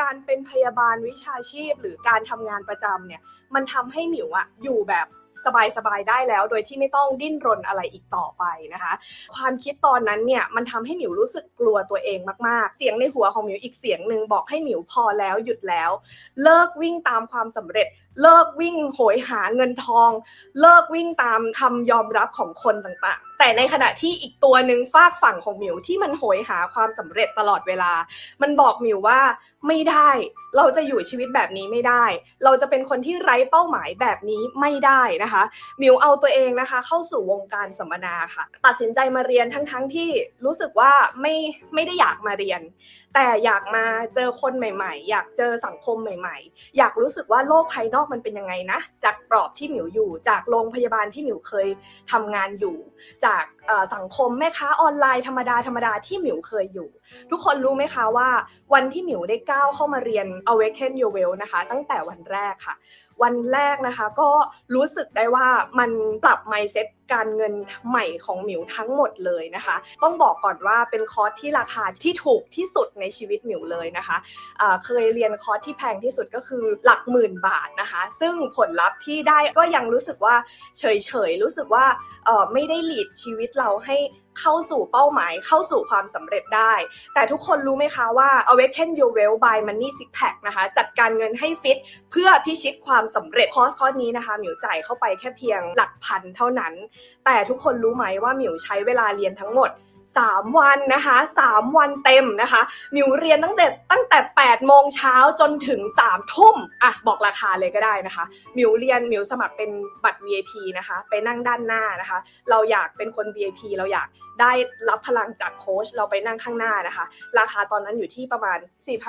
การเป็นพยาบาลวิชาชีพ หรือการทำงานประจำเนี่ย มันทำให้หมิวอะอยู่แบบสบายๆได้แล้ว โดยที่ไม่ต้องดิ้นรนอะไรอีกต่อไปนะคะ ความคิดตอนนั้นเนี่ยมันทำให้หมิวรู้สึกกลัวตัวเองมากๆ เสียงในหัวของหมิวอีกเสียงหนึ่งบอกให้หมิวพอแล้วหยุดแล้ว เลิกวิ่งตามความสำเร็จ เลิกวิ่งโหยหาเงินทอง เลิกวิ่งตามคำยอมรับของคนต่างๆ แต่ในขณะที่อีกตัวหนึ่งฝากฝั่งของหมิวที่มันโหยหาความสำเร็จตลอดเวลา มันบอกหมิวว่าไม่ได้ เราจะอยู่ชีวิตแบบนี้ไม่ได้ เราจะเป็นคนที่ไร้เป้าหมายแบบนี้ไม่ได้นะคะหมิวเอาตัวเองนะคะ เข้าสู่วงการสัมมนาค่ะ ตัดสินใจมาเรียนทั้งๆทที่รู้สึกว่าไม่ไม่ได้อยากมาเรียนแต่อยากมาเจอคนใหม่ ๆ อยากเจอสังคมใหม่ ๆ อยากรู้สึกว่าโลกภายนอกมันเป็นยังไงนะ จากกรอบที่หมิวอยู่ จากโรงพยาบาลที่หมิวเคยทำงานอยู่ จากสังคมแม่ค้าออนไลน์ธรรมดาธรรมดาที่หมิวเคยอยู่ ทุกคนรู้ไหมคะว่า วันที่หมิวได้ก้าวเข้ามาเรียน Awaken Your Wealth นะคะ ตั้งแต่วันแรกค่ะ วันแรกนะคะ ก็รู้สึกได้ว่ามันปรับ mindset การเงินใหม่ของหมิวทั้งหมดเลยนะคะ ต้องบอกก่อนว่าเป็นคอร์สที่ราคาที่ถูกที่สุดในชีวิตหมิวเลยนะคะะเคยเรียนคอร์สที่แพงที่สุดก็คือหลักหมื่นบาทนะคะ ซึ่งผลลัพธ์ที่ได้ก็ยังรู้สึกว่าเฉยๆ รู้สึกว่าไม่ได้ lead ชีวิตเราให้ เข้าสู่เป้าหมายเข้าสู่ความสำเร็จได้ แต่ทุกคนรู้ไหมคะว่า Awaken Your Wealth by Money Six Pack นะคะ จัดการเงินให้ฟิต เพื่อพิชิตความสำเร็จคอร์สคอร์สนี้นะคะหมิวจ่ายเข้าไปแค่เพียงหลักพันเท่านั้น แต่ทุกคนรู้ไหมว่าหมิวใช้เวลาเรียนทั้งหมด 3 วันนะคะ 3 วันเต็มนะคะหมิวเรียนตั้งแต่ตั้งแต่ 8 โมงเช้าจนถึง 3 ทุ่มอะบอกราคาเลยก็ได้นะคะมิวเรียนมิวสมัครเป็นบัตร VIP นะคะ ไปนั่งด้านหน้านะคะ เราอยากเป็นคน VIP เราอยากได้รับพลังจากโค้ชเราไปนั่งข้างหน้านะคะ ราคาตอนนั้นอยู่ที่ประมาณ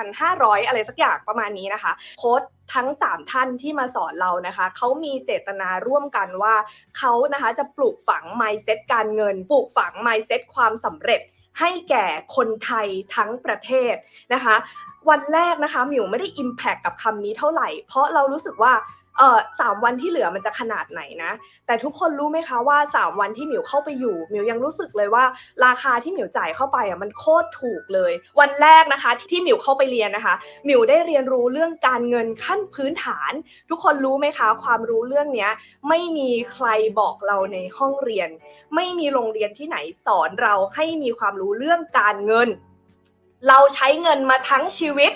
4,500 อะไรสักอย่างประมาณนี้นะคะ โค้ช ทั้ง 3 ท่านที่มาสอนเรานะคะเขามีเจตนาร่วมกันว่าเขานะคะจะปลูกฝัง mindset การเงิน ปลูกฝัง mindset ความสำเร็จให้แก่คนไทยทั้งประเทศนะคะ วันแรกนะคะมิวไม่ได้ impact กับคำนี้เท่าไหร่ เพราะเรารู้สึกว่า เออสามวันที่เหลือมันจะขนาดไหนนะ แต่ทุกคนรู้ไหมคะว่า 3 วันที่หมิวเข้าไปอยู่หมิวยังรู้สึกเลยว่า ราคาที่หมิวจ่ายเข้าไปอะมันโคตรถูกเลย วันแรกนะคะที่หมิวเข้าไปเรียนนะคะหมิวได้เรียนรู้เรื่องการเงินขั้นพื้นฐาน ทุกคนรู้ไหมคะ ความรู้เรื่องนี้ไม่มีใครบอกเราในห้องเรียน ไม่มีโรงเรียนที่ไหนสอนเราให้มีความรู้เรื่องการเงิน เราใช้เงินมาทั้งชีวิต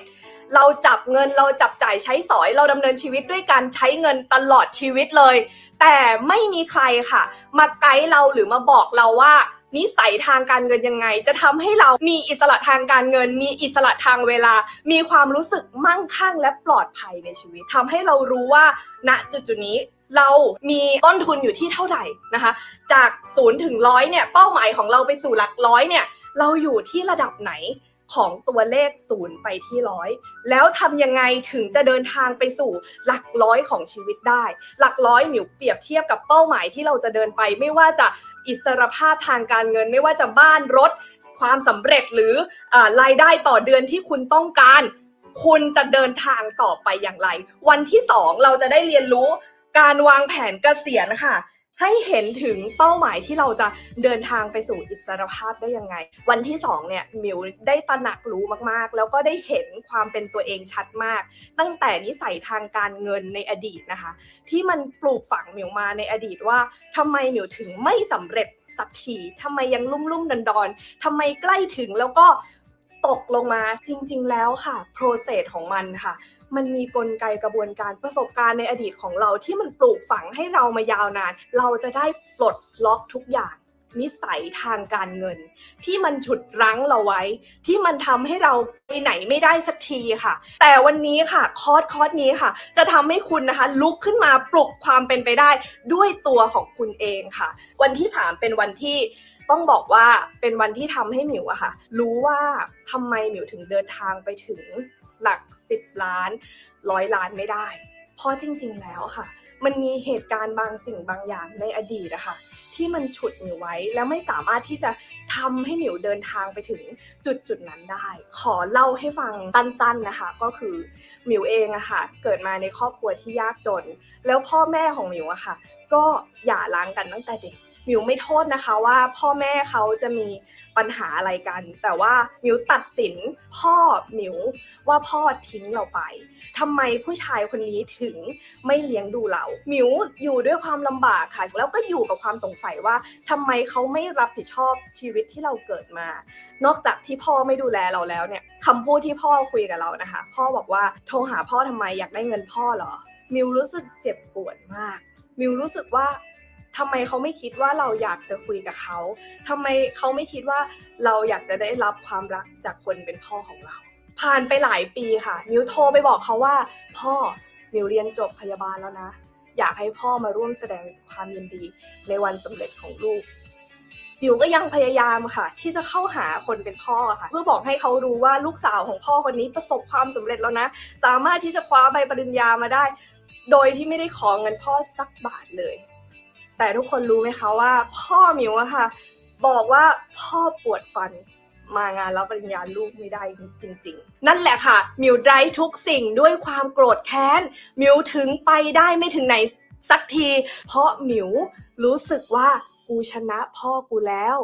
เราจับเงินเราจับจ่ายใช้สอย เราดำเนินชีวิตด้วยการใช้เงินตลอดชีวิตเลย แต่ไม่มีใครค่ะ มาไกด์เราหรือมาบอกเราว่านิสัยทางการเงินยังไง จะทำให้เรามีอิสระทางการเงิน มีอิสระทางเวลา มีความรู้สึกมั่งคั่งและปลอดภัยในชีวิตทำให้เรารู้ว่าณจุดจุดนี้เรามีต้นทุนอยู่ที่เท่าไหร่นะคะ จากศูนย์ถึงร้อยเนี่ยเป้าหมายของเราไปสู่หลักร้อยเนี่ยเราอยู่ที่ระดับไหน ของตัวเลขศูนย์ไปที่ร้อยแล้วทำยังไงถึงจะเดินทางไปสู่หลักร้อยของชีวิตได้ หลักร้อยหมิวเปรียบเทียบกับเป้าหมายที่เราจะเดินไป ไม่ว่าจะอิสรภาพทางการเงิน ไม่ว่าจะบ้านรถ ความสำเร็จหรืออรายได้ต่อเดือนที่คุณต้องการ คุณจะเดินทางต่อไปอย่างไร วันที่สองเราจะได้เรียนรู้การวางแผนเกษียณค่ะ ให้เห็นถึงเป้าหมายที่เราจะเดินทางไปสู่อิสรภาพได้ยังไง วันที่สองเนี่ยมิวได้ตระหนักรู้มากๆ แล้วก็ได้เห็นความเป็นตัวเองชัดมาก ตั้งแต่นิสัยทางการเงินในอดีตนะคะ ที่มันปลูกฝังมิวมาในอดีตว่าทำไมมิวถึงไม่สำเร็จสักทีทำไมยังลุ่มลุ่มดอนดอนทำไมใกล้ถึงแล้วก็ตกลงมาจริง ๆ แล้วค่ะ process ของมันค่ะ มันมีกลไกกระบวนการประสบการณ์ในอดีตของเราที่มันปลูกฝังให้เรามายาวนาน เราจะได้ปลดล็อกทุกอย่างนิสัยทางการเงิน ที่มันฉุดรั้งเราไว้ ที่มันทำให้เราไปไหนไม่ได้สักทีค่ะ แต่วันนี้ค่ะคอร์สคอร์สนี้ค่ะ จะทำให้คุณนะคะลุกขึ้นมาปลุกความเป็นไปได้ด้วยตัวของคุณเองค่ะ วันที่ 3 เป็นวันที่ต้องบอกว่าเป็นวันที่ทำให้หมิวอะค่ะ รู้ว่าทำไมหมิวถึงเดินทางไปถึง หลัก 10 ล้านร้อยล้านไม่ได้ เพราะจริง ๆ แล้วค่ะ มันมีเหตุการณ์บางสิ่งบางอย่างในอดีตอะคะที่มันฉุดหมิวไว้แล้วไม่สามารถที่จะทำให้หมิวเดินทางไปถึงจุดจุดนั้นได้ ขอเล่าให้ฟังสั้นๆนะคะ ก็คือหมิวเองอะค่ะ เกิดมาในครอบครัวที่ยากจน แล้วพ่อแม่ของหมิวอะค่ะ ก็หย่าร้างกันตั้งแต่เด็ก มิวไม่โทษนะคะว่าพ่อแม่เขาจะมีปัญหาอะไรกัน แต่ว่ามิวตัดสินพ่อมิวว่าพ่อทิ้งเราไปทำไมผู้ชายคนนี้ถึงไม่เลี้ยงดูเรามิวอยู่ด้วยความลำบากค่ะ แล้วก็อยู่กับความสงสัยว่าทำไมเขาไม่รับผิดชอบชีวิตที่เราเกิดมา นอกจากที่พ่อไม่ดูแลเราแล้วเนี่ยคำพูดที่พ่อคุยกับเรานะคะ พ่อบอกว่าโทรหาพ่อทำไมอยากได้เงินพ่อเหรอมิวรู้สึกเจ็บปวดมาก มิวรู้สึกว่า ทำไมเขาไม่คิดว่าเราอยากจะคุยกับเขาทำไมเขาไม่คิดว่าเราอยากจะได้รับความรักจากคนเป็นพ่อของเรา ผ่านไปหลายปีค่ะ มิวโทรไปบอกเขาว่า พ่อมิวเรียนจบพยาบาลแล้วนะ อยากให้พ่อมาร่วมแสดงความยินดีในวันสำเร็จของลูกมิวก็ยังพยายามค่ะ ที่จะเข้าหาคนเป็นพ่อค่ะ เพื่อบอกให้เขารู้ว่าลูกสาวของพ่อคนนี้ประสบความสำเร็จแล้วนะ สามารถที่จะคว้าใบปริญญามาได้ โดยที่ไม่ได้ขอเงินพ่อสักบาทเลย แต่ทุกคนรู้ไหมคะว่า พ่อมิวอะค่ะ บอกว่าพ่อปวดฟันมางานรับปริญญาลูกไม่ได้จริง ๆ นั่นแหละค่ะ มิวได้ทุกสิ่งด้วยความโกรธแค้น มิวถึงไปได้ไม่ถึงไหนสักที เพราะมิวรู้สึกว่ากูชนะพ่อกูแล้ว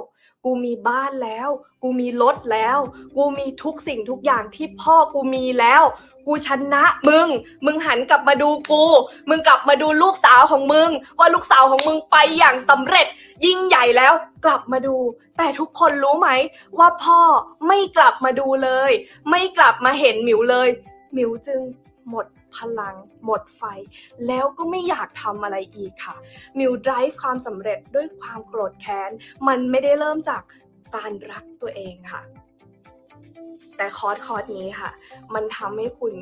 กูมีบ้านแล้ว กูมีรถแล้ว กูมีทุกสิ่งทุกอย่างที่พ่อกูมีแล้ว กูชนะมึง มึงหันกลับมาดูกู มึงกลับมาดูลูกสาวของมึง ว่าลูกสาวของมึงไปอย่างสำเร็จ ยิ่งใหญ่แล้วกลับมาดู แต่ทุกคนรู้ไหม ว่าพ่อไม่กลับมาดูเลย ไม่กลับมาเห็นหมิวเลย หมิวจึงหมดพลัง หมดไฟ แล้วก็ไม่อยากทำอะไรอีกค่ะ มิว drive ความสำเร็จด้วยความโกรธแค้น มันไม่ได้เริ่มจากการรักตัวเองค่ะ แต่คอร์สคอร์สนี้ค่ะ มันทำให้คุณ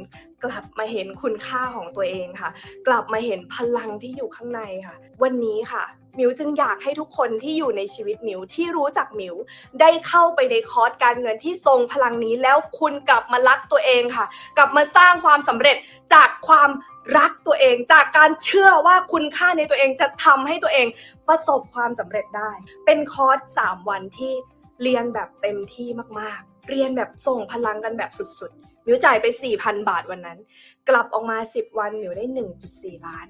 กลับมาเห็นคุณค่าของตัวเองค่ะ กลับมาเห็นพลังที่อยู่ข้างในค่ะ วันนี้ค่ะ มิวจึงอยากให้ทุกคนที่อยู่ในชีวิตมิวที่รู้จักมิวได้เข้าไปในคอร์สการเงินที่ทรงพลังนี้แล้วคุณกลับมารักตัวเองค่ะ กลับมาสร้างความสำเร็จจากความรักตัวเอง จากการเชื่อว่าคุณค่าในตัวเองจะทำให้ตัวเองประสบความสำเร็จได้ เป็นคอร์ส3วันที่เรียนแบบเต็มที่มาก เรียนแบบส่งพลังกันแบบสุดๆ มิวจ่ายไป 4,000 บาทวันนั้น กลับออกมา 10 วันมิวได้ 1.4 ล้าน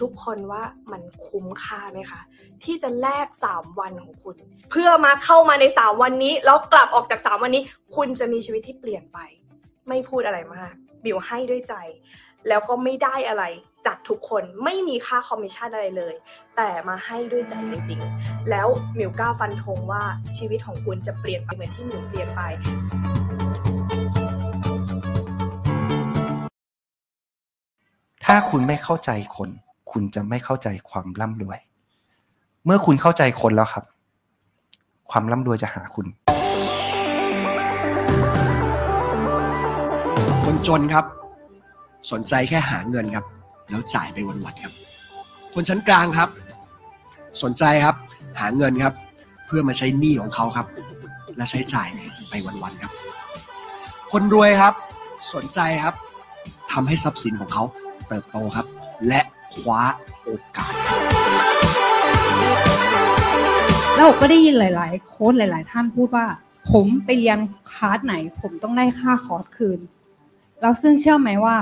ทุกคนว่ามันคุ้มค่าไหมคะ ที่จะแลก 3 วันของคุณ เพื่อมาเข้ามาใน 3 วันนี้ แล้วกลับออกจาก 3 วันนี้ คุณจะมีชีวิตที่เปลี่ยนไป ไม่พูดอะไรมาก บิวให้ด้วยใจ แล้วก็ไม่ได้อะไรจากทุกคนไม่มีค่าคอมมิชชั่นอะไรเลย แต่มาให้ด้วยใจจริงๆ แล้วมิวกล้าฟันธงว่าชีวิตของคุณจะเปลี่ยนไปเหมือนที่มิวเปลี่ยนไปถ้าคุณไม่เข้าใจคน คุณจะไม่เข้าใจความร่ำรวย เมื่อคุณเข้าใจคนแล้วครับ ความร่ำรวยจะหาคุณ คนจนครับ สนใจแค่หาเงินครับ แล้วจ่ายไปวันๆครับ คนชั้นกลางครับ สนใจครับ หาเงินครับ เพื่อมาใช้หนี้ของเขาครับ และใช้จ่ายไปวันๆครับ คนรวยครับ สนใจครับทำให้ทรัพย์สินของเขาเติบโตครับ และคว้าโอกาสครับแล้วก็ได้ยินหลาย ๆ โค้ชหลาย ๆ ท่านพูดว่า ผมไปเรียนคลาสไหน ผมต้องได้ค่าคอร์สคืนแล้วซึ่งเชื่อไหมว่า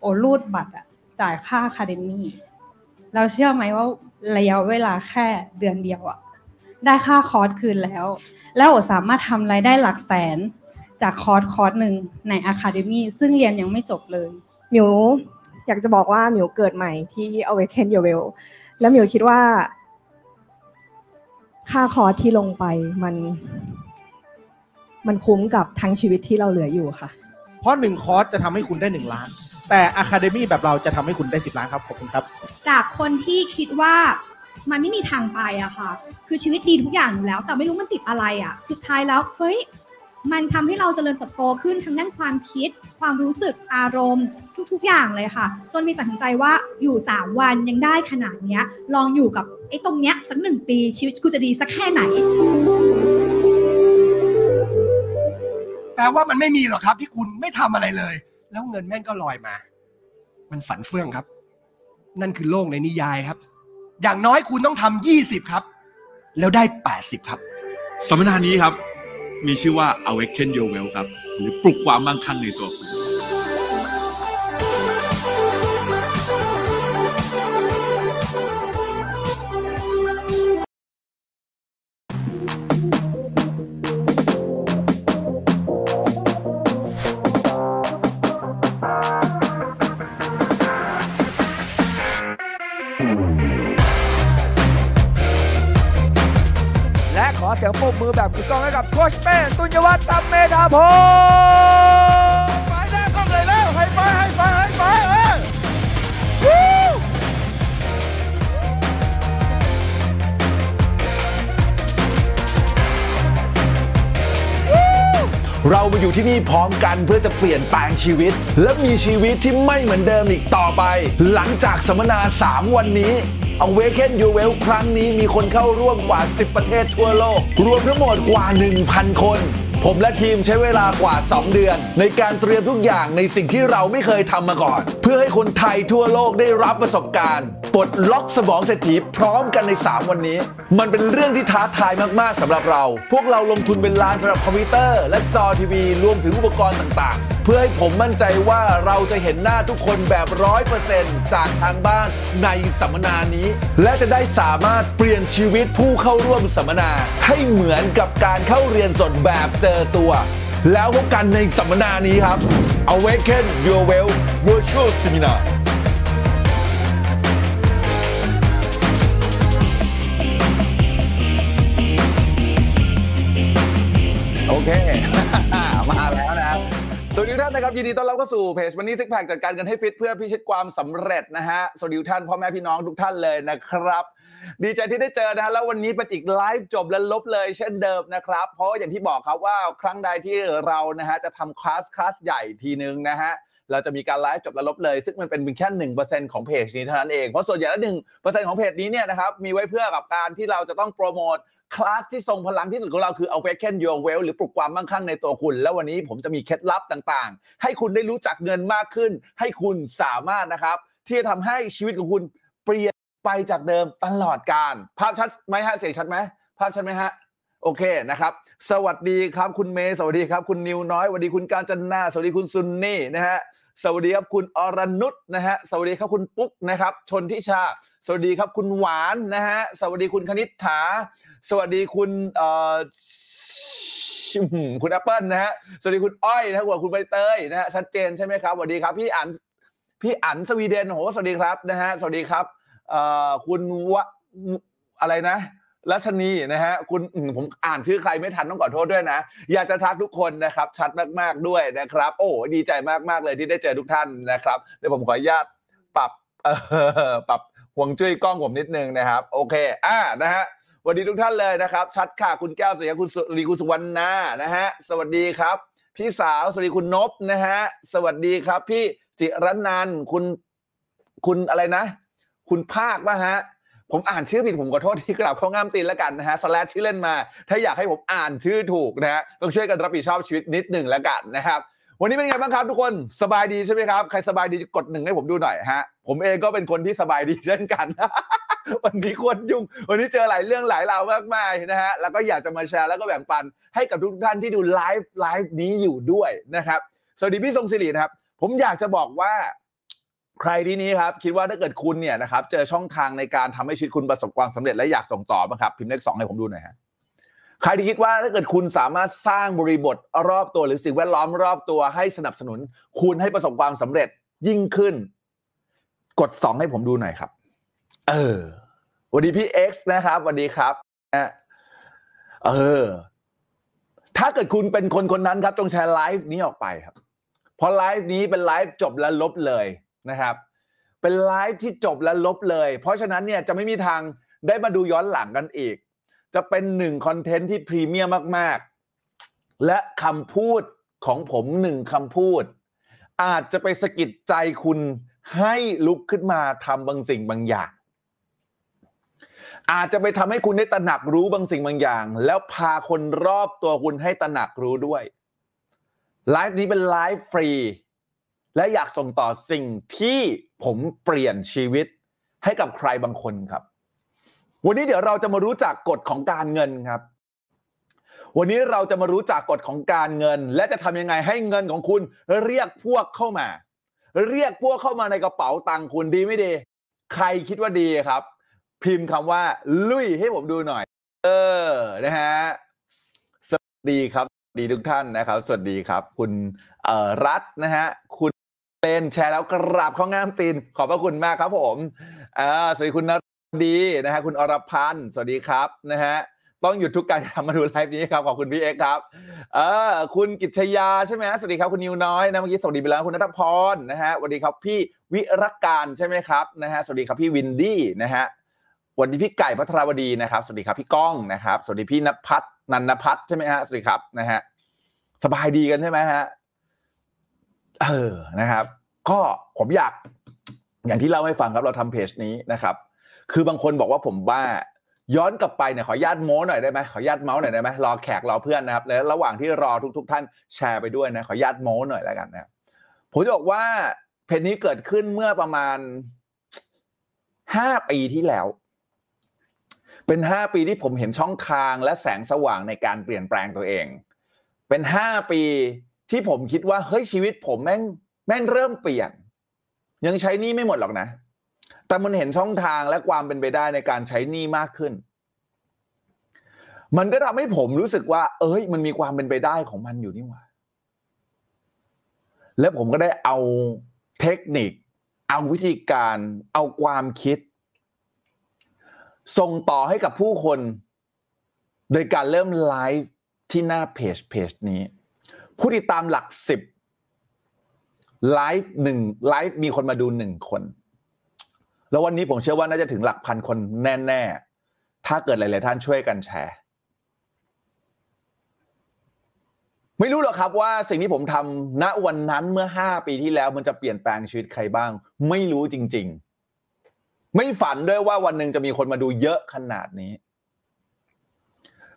โอรูดบัตรอะจ่ายค่า academy เราเชื่อไหมว่าระยะเวลาแค่เดือนเดียวอะได้ค่าคอร์สคืนแล้ว แล้วโอสามารถทำรายได้หลักแสนจากคอร์สคอร์สหนึ่งใน academy ซึ่งเรียนยังไม่จบเลยหมิวอยากจะบอกว่าหมิวเกิดใหม่ที่ Awaken Your Wealth แล้วหมิวคิดว่า ค่าคอร์สที่ลงไปมัน มันคุ้มกับทั้งชีวิตที่เราเหลืออยู่ค่ะ เพราะหนึ่งคอร์สจะทำให้คุณได้หนึ่งล้าน แต่ academy แบบเราจะทำให้คุณได้สิบล้านครับ ขอบคุณครับ จากคนที่คิดว่ามันไม่มีทางไปอะค่ะ คือชีวิตดีทุกอย่างอยู่แล้ว แต่ไม่รู้มันติดอะไรอะสุดท้ายแล้วเฮ้ยมันทำให้เราเจริญเติบโตขึ้นทั้งด้านความคิด ความรู้สึกอารมณ์ ทุกๆอย่างเลยค่ะ จนมีตัดสินใจว่าอยู่ 3 วันยังได้ขนาดเนี้ย ลองอยู่กับไอ้ตรงเนี้ยสักหนึ่งปีชีวิตกูจะดีสักแค่ไหน แปลว่ามันไม่มีหรอกครับที่คุณไม่ทำอะไรเลย แล้วเงินแม่งก็ลอยมา มันฝันเฟื่องครับ นั่นคือโลกในนิยายครับ อย่างน้อยคุณต้องทำยี่สิบครับ แล้วได้แปดสิบครับสัมมนานี้ครับ มีชื่อว่า Awaken Your Well ครับ หรือปลุกความมั่งคั่งในตัวคุณ มือแบบกึกก้องให้กับโคชเป้ตุนยวัฒน์ตัมเมธาพงศ์ไปหน้ากล้องเลยแล้วให้ไปให้ไปให้ไปเออเรามาอยู่ที่นี่พร้อมกันเพื่อจะเปลี่ยนแปลงชีวิต และมีชีวิตที่ไม่เหมือนเดิมอีกต่อไป หลังจากสัมมนา 3 วันนี้ Awaken Your Well ครั้งนี้มีคนเข้าร่วมกว่า 10 ประเทศทั่วโลก รวมทั้งหมดกว่า 1,000 คนผมและทีมใช้เวลากว่า 2 เดือน ในการเตรียมทุกอย่างในสิ่งที่เราไม่เคยทำมาก่อน เพื่อให้คนไทยทั่วโลกได้รับประสบการณ์ ปลดล็อกสมองเศรษฐีพร้อมกันใน 3 วันนี้ มันเป็นเรื่องที่ท้าทายมาก ๆสำหรับเรา พวกเราลงทุนเป็นล้านสำหรับคอมพิวเตอร์ และจอทีวี รวมถึงอุปกรณ์ต่างๆ เพื่อให้ผมมั่นใจว่าเราจะเห็นหน้าทุกคนแบบร้อยเปอร์เซ็นต์จากทางบ้านในสัมมนานี้ และจะได้สามารถเปลี่ยนชีวิตผู้เข้าร่วมสัมมนา ให้เหมือนกับการเข้าเรียนสดแบบเจอตัว แล้วพบกันในสัมมนานี้ครับ Awaken Your Well Virtual Seminar เค มาแล้วนะครับสวัสดีทุกท่านนะครับยินดีต้อนรับเข้าสู่เพจวันนี้ซิกแพคจัดการกันให้ฟิตเพื่อพิชิตความสำเร็จนะฮะสวัสดีทุกท่านพ่อแม่พี่น้องทุกท่านเลยนะครับ ดีใจที่ได้เจอนะฮะแล้ววันนี้เป็นอีกไลฟ์จบและลบเลยเช่นเดิมนะครับ เพราะอย่างที่บอกครับว่าครั้งใดที่เรานะฮะจะทำคลาสคลาสใหญ่ทีนึงนะฮะเราจะมีการไลฟ์จบและลบเลย ซึ่งมันเป็นเพียงแค่หนึ่งเปอร์เซ็นต์ของเพจนี้เท่านั้นเอง เพราะส่วนใหญ่แล้วหนึ่งเปอร์เซ็นต์ของเพจนี้เนี่ยนะครับมีไว้เพื่อกับการที่เราจะต้องโปรโมท คลาสที่ทรงพลังที่สุดของเราคือ Awaken Your Well หรือปลุกความมั่งคั่งในตัวคุณ แล้ววันนี้ผมจะมีเคล็ดลับต่างๆ ให้คุณได้รู้จักเงินมากขึ้น ให้คุณสามารถนะครับ ที่จะทำให้ชีวิตของคุณเปลี่ยนไปจากเดิมตลอดการ ภาพชัดไหมฮะเสียงชัดไหมภาพชัดไหมฮะโอเคนะครับ สวัสดีครับคุณเมย์สวัสดีครับคุณนิวน้อยสวัสดีคุณการจันนาสวัสดีคุณซุนนี่นะฮะสวัสดีครับคุณอรนุชนะฮะสวัสดีครับคุณปุ๊กนะครับชนทิชา สวัสดีครับคุณหวานนะฮะ สวัสดีคุณคณิษฐา สวัสดีคุณเอ่อคุณแอปเปิลนะฮะ สวัสดีคุณอ้อยนะฮะกับคุณใบเตยนะฮะชัดเจนใช่ไหมครับสวัสดีครับพี่อันพี่อันสวีเดนโหสวัสดีครับนะฮะสวัสดีครับเอ่อคุณวะอะไรนะรัชนีนะฮะคุณผมอ่านชื่อใครไม่ทันต้องขอโทษด้วยนะ อยากจะทักทุกคนนะครับ ชัดมากๆด้วยนะครับ โอ้ดีใจมากๆเลยที่ได้เจอทุกท่านนะครับเดี๋ยวผมขออนุญาตปรับเอ่อปรับ ห่วงจุ้ยกล้องผมนิดนึงนะครับ โอเค อ่านะฮะสวัสดีทุกท่านเลยนะครับ ชัดค่ะคุณแก้วสวัสดีครับคุณสุรีคุณสุวรรณานะฮะสวัสดีครับ พี่สาวสวัสดีคุณนบนะฮะสวัสดีครับ พี่จิรนันคุณคุณอะไรนะ คุณภาคป่ะฮะผมอ่านชื่อผิดผมขอโทษที่กลับเข้างามตีนแล้วกันนะฮะสแลชชื่อเล่นมา ถ้าอยากให้ผมอ่านชื่อถูกนะฮะต้องช่วยกันรับผิดชอบชีวิตนิดหนึ่งแล้วกันนะครับ วันนี้เป็นไงบ้างครับทุกคนสบายดีใช่ไหมครับใครสบายดีกดหนึ่งให้ผมดูหน่อยฮะ ผมเองก็เป็นคนที่สบายดีเช่นกัน วันนี้ควรยุ่ง วันนี้เจอหลายเรื่องหลายราวมากมายนะฮะแล้วก็อยากจะมาแชร์แล้วก็แบ่งปันให้กับทุกท่านที่ดูไลฟ์ไลฟ์นี้อยู่ด้วยนะครับสวัสดีพี่ทรงศิรินะครับ ผมอยากจะบอกว่าใครที่นี้ครับคิดว่าถ้าเกิดคุณเนี่ยนะครับเจอช่องทางในการทำให้ชีวิตคุณประสบความสำเร็จและอยากส่งต่อบ้างครับพิมพ์เลขสองให้ผมดูหน่อยฮะ ใครที่คิดว่าถ้าเกิดคุณสามารถสร้างบริบทรอบตัวหรือสิ่งแวดล้อมรอบตัวให้สนับสนุน คุณให้ประสบความสำเร็จยิ่งขึ้น กดสองให้ผมดูหน่อยครับ เออสวัสดีพี่เอ็กซ์นะครับสวัสดีครับนะเออ ถ้าเกิดคุณเป็นคนคนนั้นครับ จงแชร์ไลฟ์นี้ออกไปครับเพราะไลฟ์นี้เป็นไลฟ์จบแล้วลบเลยนะครับ เป็นไลฟ์ที่จบแล้วลบเลย เพราะฉะนั้นเนี่ยจะไม่มีทางได้มาดูย้อนหลังกันอีก จะเป็นหนึ่งคอนเทนต์ที่พรีเมียมมาก ๆ และคำพูดของผมหนึ่งคำพูด อาจจะไปสะกิดใจคุณให้ลุกขึ้นมาทำบางสิ่งบางอย่าง อาจจะไปทำให้คุณได้ตระหนักรู้บางสิ่งบางอย่าง แล้วพาคนรอบตัวคุณให้ตระหนักรู้ด้วยไลฟ์นี้เป็นไลฟ์ฟรี และอยากส่งต่อสิ่งที่ผมเปลี่ยนชีวิตให้กับใครบางคนครับ วันนี้เดี๋ยวเราจะมารู้จักกฎของการเงินครับ วันนี้เราจะมารู้จักกฎของการเงิน และจะทำยังไงให้เงินของคุณ เรียกพวกเข้ามา เรียกพวกเข้ามาในกระเป๋าตังค์คุณดีไม่ดี ใครคิดว่าดีครับ พิมพ์คำว่า ลุยให้ผมดูหน่อย เออนะฮะสวัสดีครับสวัสดีทุกท่านนะครับ สวัสดีครับ คุณเอ่อรัฐนะฮะคุณเป็นแชร์แล้วกราบข้องามตีนขอบพระคุณมากครับผมอ่าสวัสดีคุณน ดีนะฮะคุณอรพันธ์สวัสดีครับนะฮะต้องหยุดทุกการทำมาดูไลฟ์นี้ครับขอบคุณพี่เอ็กครับเออคุณกิจชยาใช่ไหมฮะสวัสดีครับคุณนิวน้อยนะเมื่อกี้สวัสดีไปแล้วคุณนัทพรนะฮะสวัสดีครับพี่วิรักการใช่ไหมครับนะฮะสวัสดีครับพี่วินดี้นะฮะสวัสดีพี่ไก่พัทรวดีนะครับสวัสดีครับพี่ก้องนะครับสวัสดีพี่นภัทรนันนพัฒน์ใช่ไหมฮะสวัสดีครับนะฮะสบายดีกันใช่ไหมฮะเออนะครับ ก็ผมอยาก อย่างที่เล่าให้ฟังครับเราทำเพจนี้นะครับ คือบางคนบอกว่าผมบ้า ย้อนกลับไปเนี่ยขอญาตโม้หน่อยได้ไหมขอญาตเมาส์หน่อยได้ไหมรอแขกรอเพื่อนนะครับแล้วระหว่างที่รอทุกๆท่านแชร์ไปด้วยนะขอญาตโม้หน่อยแล้วกันนะผมจะบอกว่าเพจนี้เกิดขึ้นเมื่อประมาณห้าปีที่แล้ว เป็นห้าปีที่ผมเห็นช่องทางและแสงสว่างในการเปลี่ยนแปลงตัวเอง เป็นห้าปีที่ผมคิดว่าเฮ้ยชีวิตผมแม่งแม่งเริ่มเปลี่ยน ยังใช้นี่ไม่หมดหรอกนะ แต่มันเห็นช่องทางและความเป็นไปได้ในการใช้หนี้มากขึ้น มันก็ทำให้ผมรู้สึกว่า เอ้ย มันมีความเป็นไปได้ของมันอยู่นี่หว่า แล้วผมก็ได้เอาเทคนิค เอาวิธีการ เอาความคิด ส่งต่อให้กับผู้คน โดยการเริ่มไลฟ์ที่หน้าเพจเพจนี้ ผู้ติดตามหลักสิบไลฟ์หนึ่งไลฟ์มีคนมาดูหนึ่งคน แล้ววันนี้ผมเชื่อว่าน่าจะถึงหลักพันคนแน่ๆ ถ้าเกิดหลาย ๆ ท่านช่วยกันแชร์ ไม่รู้หรอกครับว่าสิ่งที่ผมทำณวันนั้นเมื่อห้าปีที่แล้วมันจะเปลี่ยนแปลงชีวิตใครบ้าง ไม่รู้จริง ๆ ไม่ฝันด้วยว่าวันหนึ่งจะมีคนมาดูเยอะขนาดนี้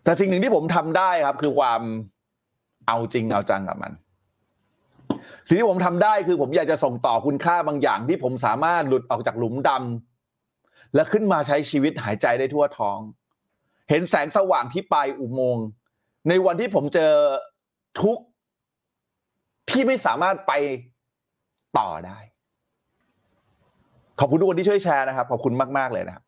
แต่สิ่งหนึ่งที่ผมทำได้ครับ คือความเอาจริงเอาจังกับมัน สิ่งที่ผมทำได้คือผมอยากจะส่งต่อคุณค่าบางอย่าง ที่ผมสามารถหลุดออกจากหลุมดำและขึ้นมาใช้ชีวิตหายใจได้ทั่วท้อง เห็นแสงสว่างที่ปลายอุโมงค์ในวันที่ผมเจอทุกที่ไม่สามารถไปต่อได้ ขอบคุณทุกคนที่ช่วยแชร์นะครับ ขอบคุณมากๆเลยนะครับ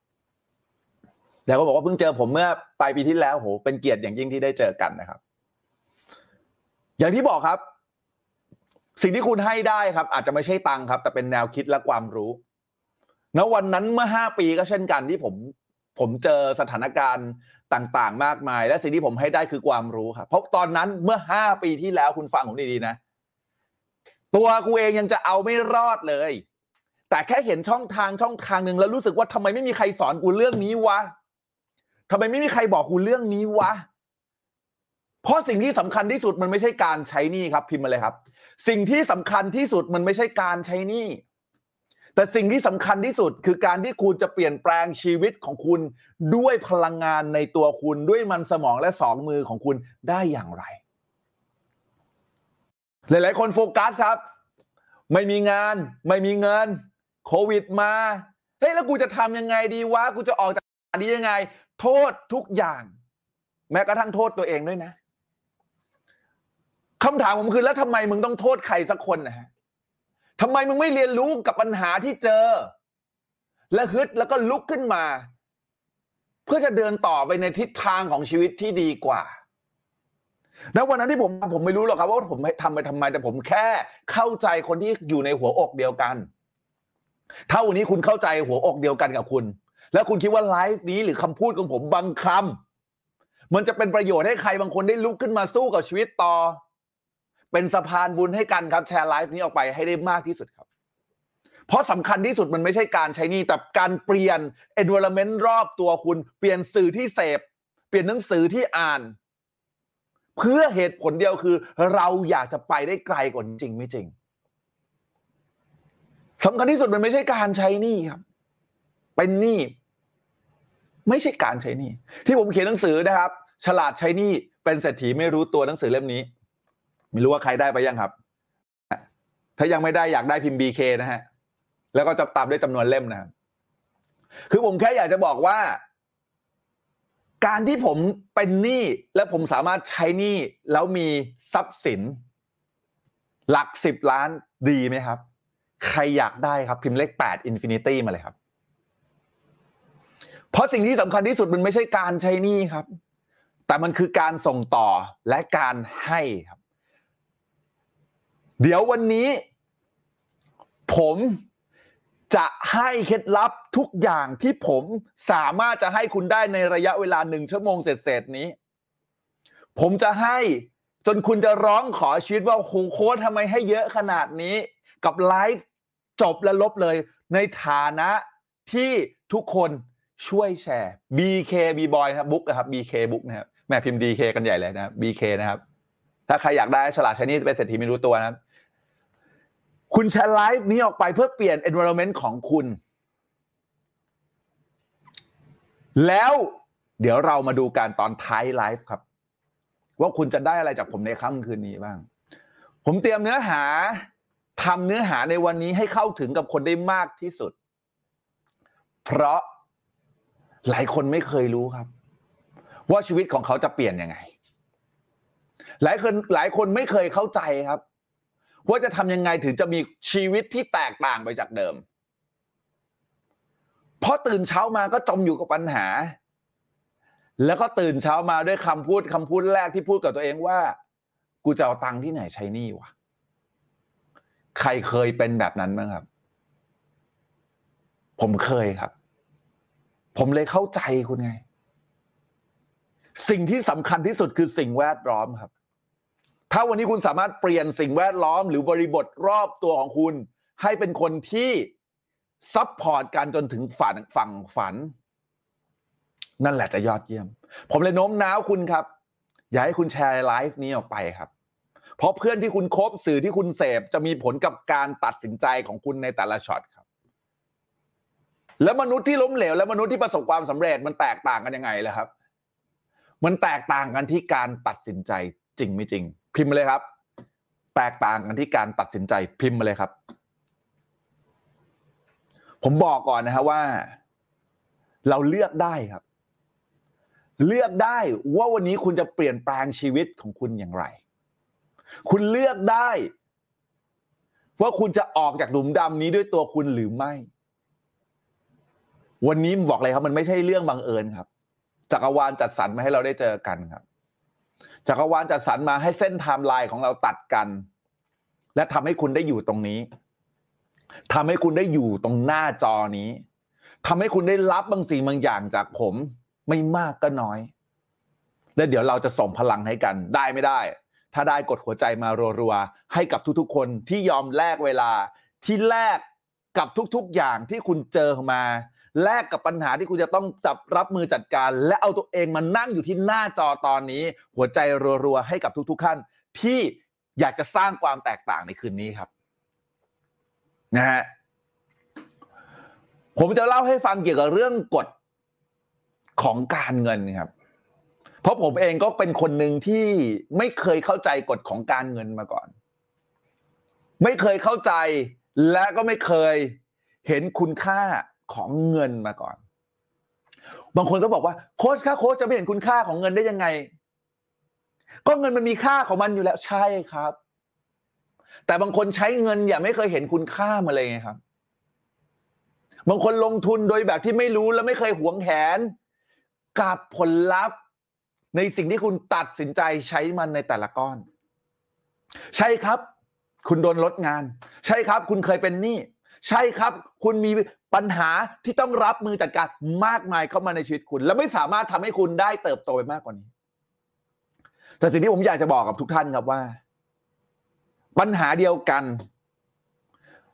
แต่ก็บอกว่าเพิ่งเจอผมเมื่อปลายปีที่แล้วโหเป็นเกียรติอย่างยิ่งที่ได้เจอกันนะครับ อย่างที่บอกครับ สิ่งที่คุณให้ได้ครับ อาจจะไม่ใช่ตังค์ครับ แต่เป็นแนวคิดและความรู้ณวันนั้นเมื่อห้าปีก็เช่นกันที่ผมผมเจอสถานการณ์ต่างๆ มากมาย และสิ่งที่ผมให้ได้คือความรู้ครับเพราะตอนนั้นเมื่อห้าปีที่แล้วคุณฟังผมดีๆนะ ตัวกูเองยังจะเอาไม่รอดเลย แต่แค่เห็นช่องทางช่องทางหนึ่งแล้วรู้สึกว่าทำไมไม่มีใครสอนกูเรื่องนี้วะทำไมไม่มีใครบอกกูเรื่องนี้วะ เพราะสิ่งที่สำคัญที่สุดมันไม่ใช่การใช้หนี้ครับ พิมพ์มาเลยครับ สิ่งที่สำคัญที่สุดมันไม่ใช่การใช้หนี้แต่สิ่งที่สำคัญที่สุดคือการที่คุณจะเปลี่ยนแปลงชีวิตของคุณด้วยพลังงานในตัวคุณด้วยมันสมองและสองมือของคุณได้อย่างไร หลาย ๆ คนโฟกัสครับ ไม่มีงาน ไม่มีเงินโควิดมาเฮ้ยแล้วกูจะทำยังไงดีวะกูจะออกจากอันนี้ยังไง โทษทุกอย่าง แม้กระทั่งโทษตัวเองด้วยนะ คำถามผมคือแล้วทำไมมึงต้องโทษใครสักคนนะฮะทำไมมึงไม่เรียนรู้กับปัญหาที่เจอ และฮึดแล้วก็ลุกขึ้นมา เพื่อจะเดินต่อไปในทิศทางของชีวิตที่ดีกว่าแล้ววันนั้นที่ผมผมไม่รู้หรอกครับว่าผมทำไปทำไมแต่ผมแค่เข้าใจคนที่อยู่ในหัวอกเดียวกัน ถ้าวันนี้คุณเข้าใจหัวอกเดียวกันกับคุณ แล้วคุณคิดว่าไลฟ์นี้หรือคำพูดของผมบางคำมันจะเป็นประโยชน์ให้ใครบางคนได้ลุกขึ้นมาสู้กับชีวิตต่อ เป็นสะพานบุญให้กันครับแชร์ไลฟ์นี้ออกไปให้ได้มากที่สุดครับ เพราะสำคัญที่สุดมันไม่ใช่การใช้นี่แต่การเปลี่ยน environment รอบตัวคุณ เปลี่ยนสื่อที่เสพ เปลี่ยนหนังสือที่อ่าน เพื่อเหตุผลเดียวคือ เราอยากจะไปได้ไกลกว่าจริงไม่จริงสำคัญที่สุดมันไม่ใช่การใช้นี้ครับ เป็นนี้ไม่ใช่การใช้นี้ที่ผมเขียนหนังสือนะครับ ฉลาดใช้นี้เป็นเศรษฐีไม่รู้ตัวหนังสือเล่มนี้ ไม่รู้ว่าใครได้ไปยังครับ ถ้ายังไม่ได้อยากได้พิมพ์ BK นะฮะ แล้วก็จะตามด้วยจำนวนเล่มนะครับ คือผมแค่อยากจะบอกว่า การที่ผมเป็นหนี้และผมสามารถใช้หนี้แล้วมีทรัพย์สิน หลักสิบล้านดีไหมครับ ใครอยากได้ครับพิมพ์เลขแปด infinity มาเลยครับ เพราะสิ่งที่สำคัญที่สุดมันไม่ใช่การใช้หนี้ครับ แต่มันคือการส่งต่อและการให้ครับ เดี๋ยววันนี้ ผมจะให้เคล็ดลับทุกอย่างที่ผมสามารถจะให้คุณได้ในระยะเวลาหนึ่งชั่วโมงเศษๆนี้ ผมจะให้จนคุณจะร้องขอชีวิตว่าโโค้ดทำไมให้เยอะขนาดนี้ กับไลฟ์จบและลบเลย ในฐานะที่ทุกคนช่วยแชร์ BK B Boy นะครับบุ๊กนะครับ BK บุ๊กนะครับแม่พิมพ์ DK กันใหญ่เลยนะครับ BK นะครับ ถ้าใครอยากได้ฉลาดใช้นี่เป็นเศรษฐีไม่รู้ตัวนะครับ คุณแชร์ไลฟ์นี้ออกไปเพื่อเปลี่ยน environment ของคุณ แล้วเดี๋ยวเรามาดูการตอนท้ายไลฟ์ครับ ว่าคุณจะได้อะไรจากผมในค่ำคืนนี้บ้าง ผมเตรียมเนื้อหาทำเนื้อหาในวันนี้ให้เข้าถึงกับคนได้มากที่สุด เพราะหลายคนไม่เคยรู้ครับ ว่าชีวิตของเขาจะเปลี่ยนยังไง หลายคนหลายคนไม่เคยเข้าใจครับ ว่าจะทำยังไงถึงจะมีชีวิตที่แตกต่างไปจากเดิม เพราะตื่นเช้ามาก็จมอยู่กับปัญหา แล้วก็ตื่นเช้ามาด้วยคำพูดคำพูดแรกที่พูดกับตัวเองว่า กูจะเอาตังค์ที่ไหนใช้หนี้วะใครเคยเป็นแบบนั้นบ้างครับ ผมเคยครับ ผมเลยเข้าใจคุณไง สิ่งที่สำคัญที่สุดคือสิ่งแวดล้อมครับ ถ้าวันนี้คุณสามารถเปลี่ยนสิ่งแวดล้อมหรือบริบทรอบตัวของคุณ ให้เป็นคนที่ support กันจนถึงฝันฝั่งฝัน นั่นแหละจะยอดเยี่ยม ผมเลยโน้มน้าวคุณครับ อยากให้คุณแชร์ไลฟ์นี้ออกไปครับ เพราะเพื่อนที่คุณคบสื่อที่คุณเสพจะมีผลกับการตัดสินใจของคุณในแต่ละช็อตครับ แล้วมนุษย์ที่ล้มเหลว และมนุษย์ที่ประสบความสำเร็จมันแตกต่างกันยังไงล่ะครับ มันแตกต่างกันที่การตัดสินใจจริงไม่จริง พิมพ์มาเลยครับ แตกต่างกันที่การตัดสินใจพิมพ์มาเลยครับ ผมบอกก่อนนะครับว่า เราเลือกได้ครับ เลือกได้ว่าวันนี้คุณจะเปลี่ยนแปลงชีวิตของคุณอย่างไร คุณเลือกได้ ว่าคุณจะออกจากหลุมดำนี้ด้วยตัวคุณหรือไม่ วันนี้บอกเลยครับ มันไม่ใช่เรื่องบังเอิญครับจักรวาลจัดสรรมาให้เราได้เจอกันครับ จักรวาลจัดสรรมาให้เส้นไทม์ไลน์ของเราตัดกัน และทำให้คุณได้อยู่ตรงนี้ทำให้คุณได้อยู่ตรงหน้าจอนี้ทำให้คุณได้รับบางสิ่งบางอย่างจากผม ไม่มากก็น้อย และเดี๋ยวเราจะส่งพลังให้กันได้ไม่ได้ ถ้าได้กดหัวใจมารัวๆให้กับทุกๆ คนที่ยอมแลกเวลาที่แลกกับทุกๆอย่างที่คุณเจอมา แลกกับปัญหาที่คุณจะต้องจับรับมือจัดการ และเอาตัวเองมานั่งอยู่ที่หน้าจอตอนนี้ หัวใจรัวๆให้กับทุกๆท่านที่อยากจะสร้างความแตกต่างในคืนนี้ครับนะฮะผมจะเล่าให้ฟังเกี่ยวกับเรื่องกฎของการเงินครับ เพราะผมเองก็เป็นคนหนึ่งที่ไม่เคยเข้าใจกฎของการเงินมาก่อน ไม่เคยเข้าใจและก็ไม่เคยเห็นคุณค่า ของเงินมาก่อน บางคนก็บอกว่าโค้ชค่าโค้ชจะไม่เห็นคุณค่าของเงินได้ยังไง ก็เงินมันมีค่าของมันอยู่แล้วใช่ครับ แต่บางคนใช้เงินอย่าไม่เคยเห็นคุณค่ามาเลยไงครับ บางคนลงทุนโดยแบบที่ไม่รู้และไม่เคยหวงแหนกับผลลัพธ์ในสิ่งที่คุณตัดสินใจใช้มันในแต่ละก้อน ใช่ครับ คุณโดนลดงาน ใช่ครับ คุณเคยเป็นหนี้ใช่ครับ คุณมี ปัญหาที่ต้องรับมือจัดการมากมายเข้ามาในชีวิตคุณ และไม่สามารถทำให้คุณได้เติบโตไปมากกว่านี้ แต่สิ่งที่ผมอยากจะบอกกับทุกท่านครับว่า ปัญหาเดียวกัน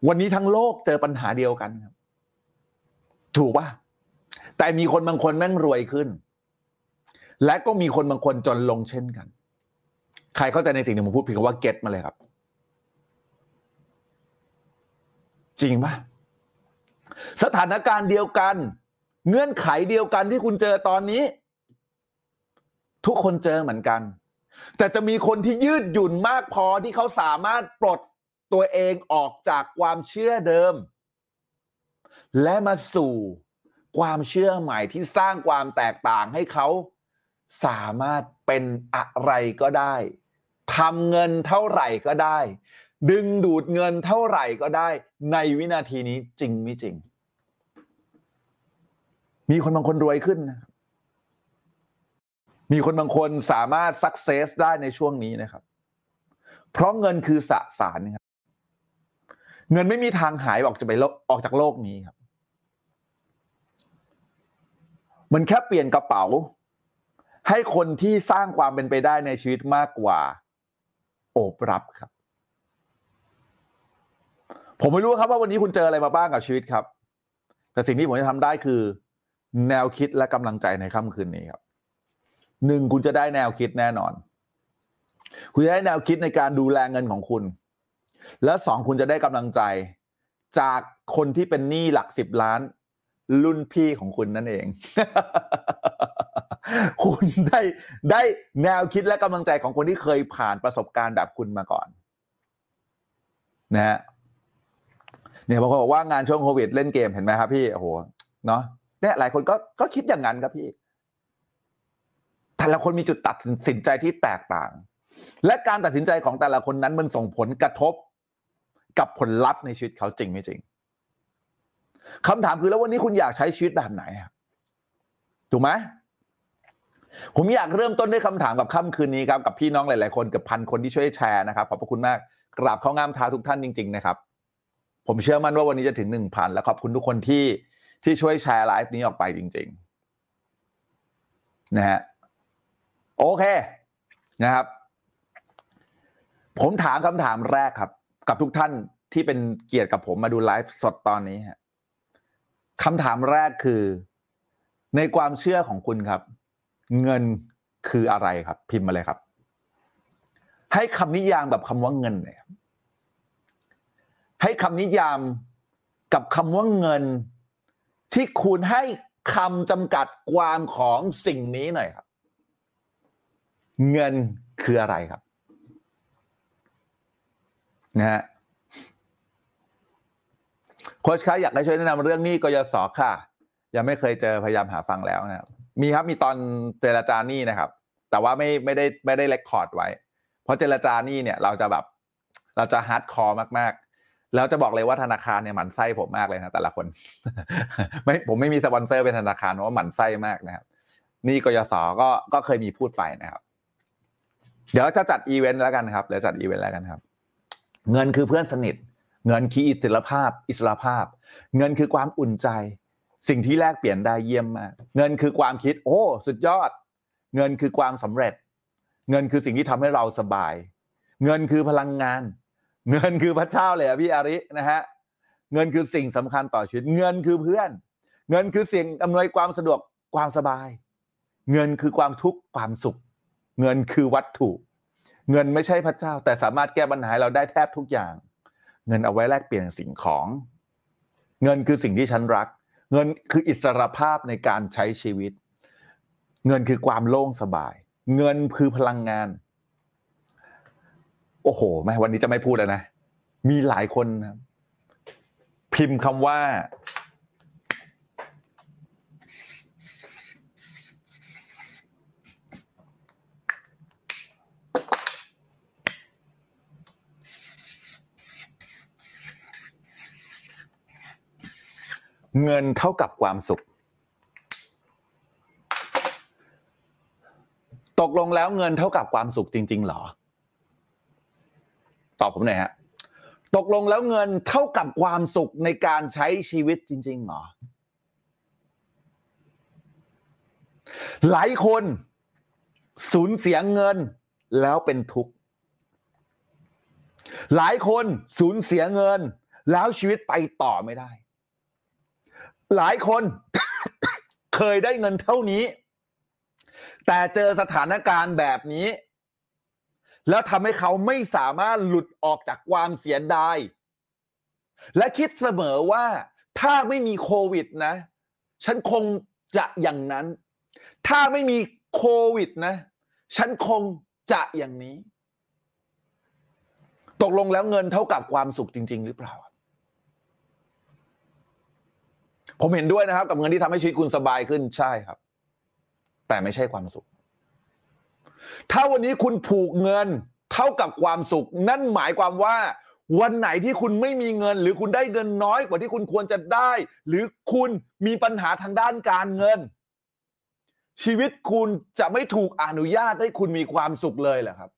วันนี้ทั้งโลกเจอปัญหาเดียวกันครับ ถูกป่ะแต่มีคนบางคนแม่งรวยขึ้น และก็มีคนบางคนจนลงเช่นกัน ใครเข้าใจในสิ่งที่ผมพูดเพียงว่าเก็ตมาเลยครับ จริงป่ะ สถานการณ์เดียวกัน เงื่อนไขเดียวกันที่คุณเจอตอนนี้ ทุกคนเจอเหมือนกัน แต่จะมีคนที่ยืดหยุ่นมากพอที่เขาสามารถปลดตัวเองออกจากความเชื่อเดิม และมาสู่ความเชื่อใหม่ที่สร้างความแตกต่างให้เขาสามารถเป็นอะไรก็ได้ทำเงินเท่าไหร่ก็ได้ ดึงดูดเงินเท่าไหร่ก็ได้ ในวินาทีนี้จริงไม่จริง มีคนบางคนรวยขึ้นนะครับมีคนบางคนสามารถสักเซสได้ในช่วงนี้นะครับ เพราะเงินคือสสารครับเงินไม่มีทางหายออกจากไปโลกออกจากโลกนี้ครับ มันแค่เปลี่ยนกระเป๋า ให้คนที่สร้างความเป็นไปได้ในชีวิตมากกว่า โอบรับครับ ผมไม่รู้ครับว่าวันนี้คุณเจออะไรมาบ้างกับชีวิตครับ แต่สิ่งที่ผมจะทำได้คือ แนวคิดและกำลังใจในค่ำคืนนี้ครับหนึ่งคุณจะได้แนวคิดแน่นอน คุณจะได้แนวคิดในการดูแลเงินของคุณ และสองคุณจะได้กำลังใจ จากคนที่เป็นหนี้หลักสิบล้าน รุ่นพี่ของคุณนั่นเอง คุณได้ได้แนวคิดและกำลังใจของคนที่เคยผ่านประสบการณ์แบบคุณมาก่อน นะฮะเนี่ยบางคนบอกว่างานช่วงโควิดเล่นเกมเห็นไหมครับพี่โอ้โหเนาะ เนี่ยหลายคนก็ก็คิดอย่างนั้นครับพี่ แต่ละคนมีจุดตัดสินใจที่แตกต่าง และการตัดสินใจของแต่ละคนนั้นมันส่งผลกระทบกับผลลัพธ์ในชีวิตเขาจริงไม่จริงคำถามคือแล้ววันนี้คุณอยากใช้ชีวิตแบบไหนถูกไหมผมอยากเริ่มต้นด้วยคำถามกับค่ำคืนนี้ครับกับพี่น้องหลาย ๆ คนกับพันคนที่ช่วยแชร์นะครับ ขอบพระคุณมากกราบเข้างามเท้าทุกท่านจริง ๆ นะครับ ผมเชื่อมั่นว่าวันนี้จะถึงหนึ่งพันและขอบคุณทุกคนที่ ที่ช่วยแชร์ไลฟ์นี้ออกไปจริง ๆ นะฮะโอเคนะครับ ผมถามคำถามแรกครับ กับทุกท่านที่เป็นเกียรติกับผมมาดูไลฟ์สดตอนนี้ฮะคำถามแรกคือ ในความเชื่อของคุณครับ เงินคืออะไรครับ พิมพ์มาเลยครับ ให้คำนิยามแบบคำว่าเงินเนี่ยให้คำนิยามกับคำว่าเงิน ที่คุณให้คำจำกัดความของสิ่งนี้หน่อยครับ เงินคืออะไรครับนะฮะโค้ชคะอยากให้ช่วยแนะนำเรื่องนี้กยศค่ะ ยังไม่เคยเจอพยายามหาฟังแล้วนะครับมีครับมีตอนเจรจาหนี้นะครับ แต่ว่าไม่ไม่ได้ไม่ได้ record ไว้ เพราะเจรจาหนี้เนี่ยเราจะแบบ เราจะ hardcore มากๆ แล้วจะบอกเลยว่าธนาคารเนี่ยหมั่นไส้ผมมากเลยนะแต่ละคนไม่ผมไม่มีสปอนเซอร์เป็นธนาคารเพราะว่าหมั่นไส้มากนะครับ นี่กยศก็ก็เคยมีพูดไปนะครับ เดี๋ยวจะจัดอีเวนต์แล้วกันครับเดี๋ยวจัดอีเวนต์แล้วกันครับ เงินคือเพื่อนสนิท เงินคืออิสรภาพ อิสรภาพ เงินคือความอุ่นใจ สิ่งที่แลกเปลี่ยนได้เยี่ยมมาก เงินคือความคิด โอ้ สุดยอด เงินคือความสำเร็จ เงินคือสิ่งที่ทำให้เราสบาย เงินคือพลังงาน เงินคือพระเจ้าเลยอะพี่อารินะฮะเงินคือสิ่งสำคัญต่อชีวิต เงินคือเพื่อน เงินคือสิ่งอำนวยความสะดวกความสบาย เงินคือความทุกข์ความสุข เงินคือวัตถุ เงินไม่ใช่พระเจ้า แต่สามารถแก้ปัญหาเราได้แทบทุกอย่าง เงินเอาไว้แลกเปลี่ยนสิ่งของ เงินคือสิ่งที่ฉันรัก เงินคืออิสรภาพในการใช้ชีวิต เงินคือความโล่งสบาย เงินคือพลังงาน โอ้โหแม่วันนี้จะไม่พูดแล้วนะมีหลายคนพิมพ์คำว่า เงินเท่ากับความสุข ตกลงแล้วเงินเท่ากับความสุขจริงๆเหรอ ตอบผมหน่อยฮะตกลงแล้วเงินเท่ากับความสุขในการใช้ชีวิตจริงๆเหรอ หลายคนสูญเสียเงินแล้วเป็นทุกข์ หลายคนสูญเสียเงิน แล้วชีวิตไปต่อไม่ได้ หลายคนเคยได้เงินเท่านี้ แต่เจอสถานการณ์แบบนี้ แล้วทำให้เขาไม่สามารถหลุดออกจากความเสียดาย และคิดเสมอว่าถ้าไม่มีโควิดนะ ฉันคงจะอย่างนั้น ถ้าไม่มีโควิดนะ ฉันคงจะอย่างนี้ ตกลงแล้วเงินเท่ากับความสุขจริง ๆ หรือเปล่า ผมเห็นด้วยนะครับ กับเงินที่ทำให้ชีวิตคุณสบายขึ้นใช่ครับ แต่ไม่ใช่ความสุข ถ้าวันนี้คุณผูกเงินเท่ากับความสุข นั่นหมายความว่า วันไหนที่คุณไม่มีเงิน หรือคุณได้เงินน้อยกว่าที่คุณควรจะได้ หรือคุณมีปัญหาทางด้านการเงิน ชีวิตคุณจะไม่ถูกอนุญาตให้คุณมีความสุขเลยเหรอครับ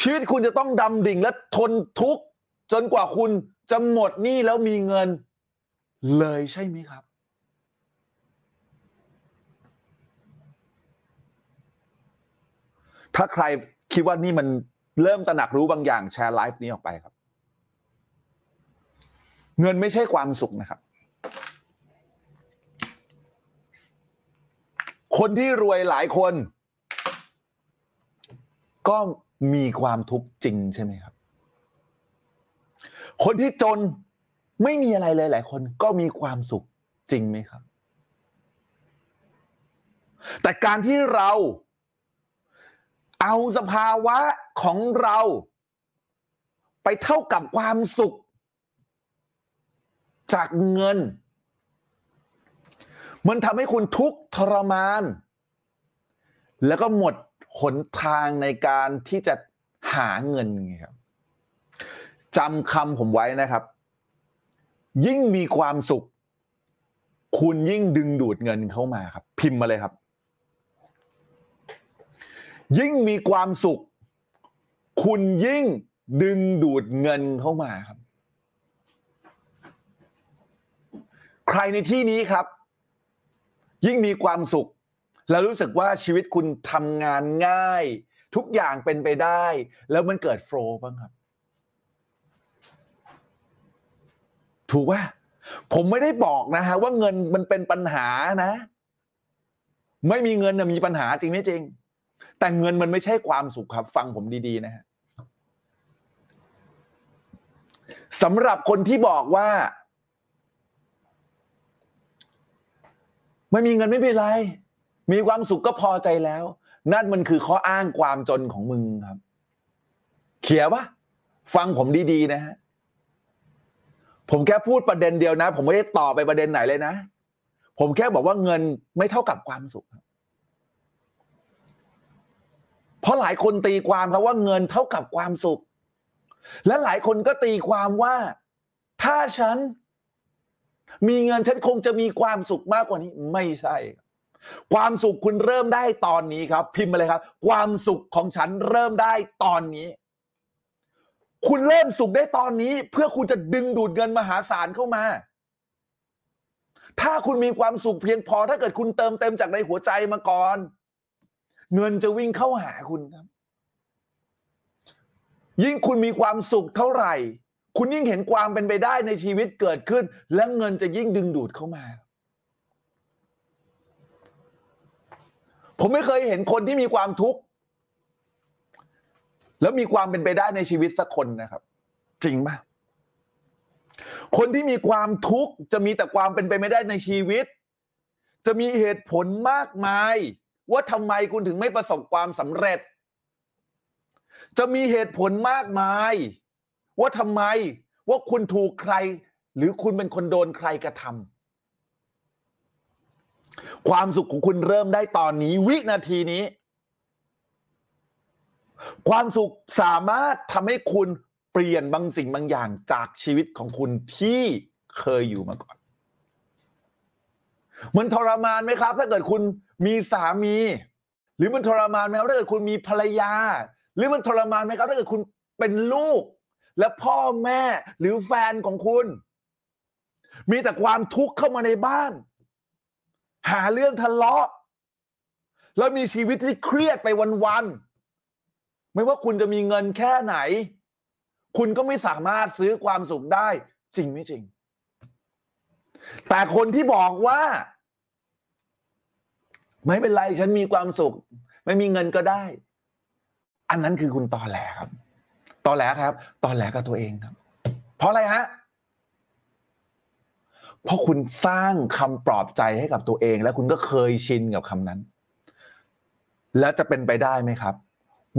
ชีวิตคุณจะต้องดำดิ่งและทนทุกข์จนกว่าคุณจะหมดหนี้แล้วมีเงินเลยใช่ไหมครับ ถ้าใครคิดว่านี่มันเริ่มตระหนักรู้บางอย่างแชร์ไลฟ์นี้ออกไปครับ เงินไม่ใช่ความสุขนะครับ คนที่รวยหลายคน ก็มีความทุกข์จริงใช่ไหมครับ คนที่จนไม่มีอะไรเลยหลายคนก็มีความสุขจริงไหมครับ แต่การที่เรา เอาสภาวะของเรา ไปเท่ากับความสุข จากเงิน มันทำให้คุณทุกข์ทรมาน แล้วก็หมดหนทางในการที่จะหาเงินไงครับจำคำผมไว้นะครับ ยิ่งมีความสุข คุณยิ่งดึงดูดเงินเข้ามาครับ พิมพ์มาเลยครับ ยิ่งมีความสุข คุณยิ่งดึงดูดเงินเข้ามาครับ ใครในที่นี้ครับ ยิ่งมีความสุข แล้วรู้สึกว่าชีวิตคุณทำงานง่าย ทุกอย่างเป็นไปได้ แล้วมันเกิดโฟล์บ้างครับ ถูกว่าผมไม่ได้บอกนะฮะว่าเงินมันเป็นปัญหานะ ไม่มีเงินนะมีปัญหาจริงไม่จริง แต่เงินมันไม่ใช่ความสุขครับ ฟังผมดีๆนะฮะสำหรับคนที่บอกว่า ไม่มีเงินไม่เป็นไร มีความสุขก็พอใจแล้ว นั่นมันคือข้ออ้างความจนของมึงครับ เขียวปะฟังผมดีๆนะฮะผมแค่พูดประเด็นเดียวนะ ผมไม่ได้ต่อไปประเด็นไหนเลยนะ ผมแค่บอกว่าเงินไม่เท่ากับความสุขครับ เพราะหลายคนตีความครับว่าเงินเท่ากับความสุข และหลายคนก็ตีความว่า ถ้าฉัน มีเงินฉันคงจะมีความสุขมากกว่านี้ ไม่ใช่ ความสุขคุณเริ่มได้ตอนนี้ครับ พิมพ์มาเลยครับ ความสุขของฉันเริ่มได้ตอนนี้ คุณเริ่มสุขได้ตอนนี้ เพื่อคุณจะดึงดูดเงินมหาศาลเข้ามาถ้าคุณมีความสุขเพียงพอถ้าเกิดคุณเติมเต็มจากในหัวใจมาก่อน เงินจะวิ่งเข้าหาคุณครับ ยิ่งคุณมีความสุขเท่าไหร่ คุณยิ่งเห็นความเป็นไปได้ในชีวิตเกิดขึ้น และเงินจะยิ่งดึงดูดเข้ามา ผมไม่เคยเห็นคนที่มีความทุกข์แล้วมีความเป็นไปได้ในชีวิตสักคนนะครับ จริงปะคนที่มีความทุกข์จะมีแต่ความเป็นไปไม่ได้ในชีวิต จะมีเหตุผลมากมาย ว่าทำไมคุณถึงไม่ประสบความสำเร็จ จะมีเหตุผลมากมาย ว่าทำไมว่าคุณถูกใคร หรือคุณเป็นคนโดนใครกระทำความสุขของคุณเริ่มได้ตอนนี้ วินาทีนี้ ความสุขสามารถทำให้คุณเปลี่ยนบางสิ่งบางอย่างจากชีวิตของคุณที่เคยอยู่มาก่อน มันทรมานไหมครับ ถ้าเกิดคุณ มีสามี หรือมันทรมานไหมครับถ้าเกิดคุณมีภรรยา หรือมันทรมานไหมครับถ้าเกิดคุณเป็นลูก และพ่อแม่หรือแฟนของคุณ มีแต่ความทุกข์เข้ามาในบ้าน หาเรื่องทะเลาะ แล้วมีชีวิตที่เครียดไปวันๆไม่ว่าคุณจะมีเงินแค่ไหน คุณก็ไม่สามารถซื้อความสุขได้จริงไม่จริง แต่คนที่บอกว่า ไม่เป็นไรฉันมีความสุข ไม่มีเงินก็ได้ อันนั้นคือคุณตอแหลครับตอแหลครับตอแหลกับตัวเองครับ เพราะอะไรฮะเพราะคุณสร้างคำปลอบใจให้กับตัวเอง และคุณก็เคยชินกับคำนั้น แล้วจะเป็นไปได้ไหมครับ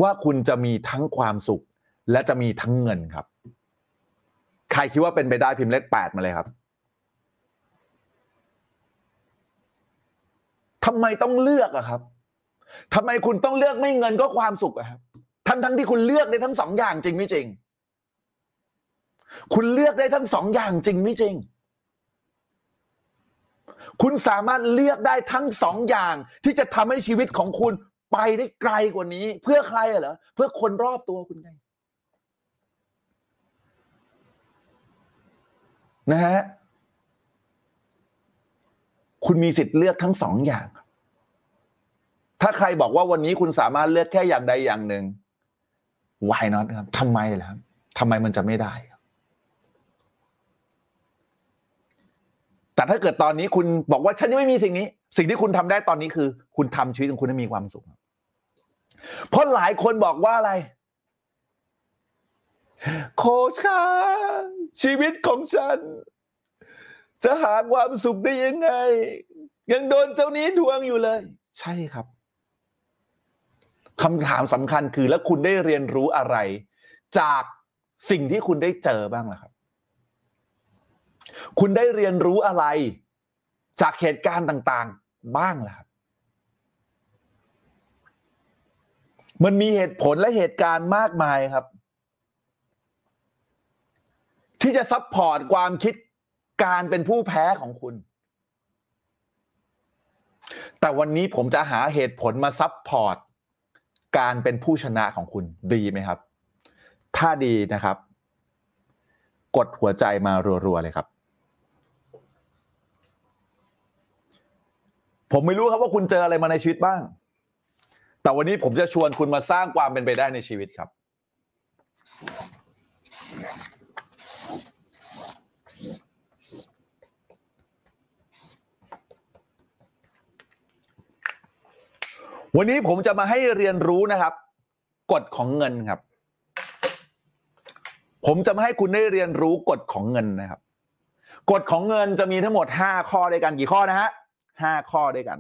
ว่าคุณจะมีทั้งความสุข และจะมีทั้งเงินครับ ใครคิดว่าเป็นไปได้พิมพ์เลขแปดมาเลยครับ ทำไมต้องเลือกอะครับทำไมคุณต้องเลือกไม่เงินก็ความสุขอะครับทั้งทั้งที่คุณเลือกได้ทั้งสองอย่างจริงไม่จริง คุณเลือกได้ทั้งสองอย่างจริงไม่จริง คุณสามารถเลือกได้ทั้งสองอย่างที่จะทำให้ชีวิตของคุณไปได้ไกลกว่านี้ เพื่อใครอะเหรอเพื่อคนรอบตัวคุณไงนะฮะคุณมีสิทธิ์เลือกทั้งสองอย่าง ถ้าใครบอกว่าวันนี้คุณสามารถเลือกแค่อย่างใดอย่างหนึ่ง why not ครับทำไมล่ะครับทำไมมันจะไม่ได้แต่ถ้าเกิดตอนนี้คุณบอกว่าฉันยังไม่มีสิ่งนี้ สิ่งที่คุณทำได้ตอนนี้คือ คุณทำชีวิตของคุณให้มีความสุขเพราะหลายคนบอกว่าอะไร โคชค่ะชีวิตของฉัน จะหาความสุขได้ยังไง ยังโดนเจ้านี้ทวงอยู่เลย ใช่ครับ คำถามสำคัญคือแล้วคุณได้เรียนรู้อะไร จากสิ่งที่คุณได้เจอบ้างล่ะครับ คุณได้เรียนรู้อะไร จากเหตุการณ์ต่าง ๆ บ้างล่ะครับ มันมีเหตุผลและเหตุการณ์มากมายครับ ที่จะซับพอร์ตความคิดการเป็นผู้แพ้ของคุณ แต่วันนี้ผมจะหาเหตุผลมาซับพอร์ต การเป็นผู้ชนะของคุณดีไหมครับ ถ้าดีนะครับ กดหัวใจมารัวๆเลยครับ ผมไม่รู้ครับว่าคุณเจออะไรมาในชีวิตบ้าง แต่วันนี้ผมจะชวนคุณมาสร้างความเป็นไปได้ในชีวิตครับ วันนี้ผมจะมาให้เรียนรู้นะครับ กฎของเงินครับ ผมจะมาให้คุณได้เรียนรู้กฎของเงินนะครับ กฎของเงินจะมีทั้งหมดห้าข้อด้วยกันกี่ข้อนะฮะห้าข้อด้วยกัน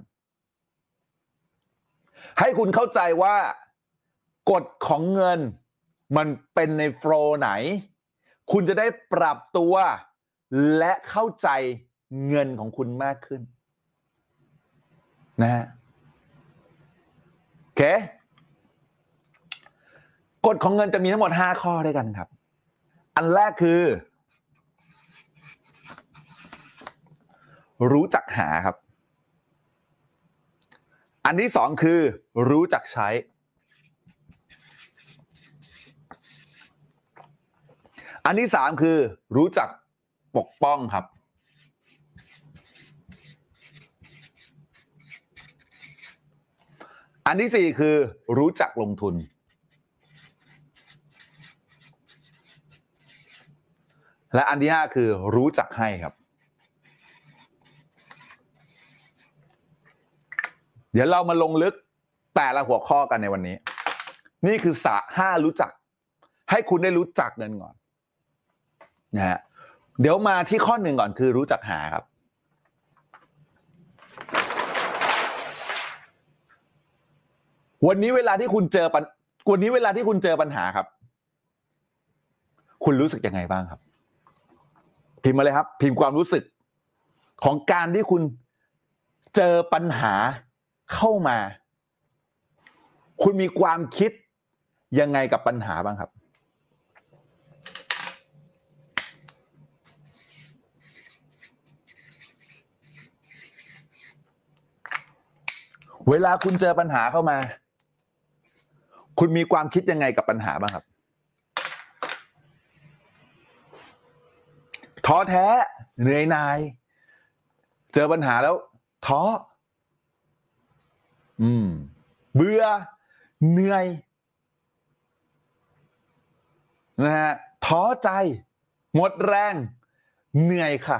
ให้คุณเข้าใจว่ากฎของเงิน มันเป็นในโฟล์ไหน คุณจะได้ปรับตัวและเข้าใจเงินของคุณมากขึ้น นะฮะ เคกฎของเงินจะมีทั้งหมด 5 ข้อด้วยกันครับ อันแรกคือ รู้จักหาครับ อันที่สองคือ รู้จักใช้ อันที่สามคือ รู้จักปกป้องครับ อันที่สี่คือรู้จักลงทุน และอันที่ห้าคือรู้จักให้ครับ เดี๋ยวเรามาลงลึกแต่ละหัวข้อกันในวันนี้ นี่คือสะห้ารู้จัก ให้คุณได้รู้จักเงินก่อนนะฮะเดี๋ยวมาที่ข้อหนึ่งก่อนคือรู้จักหาครับ วันนี้เวลาที่คุณเจอปัญวันนี้เวลาที่คุณเจอปัญหาครับ คุณรู้สึกยังไงบ้างครับ พิมพ์มาเลยครับ พิมพ์ความรู้สึกของการที่คุณเจอปัญหาเข้ามา คุณมีความคิดยังไงกับปัญหาบ้างครับเวลาคุณเจอปัญหาเข้ามา คุณมีความคิดยังไงกับปัญหาบ้างครับท้อแท้เหนื่อยนาย เจอปัญหาแล้วท้ออืม เบื่อเหนื่อยนะฮะท้อใจหมดแรง เหนื่อยค่ะ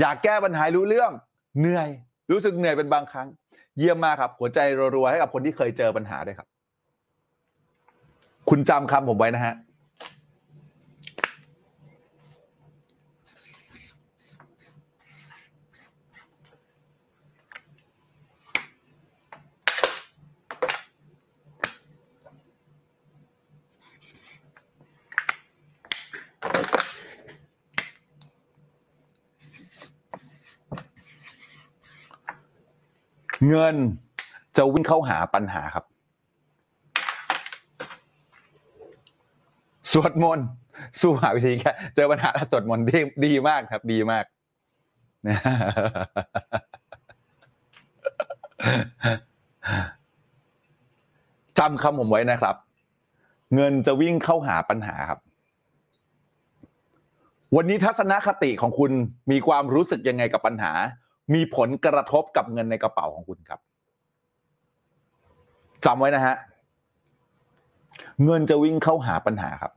อยากแก้ปัญหารู้เรื่อง เหนื่อย รู้สึกเหนื่อยเป็นบางครั้ง เยี่ยมมากครับ หัวใจรัวๆให้กับคนที่เคยเจอปัญหาด้วยครับ คุณจำคำผมไว้นะฮะเงินจะวิ่งเข้าหาปัญหาครับ สวดมนต์สู้หาวิธีแค่เจอปัญหาแล้วสวดมนต์ดีดีมากครับ ดีมากจำคำผมไว้นะครับ เงินจะวิ่งเข้าหาปัญหาครับ วันนี้ทัศนคติของคุณมีความรู้สึกยังไงกับปัญหา มีผลกระทบกับเงินในกระเป๋าของคุณครับจำไว้นะฮะ เงินจะวิ่งเข้าหาปัญหาครับ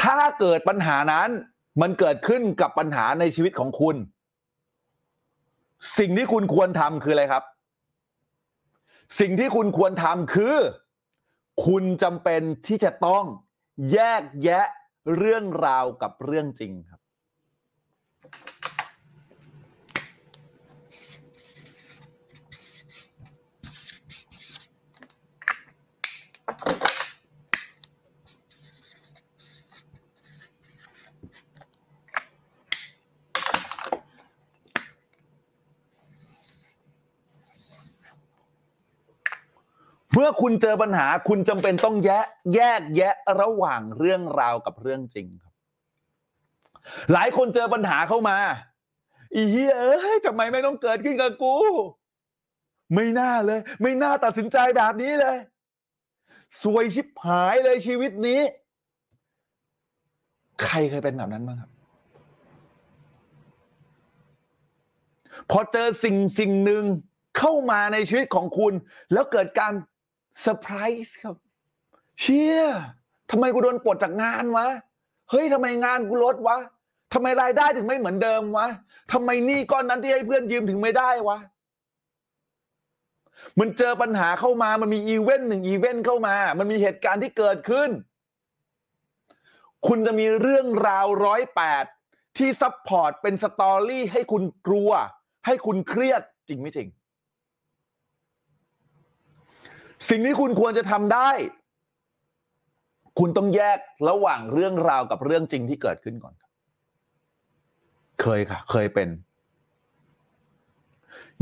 ถ้าเกิดปัญหานั้น มันเกิดขึ้นกับปัญหาในชีวิตของคุณ สิ่งที่คุณควรทำคืออะไรครับ สิ่งที่คุณควรทำคือ คุณจำเป็นที่จะต้องแยกแยะเรื่องราวกับเรื่องจริงครับ เมื่อคุณเจอปัญหาคุณจำเป็นต้องแยกแยกแยะระหว่างเรื่องราวกับเรื่องจริงครับ หลายคนเจอปัญหาเข้ามาอีเหี้ยเอ้ยทำไมไม่ต้องเกิดขึ้นกับกู ไม่น่าเลย ไม่น่าตัดสินใจแบบนี้เลยสวยชิบหายเลยชีวิตนี้ ใครเคยเป็นแบบนั้นบ้างครับ พอเจอสิ่งสิ่งหนึ่งเข้ามาในชีวิตของคุณ แล้วเกิดการ เซอร์ไพรส์ครับ เชี่ยทำไมกูโดนปลดจากงานวะ เฮ้ยทำไมงานกูลดวะทำไมรายได้ถึงไม่เหมือนเดิมวะทำไมหนี้ก้อนนั้นที่ให้เพื่อนยืมถึงไม่ได้วะมันเจอปัญหาเข้ามา มันมีอีเวนต์หนึ่งอีเวนต์เข้ามา มันมีเหตุการณ์ที่เกิดขึ้น คุณจะมีเรื่องราวร้อยแปดที่ support เป็น story ให้คุณกลัว ให้คุณเครียดจริงไม่จริง สิ่งที่คุณควรจะทำได้ คุณต้องแยกระหว่างเรื่องราวกับเรื่องจริงที่เกิดขึ้นก่อนครับ เคยค่ะ เคยเป็น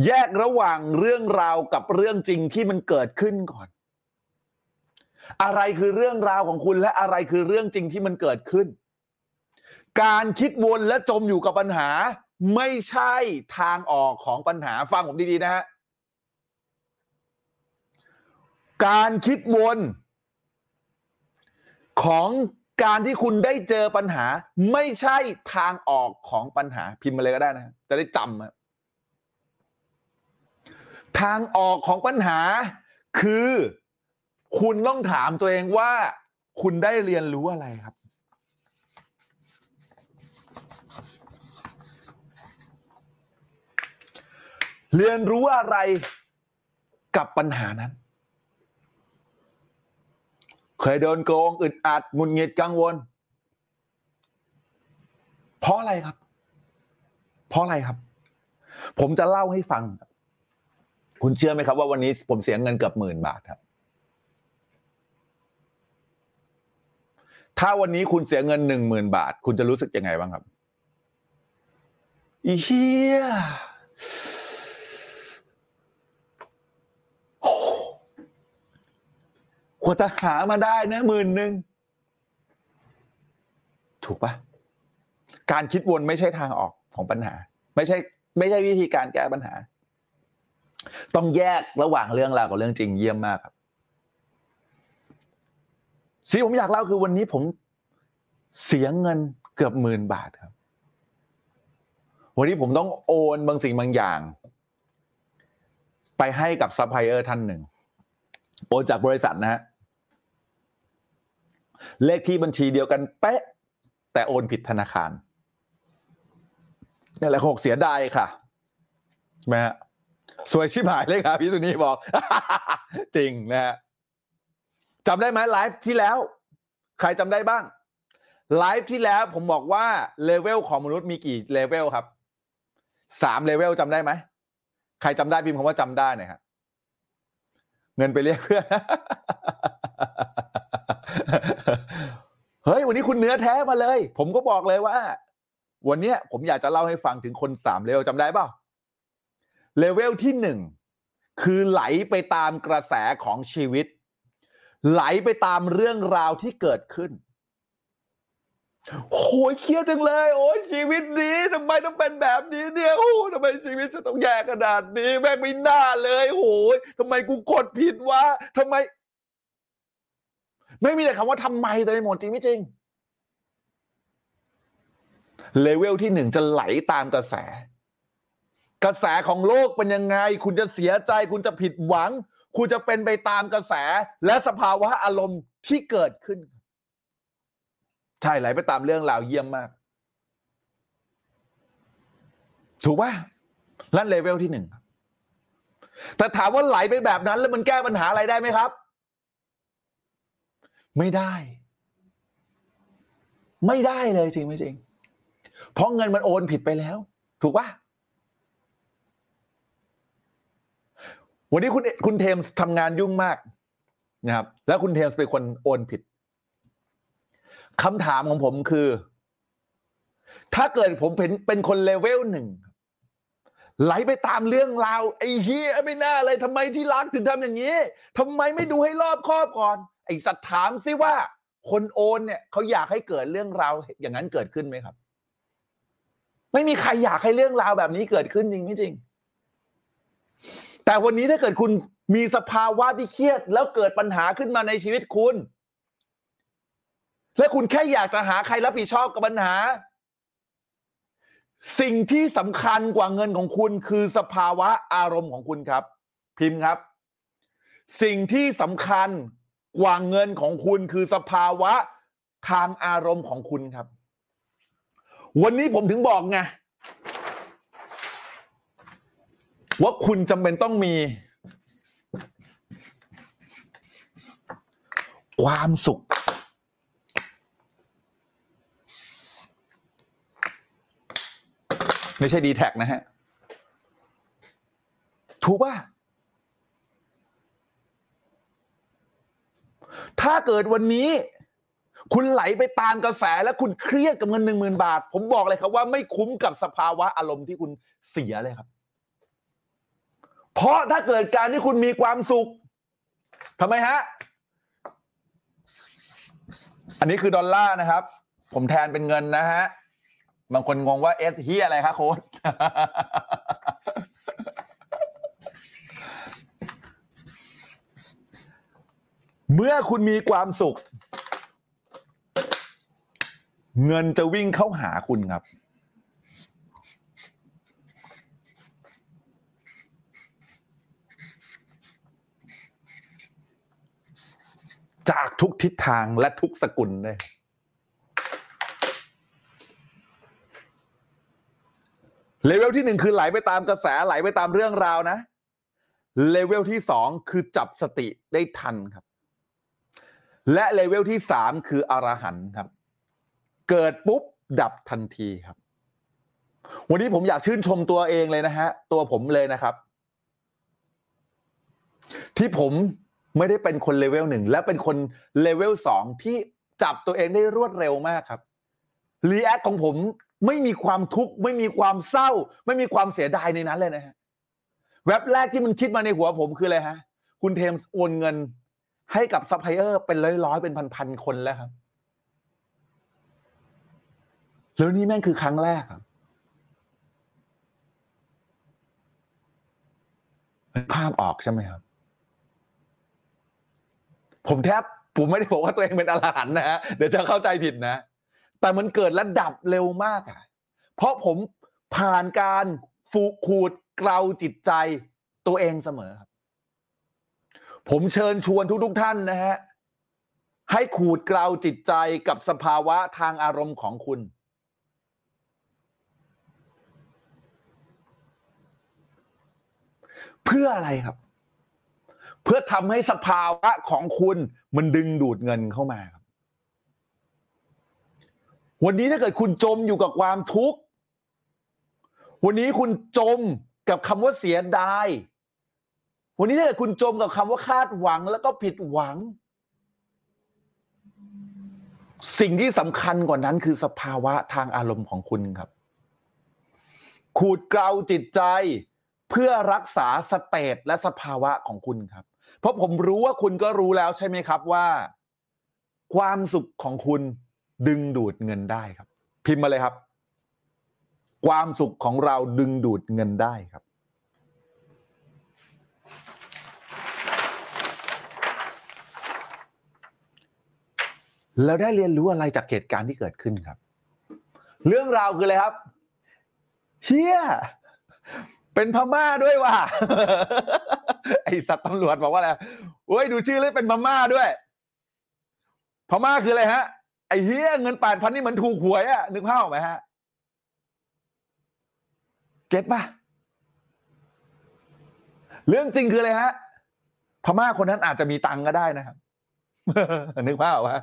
แยกระหว่างเรื่องราวกับเรื่องจริงที่มันเกิดขึ้นก่อน อะไรคือเรื่องราวของคุณและอะไรคือเรื่องจริงที่มันเกิดขึ้น การคิดวนและจมอยู่กับปัญหา ไม่ใช่ทางออกของปัญหาฟังผมดีๆนะฮะ การคิดวนของการที่คุณได้เจอปัญหา ไม่ใช่ทางออกของปัญหาพิมพ์มาเลยก็ได้นะ จะได้จำทางออกของปัญหา คือ คุณต้องถามตัวเองว่า คุณได้เรียนรู้อะไรครับ เรียนรู้อะไรกับปัญหานั้น เคยโดนโกงอึดอัดหงุดหงิดกังวล เพราะอะไรครับ เพราะอะไรครับ ผมจะเล่าให้ฟัง คุณเชื่อไหมครับ ว่าวันนี้ผมเสียเงินเกือบหมื่นบาทครับ ถ้าวันนี้คุณเสียเงินหนึ่งหมื่นบาท คุณจะรู้สึกยังไงบ้างครับอีเชี่ยโอ้ กว่าจะหามาได้นะหมื่นหนึ่งถูกปะการคิดวนไม่ใช่ทางออกของปัญหา ไม่ใช่ ไม่ใช่วิธีการแก้ปัญหา ต้องแยกระหว่างเรื่องราวกับเรื่องจริงเยี่ยมมากครับสิ่งผมอยากเล่าคือวันนี้ผมเสียเงินเกือบหมื่นบาทครับ วันนี้ผมต้องโอนบางสิ่งบางอย่าง ไปให้กับซัพพลายเออร์ท่านหนึ่งโอนจากบริษัทนะฮะ เลขที่บัญชีเดียวกันเป๊ะ แต่โอนผิดธนาคารนี่แหละหกเสียดายค่ะใช่ไหมฮะซวยชิบหายเลยครับพี่สุนีบอก จริงนะฮะจำได้ไหมไลฟ์ที่แล้ว ใครจำได้บ้างไลฟ์ที่แล้วผมบอกว่าเลเวลของมนุษย์มีกี่เลเวลครับสามเลเวลจำได้ไหมใครจำได้พิมพ์คำว่าจำได้หน่อยครับเงินไปเรียกเพื่อน เฮ้ยวันนี้คุณเนื้อแท้มาเลย ผมก็บอกเลยว่า วันเนี้ยผมอยากจะเล่าให้ฟังถึงคนสามเลเวลจำได้เปล่าเลเวลที่หนึ่งคือไหลไปตามกระแสของชีวิต ไหลไปตามเรื่องราวที่เกิดขึ้นโอ้ยเครียดจังเลย โอ้ยชีวิตนี้ทำไมต้องเป็นแบบนี้เนี่ยโอ้ทำไมชีวิตจะต้องแย่ขนาดนี้ แม่งไม่น่าเลยโอ้ยทำไมกูกดผิดวะทำไม ไม่มีแต่คำว่าทำไมแต่หมดจริงไม่จริงเลเวลที่หนึ่งจะไหลตามกระแส กระแสของโลกเป็นยังไง คุณจะเสียใจ คุณจะผิดหวัง คุณจะเป็นไปตามกระแส และสภาวะอารมณ์ที่เกิดขึ้น ใช่ไหลไปตามเรื่องราวเยี่ยมมาก ถูกป่ะนั่นเลเวลที่หนึ่งแต่ถามว่าไหลไปแบบนั้นแล้วมันแก้ปัญหาอะไรได้ไหมครับ ไม่ได้ ไม่ได้เลยจริงไม่จริง เพราะเงินมันโอนผิดไปแล้ว ถูกป่ะวันนี้คุณคุณเทมส์ทำงานยุ่งมากนะครับ แล้วคุณเทมส์เป็นคนโอนผิดคำถามของผมคือ ถ้าเกิดผมเป็นเป็นคนเลเวลหนึ่งไหลไปตามเรื่องราวไอ้เฮียไม่น่าเลยทำไมที่รักถึงทำอย่างนี้ทำไมไม่ดูให้รอบคอบก่อนไอ้สัตว์ถามซิว่า คนโอนเนี่ยเขาอยากให้เกิดเรื่องราวอย่างนั้นเกิดขึ้นไหมครับ ไม่มีใครอยากให้เรื่องราวแบบนี้เกิดขึ้นจริงไม่จริง แต่วันนี้ถ้าเกิดคุณมีสภาวะที่เครียด แล้วเกิดปัญหาขึ้นมาในชีวิตคุณ และคุณแค่อยากจะหาใครรับผิดชอบกับปัญหา สิ่งที่สำคัญกว่าเงินของคุณคือสภาวะอารมณ์ของคุณครับ พิมพ์ครับ สิ่งที่สำคัญ กว่าเงินของคุณคือสภาวะทางอารมณ์ของคุณครับ วันนี้ผมถึงบอกไงว่าคุณจำเป็นต้องมี ความสุข ไม่ใช่ดีแท็นะฮะ ถูกป่ะ ถ้าเกิดวันนี้ คุณไหลไปตามกระแสและคุณเครียดกับเงินหนึ่งหมื่นบาท ผมบอกเลยครับว่าไม่คุ้มกับสภาวะอารมณ์ที่คุณเสียเลยครับ เพราะถ้าเกิดการที่คุณมีความสุขทำไมฮะ อันนี้คือดอลลาร์นะครับ ผมแทนเป็นเงินนะฮะ บางคนงงว่าเอสเฮียอะไรคะโค้ด เมื่อคุณมีความสุข เงินจะวิ่งเข้าหาคุณครับ จากทุกทิศทางและทุกสกุลเลยเลเวลที่หนึ่งคือไหลไปตามกระแสไหลไปตามเรื่องราวนะ เลเวลที่สองคือจับสติได้ทันครับ และเลเวลที่สามคืออรหันต์ครับ เกิดปุ๊บดับทันทีครับ วันนี้ผมอยากชื่นชมตัวเองเลยนะฮะ ตัวผมเลยนะครับ ที่ผมไม่ได้เป็นคนเลเวลหนึ่งและเป็นคนเลเวลสองที่จับตัวเองได้รวดเร็วมากครับ react ของผมไม่มีความทุกข์ไม่มีความเศร้า ไม่มีความเสียดายในนั้นเลยนะฮะแว็บแรกที่มันคิดมาในหัวผมคืออะไรฮะ คุณเทมส์โอนเงิน ให้กับซัพพลายเออร์เป็นร้อยๆ เป็นพันๆคนแล้วครับแล้วนี่แม่งคือครั้งแรกครับภาพออกใช่ไหมครับ ผมแทบผมไม่ได้บอกว่าตัวเองเป็นอรหันนะฮะเดี๋ยวจะเข้าใจผิดนะ แต่มันเกิดระดับเร็วมากอะ เพราะผมผ่านการฟูขูดเกลาจิตใจตัวเองเสมอครับ ผมเชิญชวนทุกๆท่านนะฮะให้ขูดกลาวจิตใจกับสภาวะทางอารมณ์ของคุณ เพื่ออะไรครับ เพื่อทำให้สภาวะของคุณมันดึงดูดเงินเข้ามาครับ วันนี้ถ้าเกิดคุณจมอยู่กับความทุกข์ วันนี้คุณจมกับคำว่าเสียดาย วันนี้ถ้าเกิดคุณจมกับคำว่าคาดหวังแล้วก็ผิดหวัง สิ่งที่สำคัญกว่านั้นคือสภาวะทางอารมณ์ของคุณครับ ขูดเกลาจิตใจเพื่อรักษาสเตตและสภาวะของคุณครับ เพราะผมรู้ว่าคุณก็รู้แล้วใช่ไหมครับว่า ความสุขของคุณดึงดูดเงินได้ครับ พิมพ์มาเลยครับ ความสุขของเราดึงดูดเงินได้ครับ แล้วได้เรียนรู้อะไรจากเหตุการณ์ที่เกิดขึ้นครับ เรื่องราวคืออะไรครับเชี่ยเป็นพม่าด้วยว่ะไอสัตว์ตำรวจบอกว่าอะไรโอ้ยดูชื่อเลยเป็นพม่าด้วย พม่าคืออะไรฮะ ไอเฮียเงินแปดพันนี่เหมือนถูกหวยอะนึกภาพออกไหมฮะเก็ตปะเรื่องจริงคืออะไรฮะพม่าคนนั้นอาจจะมีตังก็ได้นะครับนึกภาพออกปะ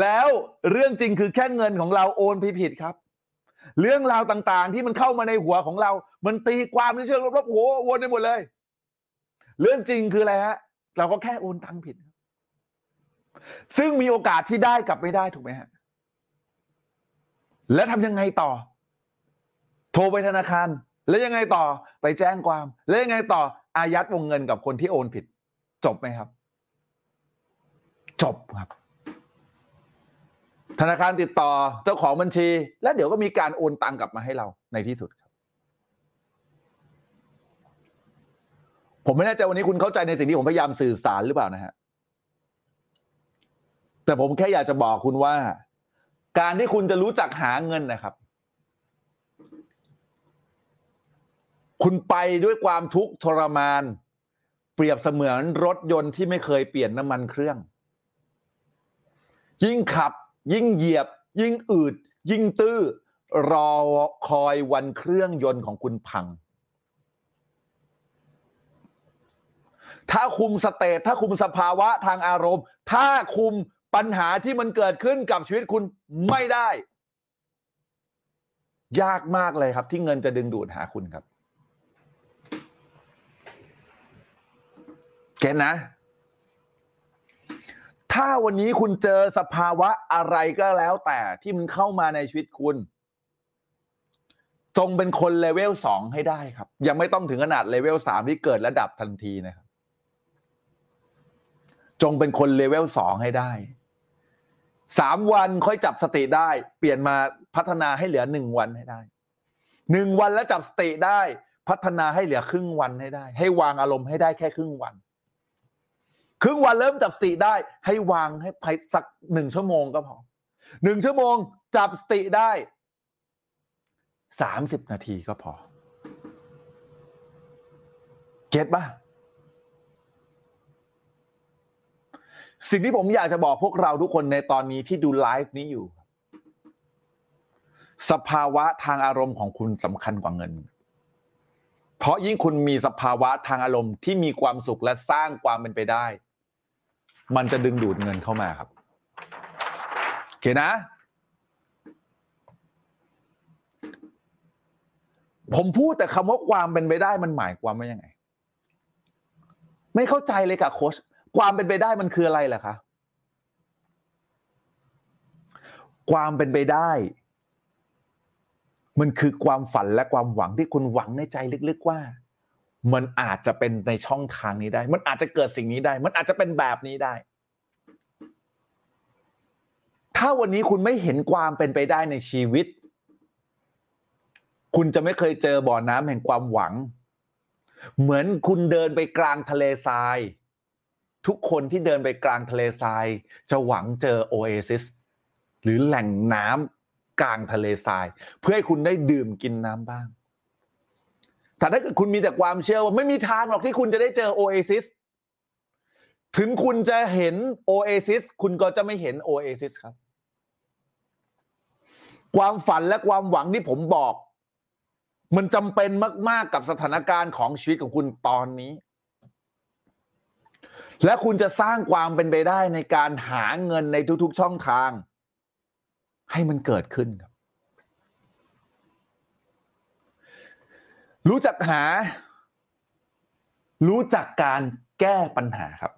แล้วเรื่องจริงคือแค่เงินของเราโอนผิดครับ เรื่องราวต่างๆ ที่มันเข้ามาในหัวของเรา มันตีความในเชิงลบๆโอ้โหวนไปหมดเลย เรื่องจริงคืออะไรฮะ เราก็แค่โอนตังค์ผิด ซึ่งมีโอกาสที่ได้กลับไม่ได้ถูกไหมฮะ แล้วทำยังไงต่อ โทรไปธนาคาร แล้วยังไงต่อไปแจ้งความ แล้วยังไงต่ออายัดวงเงินกับคนที่โอนผิด จบไหมครับ จบครับ ธนาคารติดต่อเจ้าของบัญชี แล้วเดี๋ยวก็มีการโอนตังกลับมาให้เราในที่สุดครับ ผมไม่แน่ใจวันนี้คุณเข้าใจในสิ่งที่ผมพยายามสื่อสารหรือเปล่านะฮะแต่ผมแค่อยากจะบอกคุณว่า การที่คุณจะรู้จักหาเงินนะครับ คุณไปด้วยความทุกข์ทรมาน เปรียบเสมือนรถยนต์ที่ไม่เคยเปลี่ยนน้ำมันเครื่อง ยิ่งขับ ยิ่งเหยียบ ยิ่งอืด ยิ่งตื้อ รอคอยวันเครื่องยนต์ของคุณพัง ถ้าคุมสเตตถ้าคุมสภาวะทางอารมณ์ ถ้าคุมปัญหาที่มันเกิดขึ้นกับชีวิตคุณไม่ได้ ยากมากเลยครับ ที่เงินจะดึงดูดหาคุณครับ get นะ ถ้าวันนี้คุณเจอสภาวะอะไรก็แล้วแต่ที่มันเข้ามาในชีวิตคุณ จงเป็นคนเลเวลสองให้ได้ครับ ยังไม่ต้องถึงขนาด level สามที่เกิดดับทันทีนะครับ จงเป็นคนเลเวลสองให้ได้สามวันค่อยจับสติได้ เปลี่ยนมาพัฒนาให้เหลือหนึ่งวันให้ได้หนึ่งวันแล้วจับสติได้ พัฒนาให้เหลือครึ่งวันให้ได้ ให้วางอารมณ์ให้ได้แค่ครึ่งวัน ครึ่งวันเริ่มจับสติได้ให้วางให้ภายสักหนึ่งชั่วโมงก็พอหนึ่งชั่วโมงจับสติได้สามสิบนาทีก็พอ เก็ตปะสิ่งที่ผมอยากจะบอกพวกเราทุกคนในตอนนี้ที่ดูไลฟ์นี้อยู่ สภาวะทางอารมณ์ของคุณสำคัญกว่าเงิน เพราะยิ่งคุณมีสภาวะทางอารมณ์ที่มีความสุขและสร้างความเป็นไปได้ มันจะดึงดูดเงินเข้ามาครับโอเคนะ ผมพูดแต่คำว่าความเป็นไปได้มันหมายความว่ายังไง ไม่เข้าใจเลยค่ะโค้ชความเป็นไปได้มันคืออะไรล่ะคะความเป็นไปได้ มันคือความฝันและความหวังที่คุณหวังในใจลึกๆว่า มันอาจจะเป็นในช่องทางนี้ได้ มันอาจจะเกิดสิ่งนี้ได้ มันอาจจะเป็นแบบนี้ได้ ถ้าวันนี้คุณไม่เห็นความเป็นไปได้ในชีวิต คุณจะไม่เคยเจอบ่อน้ำแห่งความหวัง เหมือนคุณเดินไปกลางทะเลทราย ทุกคนที่เดินไปกลางทะเลทราย จะหวังเจอโอเอซิสหรือแหล่งน้ำกลางทะเลทราย เพื่อให้คุณได้ดื่มกินน้ำบ้าง แต่ถ้าเกิดคุณมีแต่ความเชื่อว่าไม่มีทางหรอกที่คุณจะได้เจอโอเอซิสถึงคุณจะเห็นโอเอซิสคุณก็จะไม่เห็นโอเอซิสครับ ความฝันและความหวังที่ผมบอก มันจำเป็นมาก ๆ กับสถานการณ์ของชีวิตของคุณตอนนี้ และคุณจะสร้างความเป็นไปได้ในการหาเงินในทุก ๆ ช่องทาง ให้มันเกิดขึ้นครับ รู้จักหา รู้จักการแก้ปัญหาครับ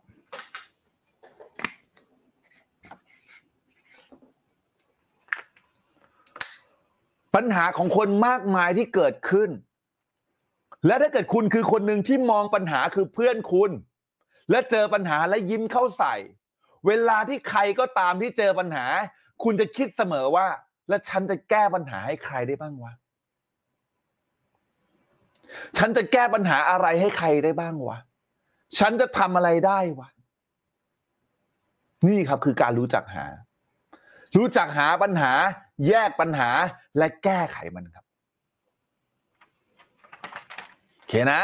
ปัญหาของคนมากมายที่เกิดขึ้น และถ้าเกิดคุณคือคนหนึ่งที่มองปัญหาคือเพื่อนคุณ และเจอปัญหาและยิ้มเข้าใส่ เวลาที่ใครก็ตามที่เจอปัญหา คุณจะคิดเสมอว่า แล้วฉันจะแก้ปัญหาให้ใครได้บ้างวะ ฉันจะแก้ปัญหาอะไรให้ใครได้บ้างวะ ฉันจะทำอะไรได้วะ นี่ครับคือการรู้จักหา รู้จักหาปัญหา แยกปัญหาและแก้ไขมันครับโอเคนะ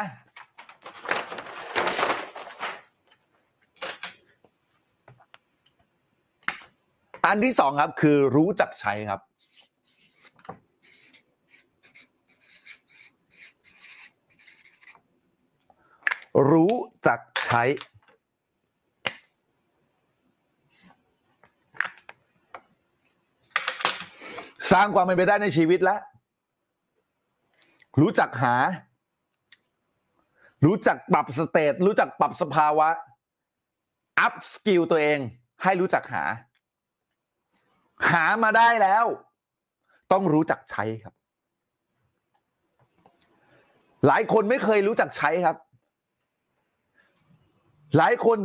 อันที่สองครับคือรู้จักใช้ครับ รู้จักใช้ สร้างความเป็นไปได้ในชีวิตแล้วรู้จักหา รู้จักปรับ state รู้จักปรับสภาวะ up skill ตัวเอง ให้รู้จักหา หามาได้แล้ว ต้องรู้จักใช้ครับ หลายคนไม่เคยรู้จักใช้ครับ หลายคน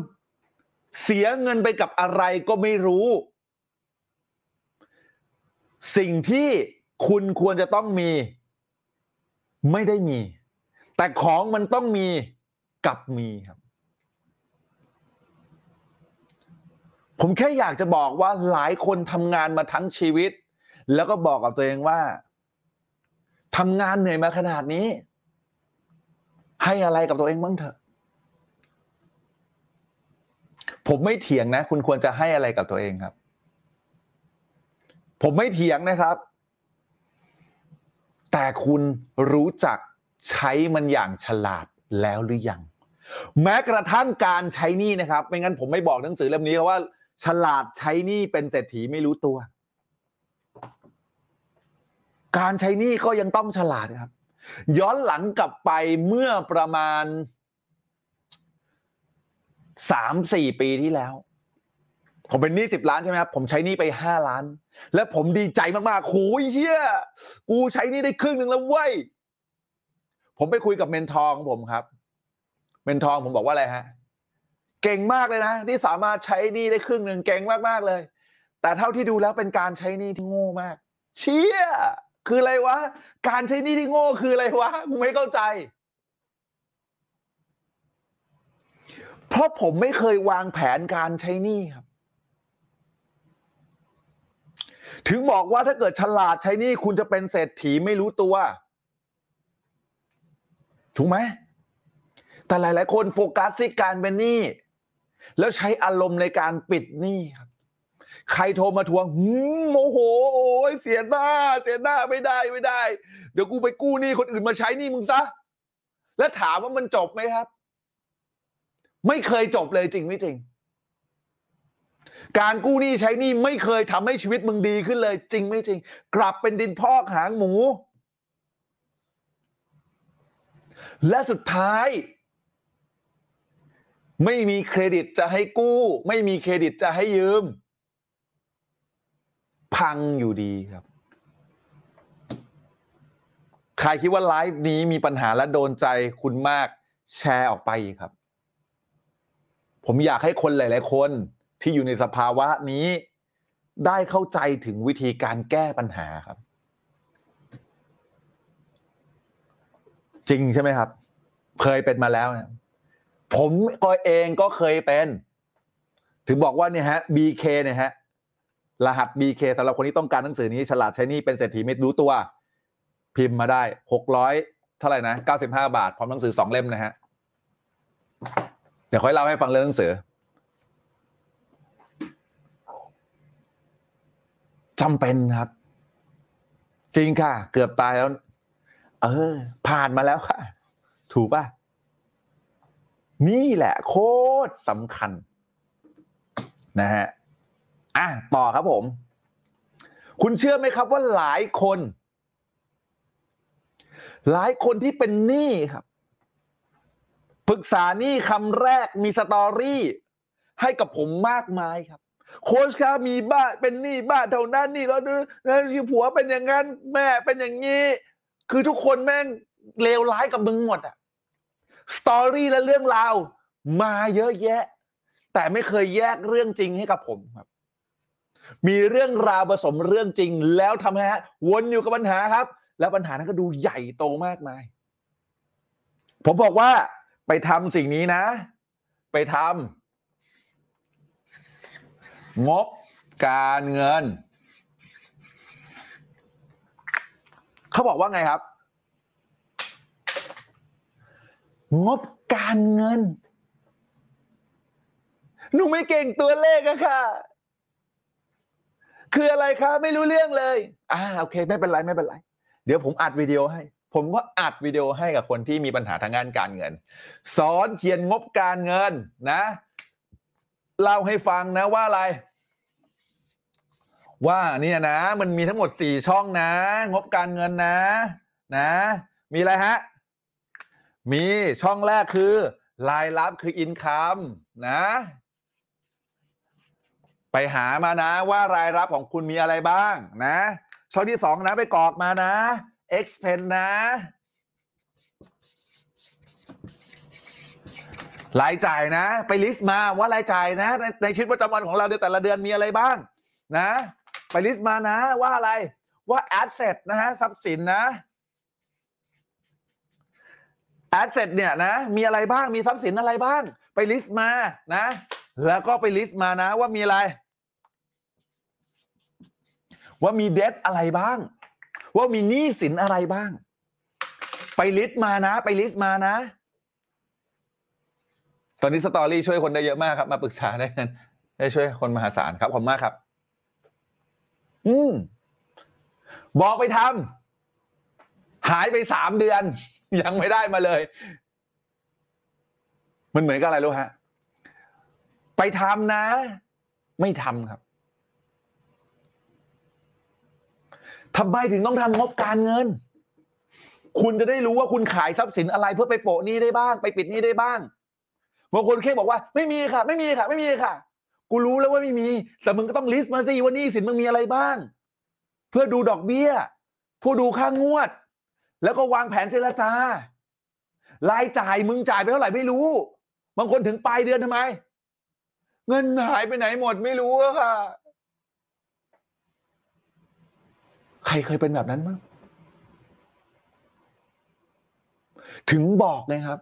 เสียเงินไปกับอะไรก็ไม่รู้ สิ่งที่คุณควรจะต้องมี ไม่ได้มี แต่ของมันต้องมีกับมีครับ ผมแค่อยากจะบอกว่าหลายคนทำงานมาทั้งชีวิต แล้วก็บอกกับตัวเองว่าทำงานเหนื่อยมาขนาดนี้ ให้อะไรกับตัวเองบ้างเถอะ ผมไม่เถียงนะ คุณควรจะให้อะไรกับตัวเองครับ ผมไม่เถียงนะครับ แต่คุณรู้จักใช้มันอย่างฉลาดแล้วหรือยัง แม้กระทั่งการใช้นี้นะครับ ไม่งั้นผมไม่บอกหนังสือเล่มนี้ว่า ฉลาดใช้นี้เป็นเศรษฐีไม่รู้ตัว การใช้นี้ก็ยังต้องฉลาดครับ ย้อนหลังกลับไปเมื่อประมาณ สามสี่ปีที่แล้ว ผมเป็นหนี้สิบล้านใช่ไหมครับผมใช้หนี้ไปห้าล้าน และผมดีใจมากๆโหยเชี่ยกูใช้หนี้ได้ครึ่งหนึ่งแล้วเว้ยผมไปคุยกับ mentor ผมครับ mentor ผมบอกว่าอะไรฮะ เก่งมากเลยนะที่สามารถใช้หนี้ได้ครึ่งหนึ่งเก่งมากๆเลย แต่เท่าที่ดูแล้วเป็นการใช้หนี้ที่โง่มาก เชี่ยคืออะไรวะ การใช้หนี้ที่โง่คืออะไรวะไม่เข้าใจ เพราะผมไม่เคยวางแผนการใช้หนี้ครับ ถึงบอกว่าถ้าเกิดฉลาดใช้หนี้คุณจะเป็นเศรษฐีไม่รู้ตัว ถูกไหม แต่หลาย ๆ คนโฟกัสที่การเป็นหนี้ แล้วใช้อารมณ์ในการปิดหนี้ครับใครโทรมาทวงโมโห โอ้ยเสียหน้า เสียหน้าไม่ได้ไม่ได้ เดี๋ยวกูไปกู้หนี้คนอื่นมาใช้หนี้มึงซะ แล้วถามว่ามันจบไหมครับ ไม่เคยจบเลยจริงไม่จริง การกู้หนี้ใช้หนี้ไม่เคยทำให้ชีวิตมึงดีขึ้นเลย จริงไม่จริง กลับเป็นดินพอกหางหมู และสุดท้าย ไม่มีเครดิตจะให้กู้ ไม่มีเครดิตจะให้ยืม พังอยู่ดีครับใครคิดว่าไลฟ์นี้มีปัญหาและโดนใจคุณมากแชร์ออกไปครับ ผมอยากให้คนหลาย ๆ คนที่อยู่ในสภาวะนี้ได้เข้าใจถึงวิธีการแก้ปัญหาครับ จริงใช่ไหมครับ เคยเป็นมาแล้วนะผมก็เองก็เคยเป็น ถึงบอกว่าเนี่ยฮะ BK เนี่ยฮะ รหัส BK สำหรับคนที่ต้องการหนังสือนี้ฉลาดใช้นี่เป็นเศรษฐีไม่รู้ตัว พิมพ์มาได้หกร้อยเท่าไหร่นะเก้าสิบห้าบาท พร้อมหนังสือสองเล่มนะฮะ ดี๋ยวค่อยเล่าให้ฟังเรื่องหนังสือจำเป็นครับ จริงค่ะ เกือบตายแล้ว เออ ผ่านมาแล้วค่ะ ถูกป่ะ นี่แหละ โคตรสำคัญ นะฮะอะต่อครับผม คุณเชื่อไหมครับว่าหลายคน หลายคนที่เป็นหนี้ครับ ปรึกษานี้คำแรกมีสตอรี่ ให้กับผมมากมายครับ โค้ชครับมีบ้านเป็นหนี้บ้านเท่านั้นนี่แล้วแล้วผัวเป็นอย่างนั้นแม่เป็นอย่างนี้ คือทุกคนแม่งเลวร้ายกับมึงหมดอะสตอรี่และเรื่องราวมาเยอะแยะ แต่ไม่เคยแยกเรื่องจริงให้กับผมครับ มีเรื่องราวผสมเรื่องจริง แล้วทำให้ฮะวนอยู่กับปัญหาครับ แล้วปัญหานั้นก็ดูใหญ่โตมากมาย ผมบอกว่า ไปทำสิ่งนี้นะ ไปทำงบการเงิน เขาบอกว่าไงครับ งบการเงิน หนูไม่เก่งตัวเลขอะค่ะ คืออะไรคะ ไม่รู้เรื่องเลย อ่าโอเค ไม่เป็นไรไม่เป็นไร เดี๋ยวผมอัดวิดีโอให้ ผมก็อัดวิดีโอให้กับคนที่มีปัญหาทางด้านการเงิน สอนเขียนงบการเงินนะเล่าให้ฟังนะว่าอะไร ว่าเนี่ยนะ มันมีทั้งหมดสี่ช่องนะ งบการเงินนะ นะ มีอะไรฮะ มีช่องแรกคือรายรับคืออินคัมนะ ไปหามานะว่ารายรับของคุณมีอะไรบ้างนะ ช่องที่สองนะ ไปกรอกมานะ expense นะ รายจ่ายนะ ไปลิสต์มาว่ารายจ่ายนะ ในในชีวิตประจำวันของเราในแต่ละเดือนมีอะไรบ้างนะ ไป list มานะว่าอะไรว่า asset นะฮะทรัพย์สินนะ asset เนี่ยนะมีอะไรบ้างมีทรัพย์สินอะไรบ้าง ไป list มานะ แล้วก็ไป list มานะว่ามีอะไร ว่ามีเดทอะไรบ้าง ว่ามีหนี้สินอะไรบ้าง ไป list มานะ ไป list มานะ ตอนนี้สตอรี่ช่วยคนได้เยอะมากครับ มาปรึกษาได้กันได้ช่วยคนมหาศาลครับขอบคุณมากครับ อืมบอกไปทำหายไปสามเดือน ยังไม่ได้มาเลย มันเหมือนกับอะไรรู้ฮะ ไปทำนะ ไม่ทำครับ ทำไมถึงต้องทำงบการเงิน คุณจะได้รู้ว่าคุณขายทรัพย์สินอะไรเพื่อไปโปะหนี้ได้บ้าง ไปปิดหนี้ได้บ้างบางคนแค่บอกว่า ไม่มีค่ะ ไม่มีค่ะ ไม่มีค่ะ กูรู้แล้วว่าไม่มี แต่มึงก็ต้องลิสต์มาสิว่าหนี้สินมึงมีอะไรบ้าง เพื่อดูดอกเบี้ยผู้ดูค่างวด แล้วก็วางแผนเจรจารายจ่ายมึงจ่ายไปเท่าไหร่ไม่รู้ บางคนถึงปลายเดือนทำไม เงินหายไปไหนหมดไม่รู้อะค่ะ ใครเคยเป็นแบบนั้นบ้างถึงบอกไงครับ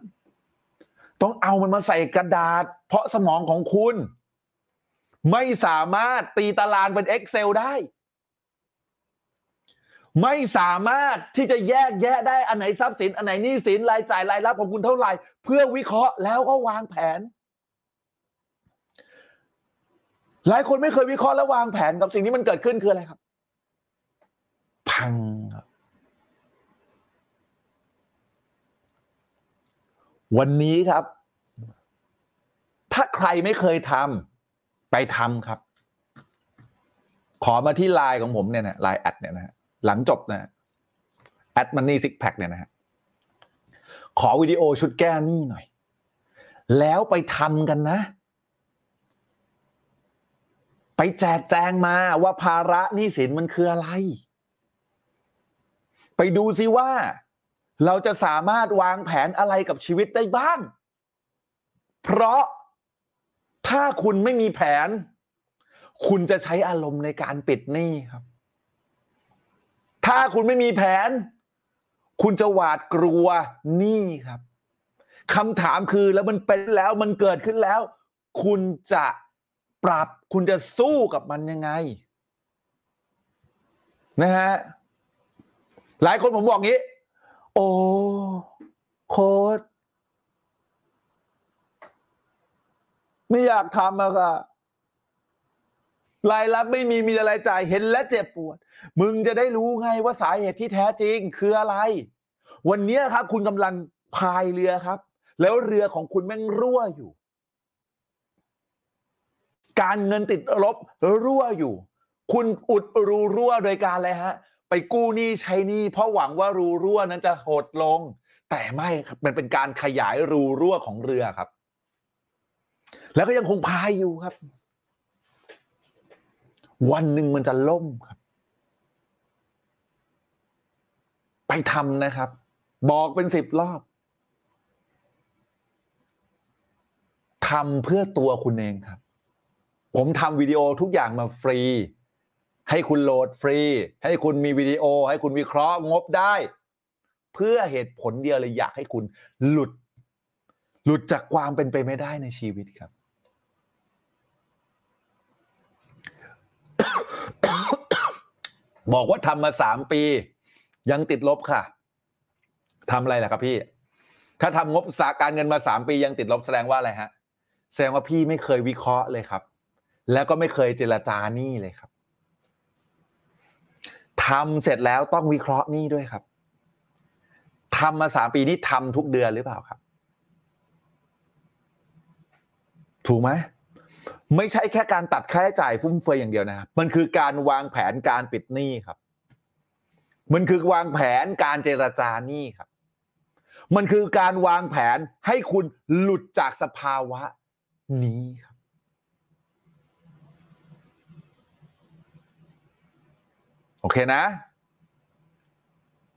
ต้องเอามันมาใส่กระดาษ เพราะสมองของคุณ ไม่สามารถตีตารางเป็น Excel ได้ ไม่สามารถที่จะแยกแยะได้อันไหนทรัพย์สิน อันไหนหนี้สินรายจ่ายรายรับของคุณเท่าไหร่ เพื่อวิเคราะห์แล้วก็วางแผน หลายคนไม่เคยวิเคราะห์และวางแผนกับสิ่งที่มันเกิดขึ้นคืออะไรครับ พังครับวันนี้ครับ ถ้าใครไม่เคยทำไปทำครับ ขอมาที่ไลน์ของผมเนี่ยนะไลน์แอดเนี่ยนะฮะหลังจบนะแอดมันนี่ซิกแพคเนี่ยนะฮะขอวิดีโอชุดแก้หนี้หน่อย แล้วไปทำกันนะ ไปแจกแจงมาว่าภาระหนี้สินมันคืออะไร ไปดูซิว่า เราจะสามารถวางแผนอะไรกับชีวิตได้บ้าง เพราะถ้าคุณไม่มีแผน คุณจะใช้อารมณ์ในการปิดหนี้ครับ ถ้าคุณไม่มีแผน คุณจะหวาดกลัวหนี้ครับคำถามคือแล้วมันเป็นแล้วมันเกิดขึ้นแล้ว คุณจะปรับคุณจะสู้กับมันยังไง นะฮะ หลายคนผมบอกงี้ โอ้โค้ดไม่อยากทำอะค่ะรายรับไม่มีมีอะไรจ่ายเห็นและเจ็บปวด มึงจะได้รู้ไงว่าสาเหตุที่แท้จริงคืออะไร วันนี้ครับ คุณกำลังพายเรือครับ แล้วเรือของคุณแม่งรั่วอยู่ การเงินติดลบรั่วอยู่ คุณอุดรูรั่วโดยการอะไรฮะ ไปกู้หนี้ใช้หนี้เพราะหวังว่ารูรั่วนั้นจะหดลง แต่ไม่มันเป็นการขยายรูรั่วของเรือครับ แล้วก็ยังคงพายอยู่ครับ วันหนึ่งมันจะล่มครับ ไปทำนะครับ บอกเป็นสิบรอบทำเพื่อตัวคุณเองครับ ผมทำวิดีโอทุกอย่างมาฟรี ให้คุณโหลดฟรี ให้คุณมีวิดีโอ ให้คุณวิเคราะห์งบได้ เพื่อเหตุผลเดียวเลยอยากให้คุณหลุด หลุดจากความเป็นไปไม่ได้ในชีวิตครับ บอกว่าทำมาสามปี ยังติดลบค่ะทำอะไรล่ะครับพี่ ถ้าทำงบสาการเงินมาสามปี ยังติดลบแสดงว่าอะไรฮะ แสดงว่าพี่ไม่เคยวิเคราะห์เลยครับ แล้วก็ไม่เคยเจรจาหนี้เลยครับ ทำเสร็จแล้วต้องวิเคราะห์หนี้ด้วยครับทำมาสามปีนี้ทำทุกเดือนหรือเปล่าครับ ถูกไหมไม่ใช่แค่การตัดค่าใช้จ่ายฟุ่มเฟือยอย่างเดียวนะครับ มันคือการวางแผนการปิดหนี้ครับ มันคือวางแผนการเจรจาหนี้ครับ มันคือการวางแผนให้คุณหลุดจากสภาวะนี้ครับ โอเคนะ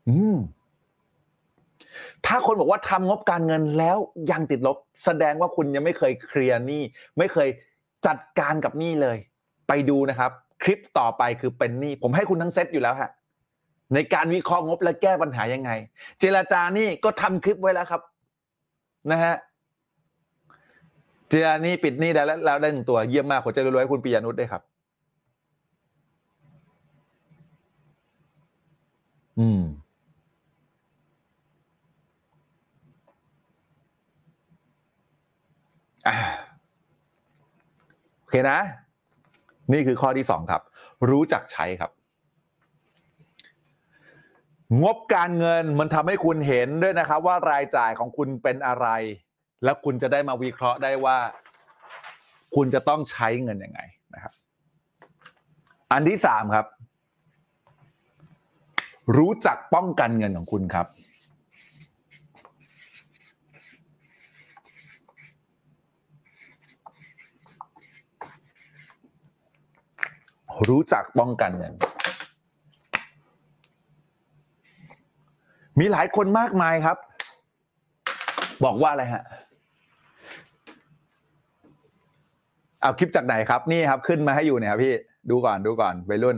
อืม ถ้าคนบอกว่าทำงบการเงินแล้วยังติดลบ แสดงว่าคุณยังไม่เคยเคลียร์หนี้ไม่เคยจัดการกับหนี้เลย ไปดูนะครับ คลิปต่อไปคือเป็นหนี้ผมให้คุณทั้งเซตอยู่แล้วฮะในการวิเคราะห์งบและแก้ปัญหายังไง เจรจานี่ก็ทำคลิปไว้แล้วครับ นะฮะเจรจานี่ปิดหนี้ได้แล้วแล้วได้หนึ่งตัวเยี่ยมมากผมจะรวยๆให้คุณปิยานุชด้วยครับ อืม อ่าโอเคนะ นี่คือข้อที่สองครับ รู้จักใช้ครับ งบการเงินมันทำให้คุณเห็นด้วยนะครับ ว่ารายจ่ายของคุณเป็นอะไร แล้วคุณจะได้มาวิเคราะห์ได้ว่า คุณจะต้องใช้เงินยังไงนะครับ อันที่สามครับ รู้จักป้องกันเงินของคุณครับ รู้จักป้องกันเงิน มีหลายคนมากมายครับ บอกว่าอะไรฮะเอาคลิปจากไหนครับนี่ครับ ขึ้นมาให้อยู่เนี่ยครับพี่ดูก่อนดูก่อนไปรุ่น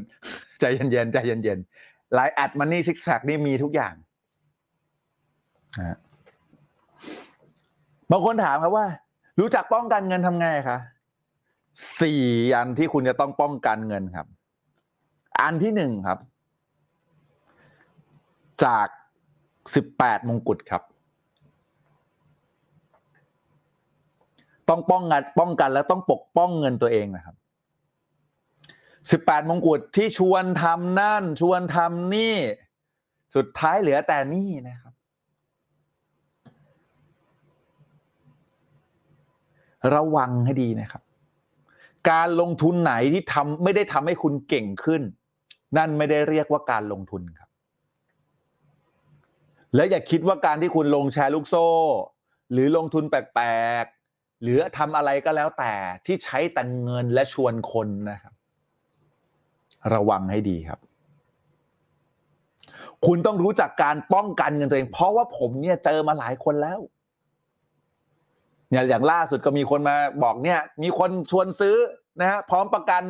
ใจเย็นๆใจเย็นๆ ไลน์แอดมันนี่ซิกแซกนี่มีทุกอย่างบางคนถามครับว่า รู้จักป้องกันเงินทำไงคะสี่อันที่คุณจะต้องป้องกันเงินครับ อันที่หนึ่งครับ จากสิบแปดมงกุฎครับ ต้องป้องกันป้องกันแล้วต้องปกป้องเงินตัวเองนะครับ สิบแปดมงกุฎที่ชวนทำนั่น ชวนทำนี่ สุดท้ายเหลือแต่นี่นะครับ ระวังให้ดีนะครับ การลงทุนไหนที่ทำไม่ได้ทำให้คุณเก่งขึ้น นั่นไม่ได้เรียกว่าการลงทุนครับ และอย่าคิดว่าการที่คุณลงแชร์ลูกโซ่ หรือลงทุนแปลกๆหรือทำอะไรก็แล้วแต่ที่ใช้แต่เงินและชวนคนนะครับ ระวังให้ดีครับ คุณต้องรู้จักการป้องกันเงินตัวเอง เพราะว่าผมเนี่ยเจอมาหลายคนแล้วเนี่ยอย่างล่าสุดก็มีคนมาบอกเนี่ย มีคนชวนซื้อนะฮะพร้อมประกัน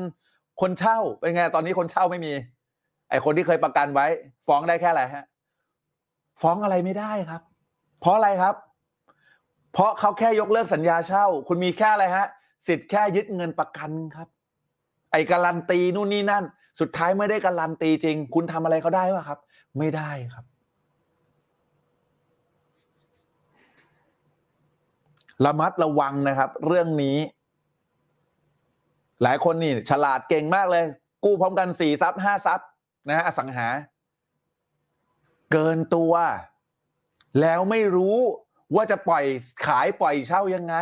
คนเช่าเป็นไงตอนนี้คนเช่าไม่มี ไอคนที่เคยประกันไว้ ฟ้องได้แค่อะไรฮะ ฟ้องอะไรไม่ได้ครับ เพราะอะไรครับ เพราะเขาแค่ยกเลิกสัญญาเช่า คุณมีแค่อะไรฮะ สิทธิ์แค่ยึดเงินประกันครับ ไอการันตีนู่นนี่นั่น สุดท้ายไม่ได้การันตีจริง คุณทำอะไรเขาได้ป่ะครับ ไม่ได้ครับ ระมัดระวังนะครับ เรื่องนี้ หลายคนนี่ ฉลาดเก่งมากเลย กู้พร้อมกันสี่ซับห้าซับนะฮะอสังหา เกินตัว แล้วไม่รู้ว่าจะปล่อยขายปล่อยเช่ายังไง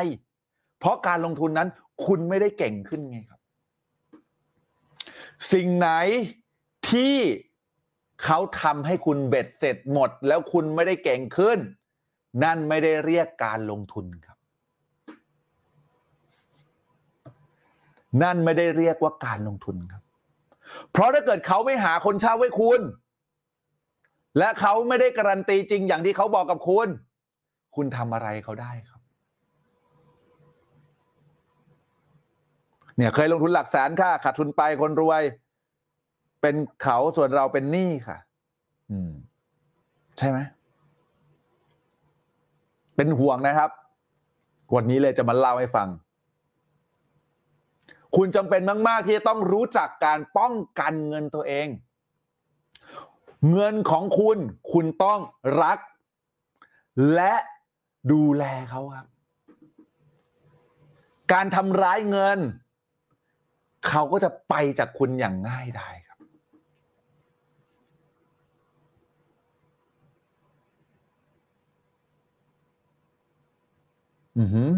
เพราะการลงทุนนั้น คุณไม่ได้เก่งขึ้นไงครับ สิ่งไหนที่เขาทำให้คุณเบ็ดเสร็จหมด แล้วคุณไม่ได้เก่งขึ้น นั่นไม่ได้เรียกการลงทุนครับ นั่นไม่ได้เรียกว่าการลงทุนครับ เพราะถ้าเกิดเขาไม่หาคนเช่าให้คุณ และเขาไม่ได้การันตีจริงอย่างที่เขาบอกกับคุณ คุณทำอะไรเขาได้ครับ เนี่ยเคยลงทุนหลักแสนค่ะขาดทุนไปคนรวย เป็นเขาส่วนเราเป็นหนี้ค่ะ อืม ใช่ไหมเป็นห่วงนะครับวันนี้เลยจะมาเล่าให้ฟัง คุณจำเป็นมาก ๆ ที่จะต้องรู้จักการป้องกันเงินตัวเอง เงินของคุณ คุณต้องรัก และดูแลเขาครับ การทำร้ายเงิน เขาก็จะไปจากคุณอย่างง่ายไดายครับ อือหือ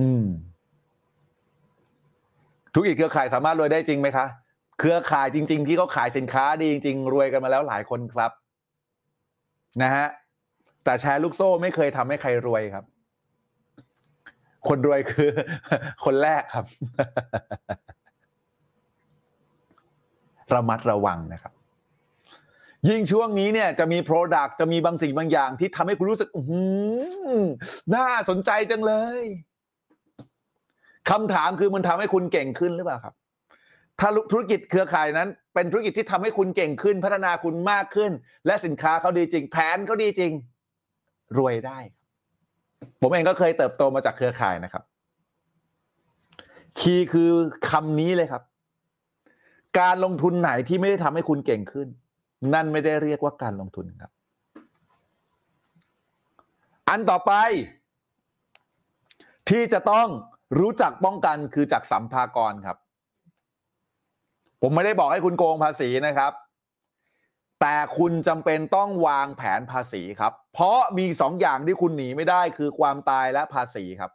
อืม ธุรกิจเครือข่ายสามารถรวยได้จริงไหมคะ เครือข่ายจริง ๆ ที่เขาขายสินค้าดีจริง ๆ รวยกันมาแล้วหลายคนครับ นะฮะ แต่แชร์ลูกโซ่ไม่เคยทำให้ใครรวยครับ คนรวยคือ คนแรกครับ ระมัดระวังนะครับ ยิ่งช่วงนี้เนี่ยจะมี Product จะมีบางสิ่งบางอย่าง ที่ทำให้คุณรู้สึกหือน่าสนใจจังเลยคำถามคือมันทำให้คุณเก่งขึ้นหรือเปล่าครับ ถ้าธุรกิจเครือข่ายนั้น เป็นธุรกิจที่ทำให้คุณเก่งขึ้น พัฒนาคุณมากขึ้น และสินค้าเขาดีจริง แผนเขาดีจริง รวยได้ ผมเองก็เคยเติบโตมาจากเครือข่ายนะครับ คีย์คือคำนี้เลยครับ การลงทุนไหนที่ไม่ได้ทำให้คุณเก่งขึ้น นั่นไม่ได้เรียกว่าการลงทุนครับ อันต่อไป ที่จะต้องรู้จักป้องกันคือจากสัมภากรครับ ผมไม่ได้บอกให้คุณโกงภาษีนะครับ แต่คุณจำเป็นต้องวางแผนภาษีครับ เพราะมีสองอย่างที่คุณหนีไม่ได้คือความตายและภาษีครับ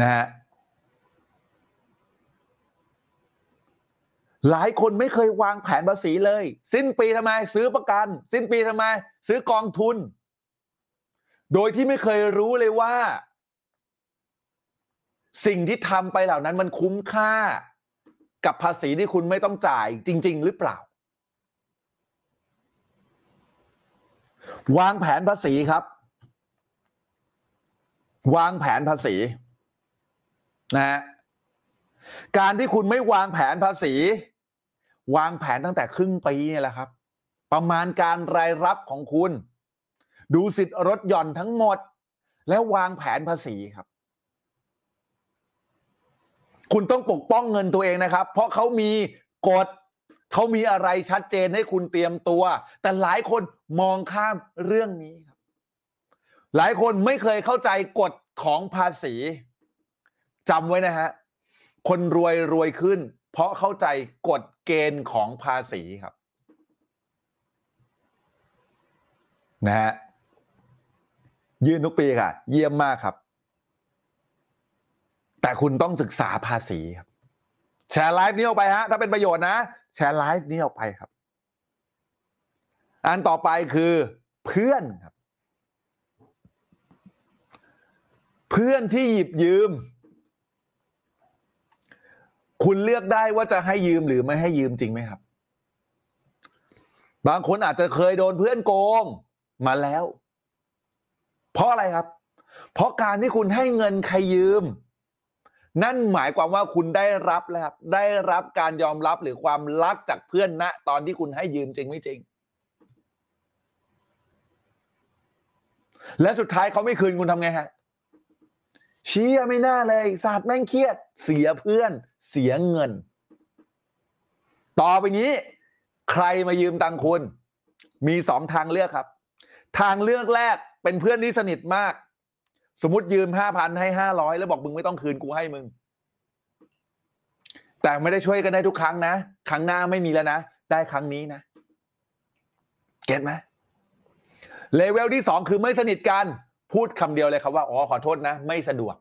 นะฮะหลายคนไม่เคยวางแผนภาษีเลย สิ้นปีทำไม ซื้อประกัน สิ้นปีทำไม ซื้อกองทุน โดยที่ไม่เคยรู้เลยว่า สิ่งที่ทำไปเหล่านั้นมันคุ้มค่า กับภาษีที่คุณไม่ต้องจ่ายจริง ๆ หรือเปล่า วางแผนภาษีครับ วางแผนภาษีนะฮะการที่คุณไม่วางแผนภาษี วางแผนตั้งแต่ครึ่งปีนี่แหละครับ ประมาณการรายรับของคุณ ดูสิทธิ์รถหย่อนทั้งหมด แล้ววางแผนภาษีครับ คุณต้องปกป้องเงินตัวเองนะครับ เพราะเขามีกฎเขามีอะไรชัดเจนให้คุณเตรียมตัว แต่หลายคนมองข้ามเรื่องนี้ครับ หลายคนไม่เคยเข้าใจกฎของภาษีจำไว้นะฮะคนรวยรวยขึ้น เพราะเข้าใจกฎเกณฑ์ของภาษีครับนะฮะยื่นทุกปีค่ะ เยี่ยมมากครับ แต่คุณต้องศึกษาภาษีครับ แชร์ไลฟ์นี้ออกไปฮะ ถ้าเป็นประโยชน์นะ แชร์ไลฟ์นี้ออกไปครับ อันต่อไปคือเพื่อนครับ เพื่อนที่หยิบยืม คุณเลือกได้ว่าจะให้ยืมหรือไม่ให้ยืมจริงไหมครับ บางคนอาจจะเคยโดนเพื่อนโกงมาแล้ว เพราะอะไรครับ เพราะการที่คุณให้เงินใครยืม นั่นหมายความว่าคุณได้รับแล้วครับได้รับการยอมรับหรือความรักจากเพื่อนณตอนที่คุณให้ยืมจริงไม่จริง และสุดท้ายเขาไม่คืนคุณทำไงฮะเชี่ยไม่น่าเลยศาสตร์แม่งเครียด เสียเพื่อน เสียเงิน ต่อไปนี้ ใครมายืมตังคุณ มีสองทางเลือกครับ ทางเลือกแรกเป็นเพื่อนที่สนิทมาก สมมติยืมห้าพันให้ห้าร้อยแล้วบอกมึงไม่ต้องคืนกูให้มึง แต่ไม่ได้ช่วยกันได้ทุกครั้งนะ ครั้งหน้าไม่มีแล้วนะ ได้ครั้งนี้นะ เก็ตไหมเลเวลที่สองคือไม่สนิทกัน พูดคำเดียวเลยครับว่า อ๋อ ขอโทษนะ ไม่สะดวก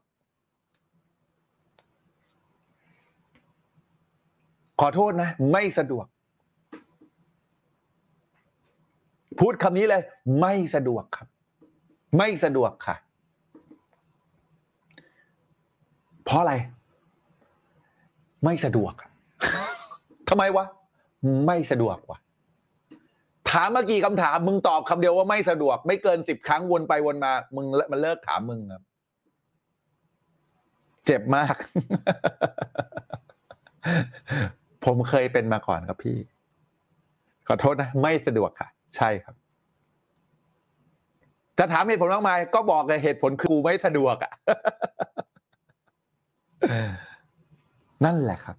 ขอโทษนะ ไม่สะดวก พูดคำนี้เลย ไม่สะดวกครับ ไม่สะดวกค่ะ เพราะอะไร ไม่สะดวกอะทำไมวะ ไม่สะดวกวะถามมากี่คำถาม มึงตอบคำเดียวว่าไม่สะดวก ไม่เกินสิบครั้งวนไปวนมา มึงมันเลิกถามมึงครับ เจ็บมาก ผมเคยเป็นมาก่อนครับพี่ ขอโทษนะ ไม่สะดวกค่ะ ใช่ครับจะถามเหตุผลมากมายก็บอกเลยเหตุผลคือกูไม่สะดวกอะ นั่นแหละครับ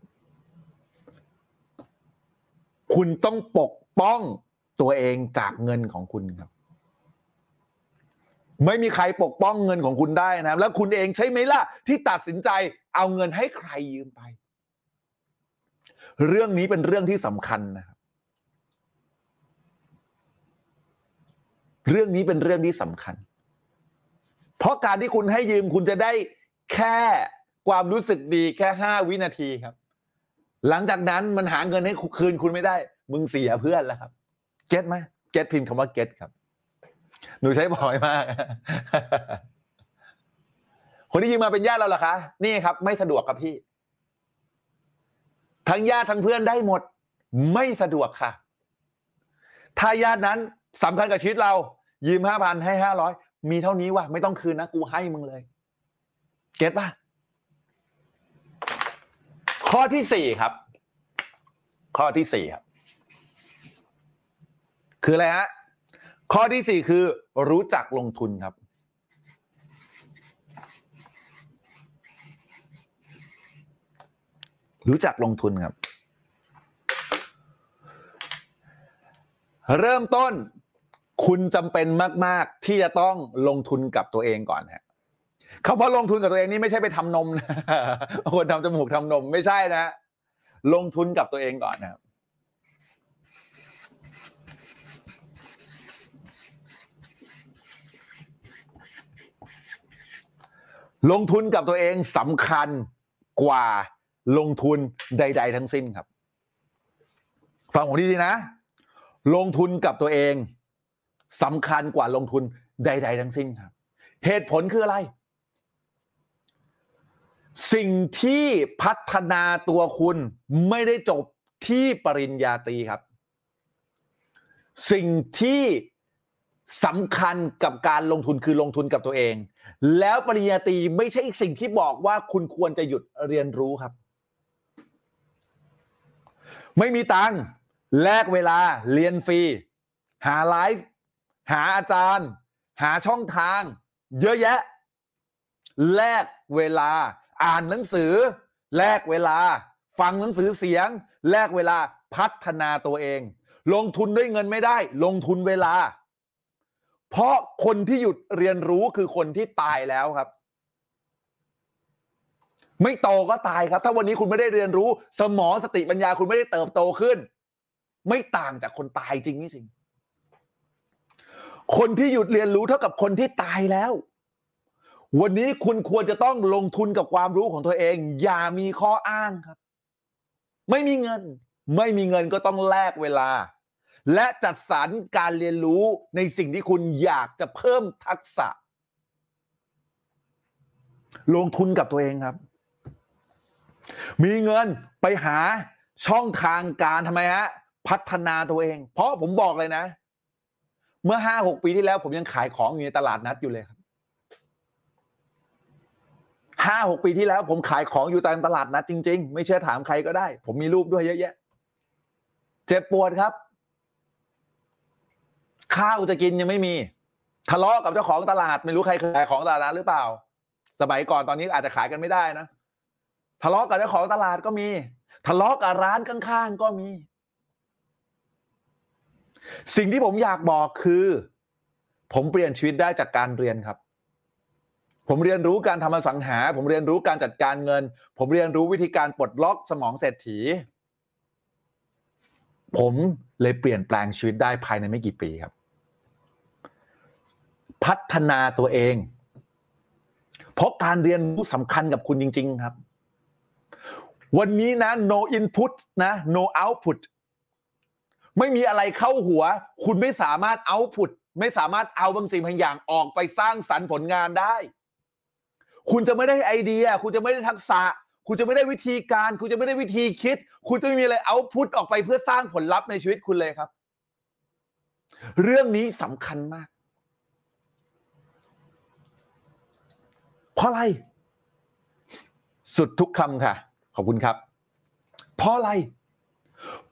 คุณต้องปกป้องตัวเองจากเงินของคุณครับ ไม่มีใครปกป้องเงินของคุณได้นะ แล้วคุณเองใช่ไหมล่ะ ที่ตัดสินใจเอาเงินให้ใครยืมไป เรื่องนี้เป็นเรื่องที่สำคัญนะครับ เรื่องนี้เป็นเรื่องที่สำคัญ เพราะการที่คุณให้ยืมคุณจะได้แค่ ความรู้สึกดีแค่ห้าวินาทีครับ หลังจากนั้นมันหาเงินให้คืนคุณไม่ได้ มึงเสียเพื่อนแล้วครับ เก็ตไหมเก็ตพิมพ์คำว่าเก็ตครับ หนูใช้บ่อยมาก คนที่ยืมมาเป็นญาติเราเหรอคะ นี่ครับ ไม่สะดวกครับพี่ ทั้งญาติทั้งเพื่อนได้หมด ไม่สะดวกค่ะถ้าญาตินั้นสำคัญกับชีวิตเรา ยืมห้าพันให้ห้าร้อยมีเท่านี้ว่ะไม่ต้องคืนนะ กูให้มึงเลย เก็ตป่ะ ข้อที่สี่ครับ ข้อที่สี่ครับ คืออะไรฮะข้อที่สี่คือ รู้จักลงทุนครับ รู้จักลงทุนครับ เริ่มต้นคุณจำเป็นมาก ๆ ที่จะต้องลงทุนกับตัวเองก่อนฮะ คำว่าลงทุนกับตัวเองนี่ไม่ใช่ไปทำนมนะคนทำจมูกทำนมไม่ใช่นะ ลงทุนกับตัวเองก่อนนะครับลงทุนกับตัวเองสำคัญกว่าลงทุนใด ๆ ทั้งสิ้นครับ ฟังผมดีๆนะ ลงทุนกับตัวเองสำคัญกว่าลงทุนใด ๆ ทั้งสิ้นครับ เหตุผลคืออะไร สิ่งที่พัฒนาตัวคุณไม่ได้จบที่ปริญญาตรีครับ สิ่งที่สำคัญกับการลงทุนคือลงทุนกับตัวเอง แล้วปริญญาตรีไม่ใช่สิ่งที่บอกว่าคุณควรจะหยุดเรียนรู้ครับ ไม่มีตังค์แลกเวลาเรียนฟรี หาไลฟ์หาอาจารย์ หาช่องทาง เยอะแยะ แลกเวลา อ่านหนังสือ แลกเวลา ฟังหนังสือเสียง แลกเวลาพัฒนาตัวเอง ลงทุนด้วยเงินไม่ได้ ลงทุนเวลา เพราะคนที่หยุดเรียนรู้คือคนที่ตายแล้วครับ ไม่โตก็ตายครับ ถ้าวันนี้คุณไม่ได้เรียนรู้ สมองสติปัญญาคุณไม่ได้เติบโตขึ้น ไม่ต่างจากคนตายจริงนี่จริงคนที่หยุดเรียนรู้เท่ากับคนที่ตายแล้ว วันนี้คุณควรจะต้องลงทุนกับความรู้ของตัวเอง อย่ามีข้ออ้างครับ ไม่มีเงิน ไม่มีเงินก็ต้องแลกเวลา และจัดสรรการเรียนรู้ในสิ่งที่คุณอยากจะเพิ่มทักษะ ลงทุนกับตัวเองครับ มีเงินไปหาช่องทางการทำไมฮะพัฒนาตัวเอง เพราะผมบอกเลยนะ เมื่อห้าหกปีที่แล้ว ผมยังขายของอยู่ในตลาดนัดอยู่เลยครับ ห้าหกปีที่แล้วผมขายของอยู่ตามตลาดนัดจริง ๆ ไม่เชื่อถามใครก็ได้ ผมมีรูปด้วยเยอะแยะ เจ็บปวดครับ ข้าวจะกินยังไม่มี ทะเลาะกับเจ้าของตลาด ไม่รู้ใครขายของตลาดนั้นหรือเปล่า สมัยก่อนตอนนี้อาจจะขายกันไม่ได้นะทะเลาะกับเจ้าของตลาดก็มี ทะเลาะกับร้านข้างๆก็มี สิ่งที่ผมอยากบอกคือ ผมเปลี่ยนชีวิตได้จากการเรียนครับ ผมเรียนรู้การทำอสังหา ผมเรียนรู้การจัดการเงิน ผมเรียนรู้วิธีการปลดล็อกสมองเศรษฐี ผมเลยเปลี่ยนแปลงชีวิตได้ภายในไม่กี่ปีครับ พัฒนาตัวเอง เพราะการเรียนรู้สำคัญกับคุณจริง ๆ ครับ วันนี้นะ no input นะ no output ไม่มีอะไรเข้าหัว คุณไม่สามารถ output ไม่สามารถเอาบางสิ่งบางอย่างออกไปสร้างสรรค์ผลงานได้ คุณจะไม่ได้ไอเดีย คุณจะไม่ได้ทักษะ คุณจะไม่ได้วิธีการ คุณจะไม่ได้วิธีคิด คุณจะไม่มีอะไรเอาพุทออกไปเพื่อสร้างผลลัพธ์ในชีวิตคุณเลยครับ เรื่องนี้สำคัญมาก เพราะอะไร สุดทุกคำค่ะ ขอบคุณครับ เพราะอะไร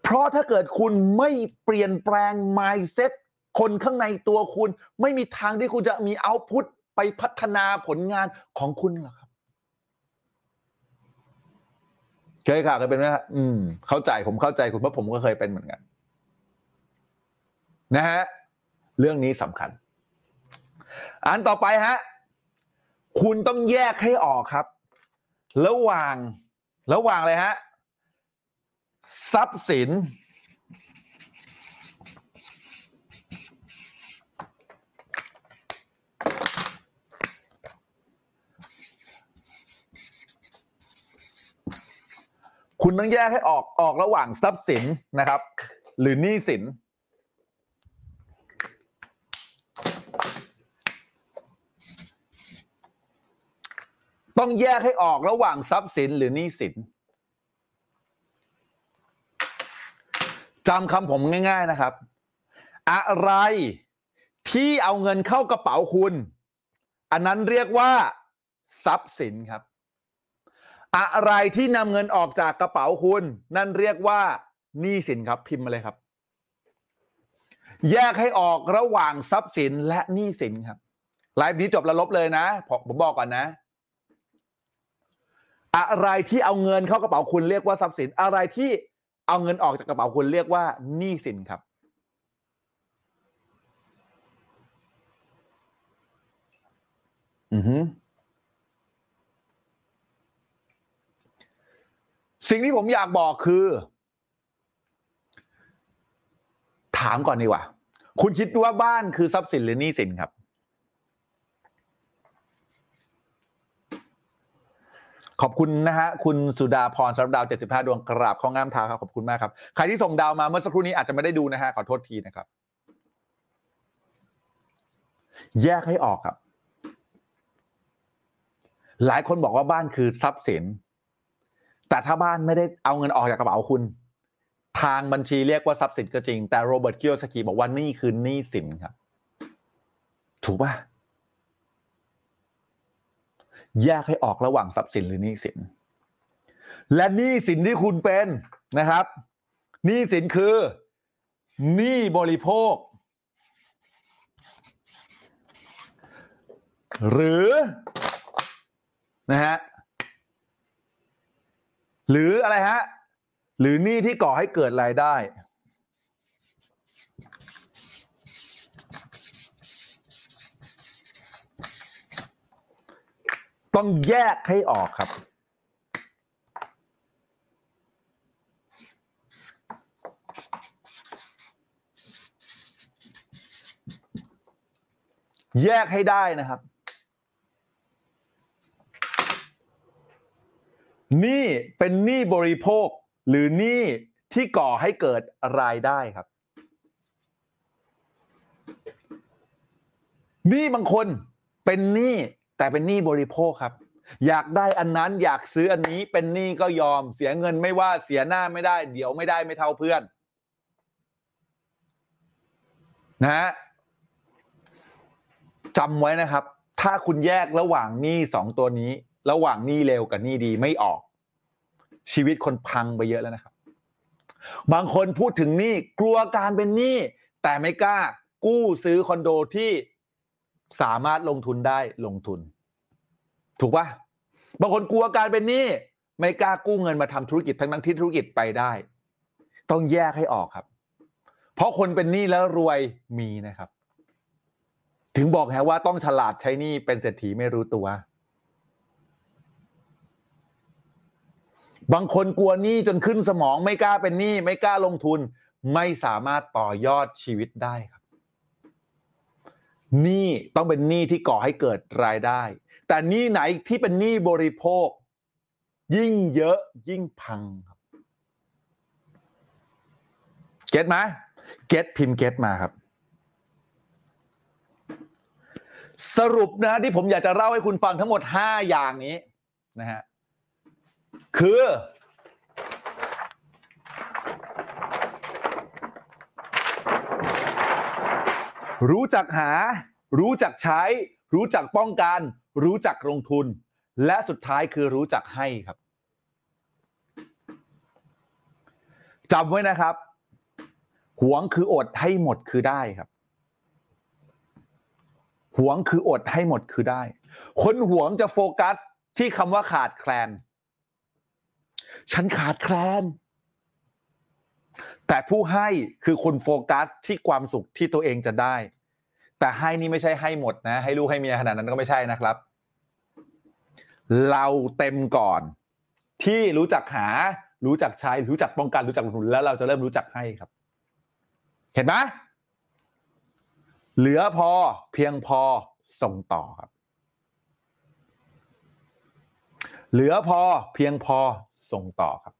เพราะถ้าเกิดคุณไม่เปลี่ยนแปลง mindset คนข้างในตัวคุณ ไม่มีทางที่คุณจะมีเอาพุต ไปพัฒนาผลงานของคุณหรอครับเคยค่ะเคยเป็นไหมครับอืม เข้าใจผมเข้าใจคุณเพราะผมก็เคยเป็นเหมือนกัน นะฮะเรื่องนี้สำคัญ อันต่อไปฮะคุณต้องแยกให้ออกครับ ระหว่าง ระหว่างเลยฮะ ทรัพย์สิน คุณต้องแยกให้ออกออกระหว่างทรัพย์สินนะครับ หรือหนี้สินต้องแยกให้ออกระหว่างทรัพย์สินหรือหนี้สินจำคำผมง่าย ๆนะครับ อะไรที่เอาเงินเข้ากระเป๋าคุณ อันนั้นเรียกว่า ทรัพย์สินครับ อะไรที่นำเงินออกจากกระเป๋าคุณ นั่นเรียกว่าหนี้สินครับพิมพ์มาเลยครับ แยกให้ออกระหว่างทรัพย์สินและหนี้สินครับไลฟ์นี้จบแล้วลบเลยนะผมผมบอกก่อนนะ อะไรที่เอาเงินเข้ากระเป๋าคุณเรียกว่าทรัพย์สิน อะไรที่เอาเงินออกจากกระเป๋าคุณเรียกว่าหนี้สินครับอือฮึ สิ่งที่ผมอยากบอกคือ ถามก่อนดีกว่า คุณคิดว่าบ้านคือทรัพย์สินหรือหนี้สินครับ ขอบคุณนะฮะ คุณสุดาพรสำหรับดาว 75 ดวงกราบข้องงามเท้าครับ ขอบคุณมากครับ ใครที่ส่งดาวมาเมื่อสักครู่นี้อาจจะไม่ได้ดูนะฮะ ขอโทษทีนะครับ แยกให้ออกครับ หลายคนบอกว่าบ้านคือทรัพย์สิน แต่ถ้าบ้านไม่ได้เอาเงินออกจากกระเป๋าคุณ ทางบัญชีเรียกว่าทรัพย์สินก็จริง แต่โรเบิร์ตเกียวสกีบอกว่านี่คือหนี้สินครับ ถูกป่ะแยกให้ออกระหว่างทรัพย์สินหรือหนี้สิน และหนี้สินที่คุณเป็นนะครับหนี้สินคือหนี้บริโภค หรือนะฮะ หรืออะไรฮะ หรือหนี้ที่ก่อให้เกิดรายได้ ต้องแยกให้ออกครับแยกให้ได้นะครับ หนี้เป็นหนี้บริโภค หรือหนี้ที่ก่อให้เกิดรายได้ครับหนี้บางคนเป็นหนี้แต่เป็นหนี้บริโภคครับ อยากได้อันนั้นอยากซื้ออันนี้เป็นหนี้ก็ยอม เสียเงินไม่ว่าเสียหน้าไม่ได้ เดี๋ยวไม่ได้ไม่เท่าเพื่อน นะฮะจำไว้นะครับ ถ้าคุณแยกระหว่างหนี้สองตัวนี้ ระหว่างหนี้เร็วกับหนี้ดีไม่ออก ชีวิตคนพังไปเยอะแล้วนะครับ บางคนพูดถึงหนี้กลัวการเป็นหนี้แต่ไม่กล้า กู้ซื้อคอนโดที่สามารถลงทุนได้ลงทุน ถูกปะบางคนกลัวการเป็นหนี้ไม่กล้ากู้เงินมาทำธุรกิจทั้งทั้งที่ธุรกิจไปได้ ต้องแยกให้ออกครับ เพราะคนเป็นหนี้แล้วรวยมีนะครับ ถึงบอกแฮะว่าต้องฉลาดใช้หนี้เป็นเศรษฐีไม่รู้ตัว บางคนกลัวหนี้จนขึ้นสมองไม่กล้าเป็นหนี้ไม่กล้าลงทุน ไม่สามารถต่อยอดชีวิตได้ครับหนี้ต้องเป็นหนี้ที่ก่อให้เกิดรายได้ แต่หนี้ไหนที่เป็นหนี้บริโภค ยิ่งเยอะยิ่งพังครับเก็ตไหมเก็ตพิมพ์เก็ตมาครับ สรุปนะที่ผมอยากจะเล่าให้คุณฟังทั้งหมด 5 อย่างนี้นะฮะ คือ รู้จักหา รู้จักใช้ รู้จักป้องกัน รู้จักลงทุน และสุดท้ายคือรู้จักให้ครับจำไว้นะครับ หวงคืออดให้หมดคือได้ครับ หวงคืออดให้หมดคือได้ คนหวงจะโฟกัสที่คำว่าขาดแคลน ฉันขาดแคลน แต่ผู้ให้คือคนโฟกัสที่ความสุขที่ตัวเองจะได้ แต่ให้นี่ไม่ใช่ให้หมดนะ ให้ลูกให้เมียขนาดนั้นก็ไม่ใช่นะครับ เราเต็มก่อน ที่รู้จักหา รู้จักใช้ รู้จักป้องกัน รู้จักลงทุนแล้วเราจะเริ่มรู้จักให้ครับ เห็นไหมเหลือพอเพียงพอส่งต่อครับ เหลือพอเพียงพอ ส่งต่อครับ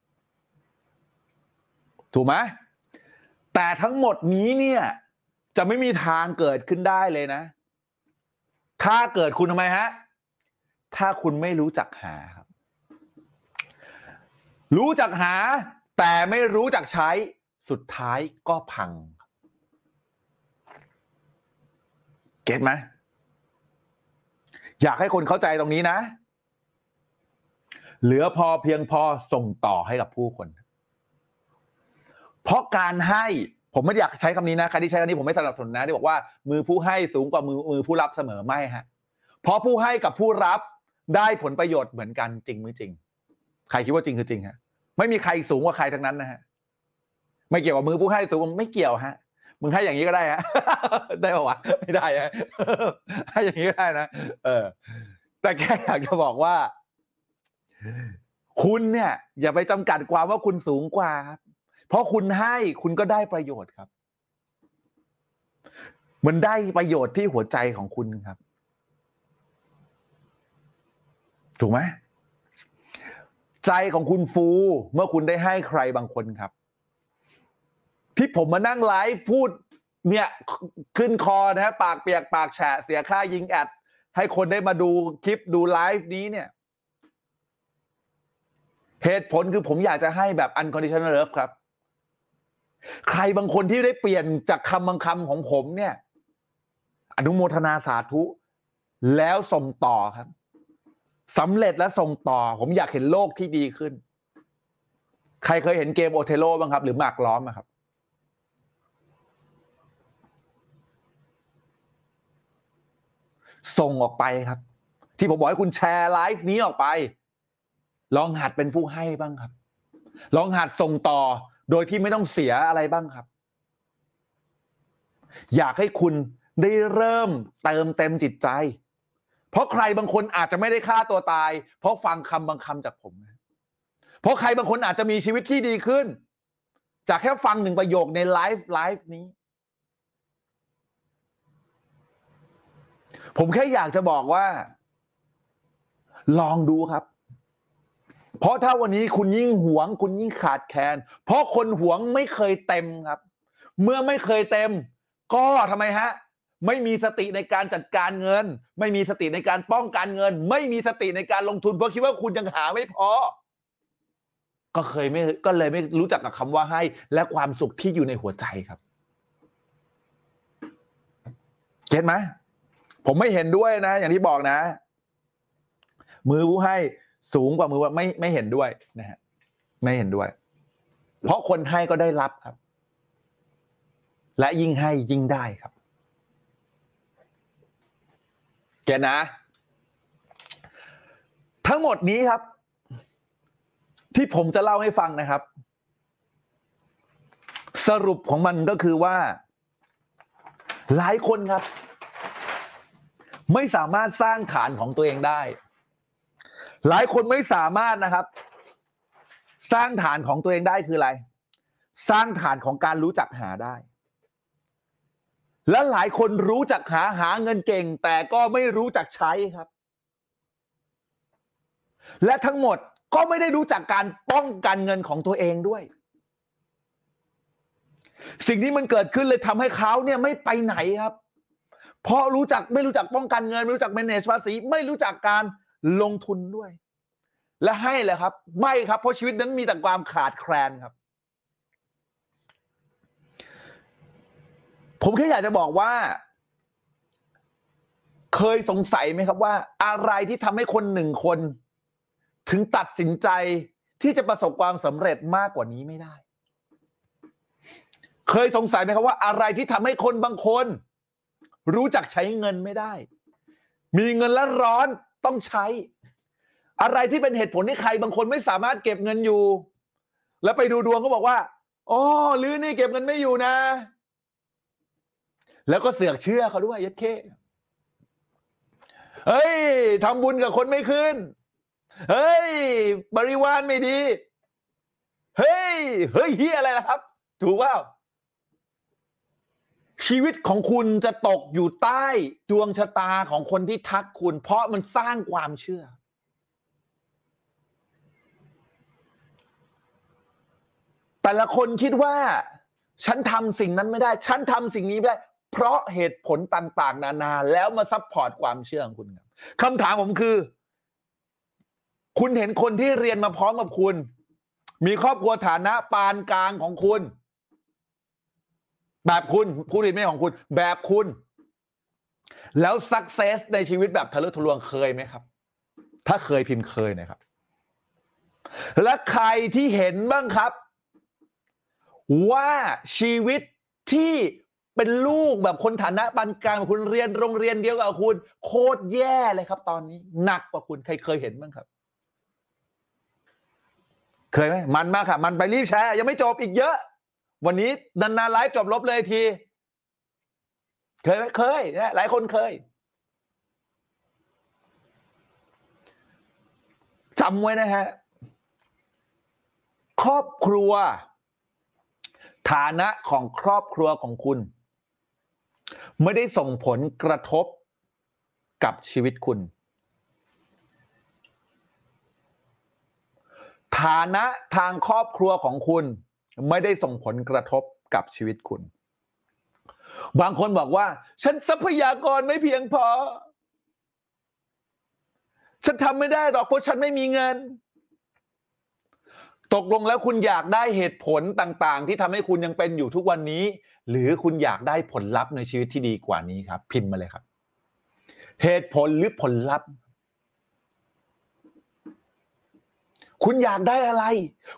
ถูกไหมแต่ทั้งหมดนี้เนี่ย จะไม่มีทางเกิดขึ้นได้เลยนะ ถ้าเกิดคุณทำไมฮะ ถ้าคุณไม่รู้จักหาครับ รู้จักหา แต่ไม่รู้จักใช้สุดท้ายก็พัง เก็ตไหมอยากให้คนเข้าใจตรงนี้นะ เหลือพอเพียงพอส่งต่อให้กับผู้คน เพราะการให้ผมไม่อยากใช้คำนี้นะใครที่ใช้คำนี้ผมไม่สนับสนุนนะที่บอกว่า มือผู้ให้สูงกว่ามือมือผู้รับเสมอไม่ฮะ เพราะผู้ให้กับผู้รับได้ผลประโยชน์เหมือนกันจริงไม่จริง ใครคิดว่าจริงคือจริงฮะไม่มีใครสูงกว่าใครทั้งนั้นนะฮะไม่เกี่ยวกับมือผู้ให้สูงไม่เกี่ยวฮะมึงให้อย่างนี้ก็ได้ฮะได้ป่าวะไม่ได้ฮะให้อย่างนี้ก็ได้นะเออ แต่แค่อยากจะบอกว่า คุณเนี่ย อย่าไปจำกัดความว่าคุณสูงกว่าครับ เพราะคุณให้คุณก็ได้ประโยชน์ครับ มันได้ประโยชน์ที่หัวใจของคุณครับ ถูกไหมใจของคุณฟู เมื่อคุณได้ให้ใครบางคนครับ ที่ผมมานั่งไลฟ์พูดเนี่ยขึ้นคอนะฮะปากเปียกปากแฉะเสียค่ายิงแอดให้คนได้มาดูคลิปดูไลฟ์นี้เนี่ย เหตุผลคือผมอยากจะให้แบบ unconditional love ครับ ใครบางคนที่ได้เปลี่ยนจากคำบางคำของผมเนี่ย อนุโมทนาสาธุ แล้วส่งต่อครับสำเร็จและส่งต่อ ผมอยากเห็นโลกที่ดีขึ้น ใครเคยเห็นเกมโอเทโลบ้างครับ หรือหมากล้อมอะครับ ส่งออกไปครับ ที่ผมบอกให้คุณแชร์ไลฟ์นี้ออกไป ลองหัดเป็นผู้ให้บ้างครับ ลองหัดส่งต่อโดยที่ไม่ต้องเสียอะไรบ้างครับ อยากให้คุณได้เริ่มเติมเต็มจิตใจ เพราะใครบางคนอาจจะไม่ได้ฆ่าตัวตาย เพราะฟังคำบางคำจากผมนะเพราะใครบางคนอาจจะมีชีวิตที่ดีขึ้น จากแค่ฟังหนึ่งประโยคในไลฟ์ไลฟ์นี้ ผมแค่อยากจะบอกว่า ลองดูครับ เพราะถ้าวันนี้คุณยิ่งหวง คุณยิ่งขาดแคลนเพราะคนหวงไม่เคยเต็มครับ เมื่อไม่เคยเต็ม ก็ทำไมฮะ ไม่มีสติในการจัดการเงิน ไม่มีสติในการป้องกันเงิน ไม่มีสติในการลงทุนเพราะคิดว่าคุณยังหาไม่พอ ก็เคยไม่ก็เลยไม่รู้จักกับคำว่าให้ และความสุขที่อยู่ในหัวใจครับเก็ตไหมผมไม่เห็นด้วยนะ อย่างที่บอกนะ มือผู้ให้ สูงกว่ามือว่าไม่ไม่เห็นด้วยนะฮะไม่เห็นด้วย เพราะคนให้ก็ได้รับครับ และยิ่งให้ยิ่งได้ครับเกนะ ทั้งหมดนี้ครับ ที่ผมจะเล่าให้ฟังนะครับ สรุปของมันก็คือว่า หลายคนครับ ไม่สามารถสร้างฐานของตัวเองได้ หลายคนไม่สามารถนะครับ สร้างฐานของตัวเองได้คืออะไร สร้างฐานของการรู้จักหาได้ และหลายคนรู้จักหาหาเงินเก่ง แต่ก็ไม่รู้จักใช้ครับ และทั้งหมดก็ไม่ได้รู้จักการป้องกันเงินของตัวเองด้วย สิ่งที่มันเกิดขึ้นเลยทำให้เขาเนี่ยไม่ไปไหนครับ เพราะรู้จักไม่รู้จักป้องกันเงิน ไม่รู้จัก manage ภาษีไม่รู้จักการ ลงทุนด้วย และให้เลยครับ ไม่ครับ เพราะชีวิตนั้นมีแต่ความขาดแคลนครับ ผมแค่อยากจะบอกว่า เคยสงสัยไหมครับว่า อะไรที่ทำให้คนหนึ่งคน ถึงตัดสินใจที่จะประสบความสำเร็จมากกว่านี้ไม่ได้ เคยสงสัยไหมครับว่า อะไรที่ทำให้คนบางคน รู้จักใช้เงินไม่ได้ มีเงินแล้วร้อน ต้องใช้ อะไรที่เป็นเหตุผลที่ใครบางคนไม่สามารถเก็บเงินอยู่ แล้วไปดูดวงก็บอกว่าอ๋อลือนี่เก็บเงินไม่อยู่นะ แล้วก็เสือกเชื่อเขาด้วยยัดเคเฮ้ยทำบุญกับคนไม่ขึ้น เฮ้ย บริวารไม่ดี เฮ้ย เฮ้ยเฮียอะไรล่ะครับ ถูกเปล่า ชีวิตของคุณจะตกอยู่ใต้ดวงชะตาของคนที่ทักคุณ เพราะมันสร้างความเชื่อ แต่ละคนคิดว่า ฉันทำสิ่งนั้นไม่ได้ ฉันทำสิ่งนี้ไม่ได้ เพราะเหตุผลต่าง ๆ นานาแล้วมา support ความเชื่อของคุณครับคำถามผมคือ คุณเห็นคนที่เรียนมาพร้อมกับคุณ มีครอบครัวฐานะปานกลางของคุณ แบบคุณผู้เรียนไม่ของคุณ แบบคุณ แล้ว success ในชีวิตแบบทะลุทะลวงเคยไหมครับ ถ้าเคยพิมพ์เคยนะครับ และใครที่เห็นบ้างครับ ว่าชีวิตที่เป็นลูกแบบคนฐานะปานกลางคุณเรียนโรงเรียนเดียวกับคุณ โคตรแย่เลยครับ ตอนนี้ หนักกว่าคุณใครเคยเห็นบ้างครับ เคยไหมมันมากค่ะ มันไปรีบแชร์ยังไม่จบอีกเยอะ วันนี้นานๆไลฟ์จบลบเลยที เคยไหมเคยนะหลายคนเคยจำไว้นะฮะ ครอบครัว ฐานะของครอบครัวของคุณ ไม่ได้ส่งผลกระทบกับชีวิตคุณ ฐานะทางครอบครัวของคุณ ไม่ได้ส่งผลกระทบกับชีวิตคุณ บางคนบอกว่า ฉันทรัพยากรไม่เพียงพอ ฉันทำไม่ได้หรอกเพราะฉันไม่มีเงิน ตกลงแล้วคุณอยากได้เหตุผลต่างๆ ที่ทำให้คุณยังเป็นอยู่ทุกวันนี้ หรือคุณอยากได้ผลลัพธ์ในชีวิตที่ดีกว่านี้ครับ พิมพ์มาเลยครับ เหตุผลหรือผลลัพธ์ คุณอยากได้อะไร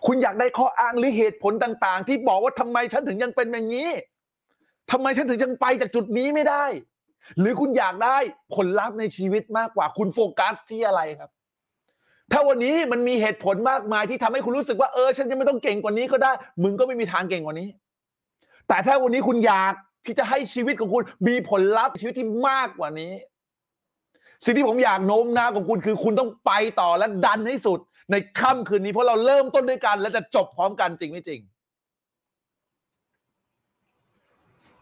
คุณอยากได้ข้ออ้างหรือเหตุผลต่าง ๆ ที่บอกว่าทำไมฉันถึงยังเป็นอย่างนี้ทำไมฉันถึงยังไปจากจุดนี้ไม่ได้ หรือคุณอยากได้ผลลัพธ์ในชีวิตมากกว่าคุณโฟกัสที่อะไรครับ ถ้าวันนี้มันมีเหตุผลมากมายที่ทำให้คุณรู้สึกว่าเออฉันจะไม่ต้องเก่งกว่านี้ก็ได้ มึงก็ไม่มีทางเก่งกว่านี้ แต่ถ้าวันนี้คุณอยากที่จะให้ชีวิตของคุณมีผลลัพธ์ชีวิตที่มากกว่านี้ สิ่งที่ผมอยากโน้มน้าวของคุณคือคุณต้องไปต่อและดันให้สุด ในค่ำคืนนี้เพราะเราเริ่มต้นด้วยกัน และจะจบพร้อมกันจริงไม่จริง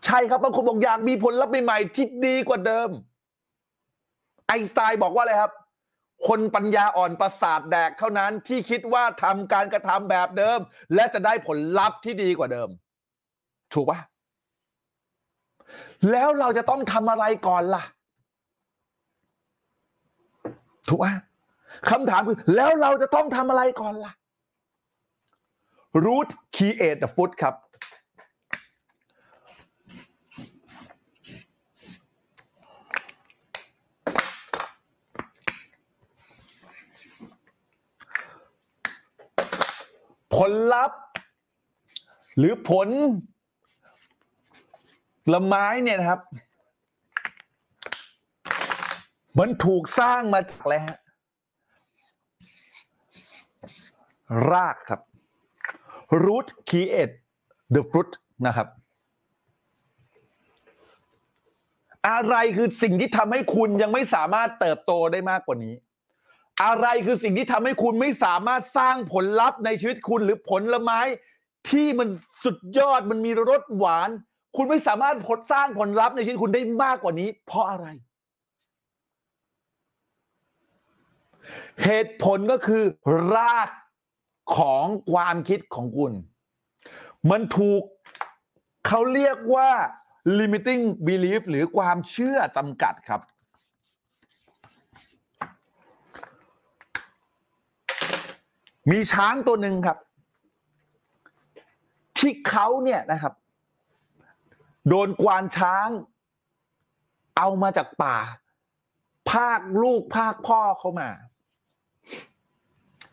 ใช่ครับบางคนบอกอยากมีผลลัพธ์ใหม่ๆที่ดีกว่าเดิม ไอสไตน์บอกว่าอะไรครับ คนปัญญาอ่อนประสาทแดกเท่านั้นที่คิดว่าทำการกระทำแบบเดิม และจะได้ผลลัพธ์ที่ดีกว่าเดิม ถูกปะแล้วเราจะต้องทำอะไรก่อนล่ะ ถูกปะ คำถามคือแล้วเราจะต้องทำอะไรก่อนล่ะ root create the food ครับ ผลลัพธ์ หรือผลละไม้เนี่ยนะครับ มันถูกสร้างมาจากอะไรฮะ รากครับ root create the fruit นะครับ อะไรคือสิ่งที่ทำให้คุณยังไม่สามารถเติบโตได้มากกว่านี้ อะไรคือสิ่งที่ทำให้คุณไม่สามารถสร้างผลลัพธ์ในชีวิตคุณหรือผลไม้ที่มันสุดยอดมันมีรสหวาน คุณไม่สามารถผลสร้างผลลัพธ์ในชีวิตคุณได้มากกว่านี้ เพราะอะไร เหตุผลก็คือราก ของความคิดของคุณ มันถูกเขาเรียกว่า limiting belief หรือความเชื่อจำกัดครับ มีช้างตัวหนึ่งครับ ที่เขาเนี่ยนะครับ โดนกวานช้าง เอามาจากป่า ภาคลูกภาคพ่อเขามา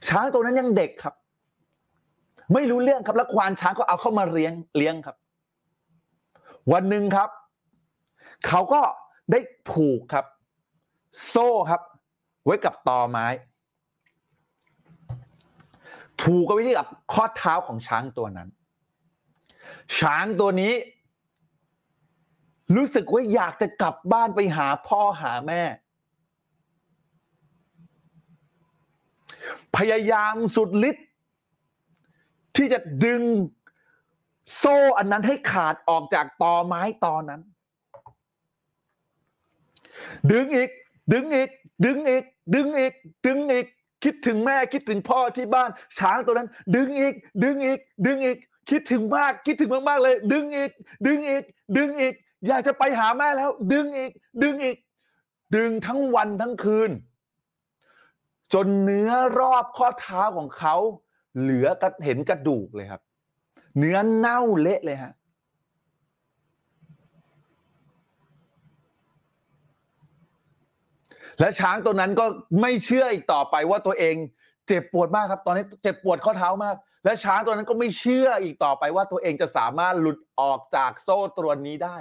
ช้างตัวนั้นยังเด็กครับ ไม่รู้เรื่องครับแล้วควานช้างก็เอาเข้ามาเลี้ยงเลี้ยงครับ วันหนึ่งครับ เขาก็ได้ผูกครับ โซ่ครับ ไว้กับตอไม้ ถูกกันไว้ที่กับข้อเท้าของช้างตัวนั้น ช้างตัวนี้ รู้สึกว่าอยากจะกลับบ้านไปหาพ่อหาแม่ พยายามสุดฤทธิ์ ที่จะดึงโซ่อันนั้นให้ขาดออกจากตอไม้ตอนนั้น ดึงอีก ดึงอีก ดึงอีก ดึงอีก ดึงอีก คิดถึงแม่คิดถึงพ่อที่บ้าน ช้างตัวนั้น ดึงอีก ดึงอีก ดึงอีก คิดถึงมาก คิดถึงมากๆเลย ดึงอีก ดึงอีก ดึงอีก อยากจะไปหาแม่แล้ว ดึงอีก ดึงอีก ดึงทั้งวันทั้งคืน จนเนื้อรอบข้อเท้าของเขา เหลือกระเห็นกระดูกเลยครับ เนื้อเน่าเละเลยฮะและช้างตัวนั้นก็ไม่เชื่ออีกต่อไปว่าตัวเองเจ็บปวดมากครับ ตอนนี้เจ็บปวดข้อเท้ามาก และช้างตัวนั้นก็ไม่เชื่ออีกต่อไปว่าตัวเองจะสามารถหลุดออกจากโซ่ตรวนนี้ได้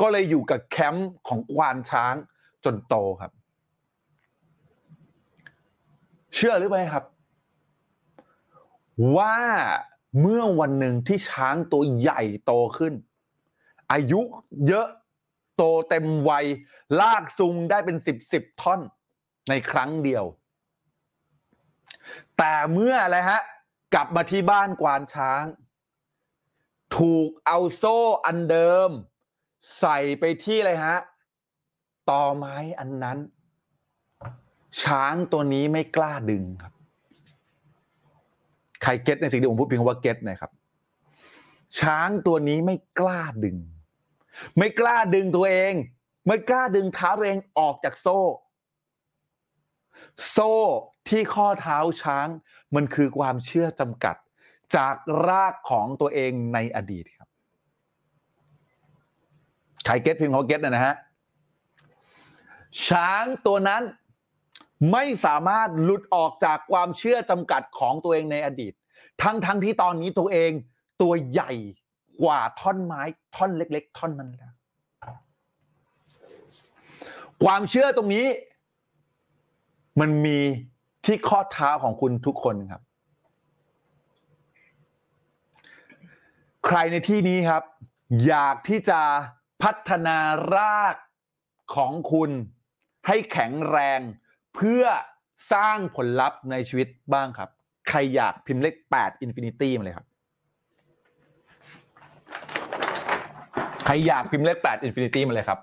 ก็เลยอยู่กับแคมป์ของควานช้างจนโตครับ เชื่อหรือไม่ครับ ว่าเมื่อวันหนึ่งที่ช้างตัวใหญ่โตขึ้น อายุเยอะโตเต็มวัย ลากซุงได้เป็นสิบสิบท่อนในครั้งเดียว แต่เมื่ออะไรฮะ กลับมาที่บ้านกวานช้าง ถูกเอาโซ่อันเดิม ใส่ไปที่อะไรฮะต่อไม้อันนั้น ช้างตัวนี้ไม่กล้าดึงครับ ใครเก็ตในสิ่งที่ผมพูดเพียงว่าเก็ตนะครับ ช้างตัวนี้ไม่กล้าดึง ไม่กล้าดึงตัวเอง ไม่กล้าดึงเท้าตัวเองออกจากโซ่ โซ่ที่ข้อเท้าช้างมันคือความเชื่อจำกัด จากรากของตัวเองในอดีตครับใครเก็ตพิมพ์เขาเก็ตนะฮะช้างตัวนั้น ไม่สามารถหลุดออกจากความเชื่อจำกัดของตัวเองในอดีต ทั้งทั้งที่ตอนนี้ตัวเองตัวใหญ่กว่าท่อนไม้ท่อนเล็ก ๆ ท่อนนั้นแล้วความเชื่อตรงนี้ มันมีที่ข้อเท้าของคุณทุกคนครับ ใครในที่นี้ครับ อยากที่จะพัฒนารากของคุณให้แข็งแรง เพื่อสร้างผลลัพธ์ในชีวิตบ้างครับ ใครอยากพิมพ์เลข8 Infinity มาเลยครับ ใครอยากพิมพ์เลข8 Infinity มาเลยครับ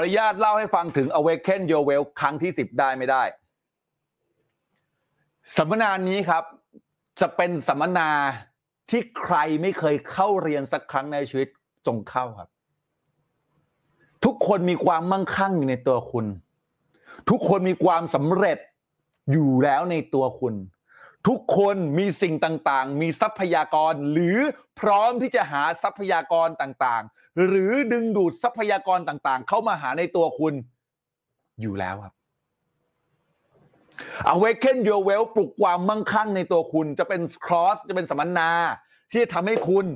ออนุญาตเล่าให้ฟังถึง Awaken Your Well ครั้งที่ 10 ได้ไม่ได้สัมมนานี้ครับ จะเป็นสัมมนาที่ใครไม่เคยเข้าเรียนสักครั้งในชีวิตจงเข้าครับ ทุกคนมีความมั่งคั่งอยู่ในตัวคุณ ทุกคนมีความสำเร็จอยู่แล้วในตัวคุณ ทุกคนมีสิ่งต่างๆ มีทรัพยากร หรือพร้อมที่จะหาทรัพยากรต่างๆ หรือดึงดูดทรัพยากรต่างๆ เข้ามาหาในตัวคุณอยู่แล้วครับ Awaken Your Well ปลุกความมั่งคั่งในตัวคุณ จะเป็นครอสจะเป็นสัมมนา ที่จะทำให้คุณ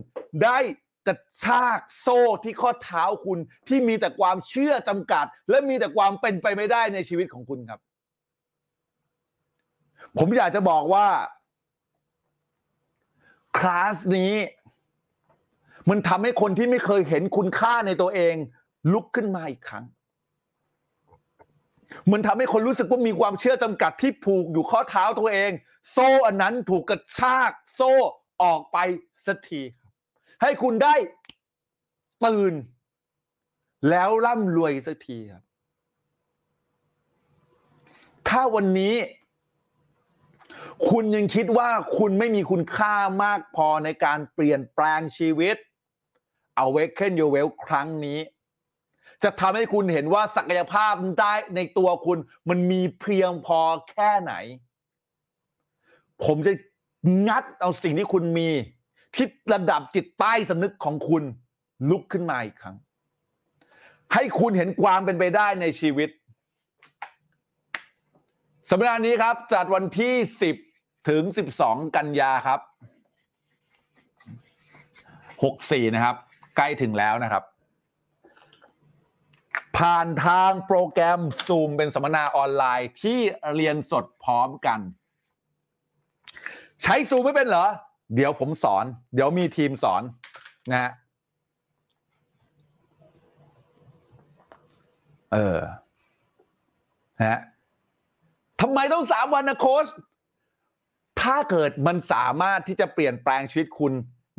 ได้จะชากโซ่ที่ข้อเท้าคุณที่มีแต่ความเชื่อจำกัด และมีแต่ความเป็นไปไม่ได้ในชีวิตของคุณครับ ผมอยากจะบอกว่าคลาสนี้ มันทำให้คนที่ไม่เคยเห็นคุณค่าในตัวเอง ลุกขึ้นมาอีกครั้ง มันทำให้คนรู้สึกว่ามีความเชื่อจำกัดที่ผูกอยู่ข้อเท้าตัวเอง โซ่อันนั้นถูกกระชากโซ่ออกไปสักที ให้คุณได้ตื่น แล้วร่ำรวยสักทีครับ ถ้าวันนี้ คุณยังคิดว่าคุณไม่มีคุณค่ามากพอในการเปลี่ยนแปลงชีวิต Awaken Your Well ครั้งนี้ จะทำให้คุณเห็นว่าศักยภาพได้ในตัวคุณมันมีเพียงพอแค่ไหน ผมจะงัดเอาสิ่งที่คุณมีที่ระดับจิตใต้สำนึกของคุณลุกขึ้นมาอีกครั้ง ให้คุณเห็นความเป็นไปได้ในชีวิต สัปดาห์นี้ครับ จัดวันที่ 10 ถึง 12 กันยาครับ 64 นะครับ ใกล้ถึงแล้วนะครับ ผ่านทางโปรแกรม Zoom เป็นสัมมนาออนไลน์ที่เรียนสดพร้อมกัน ใช้ Zoom ไม่เป็นเหรอ เดี๋ยวผมสอน เดี๋ยวมีทีมสอนนะฮะเออนะฮะ ทำไมต้องสามวันนะโค้ชถ้าเกิดมันสามารถที่จะเปลี่ยนแปลงชีวิตคุณ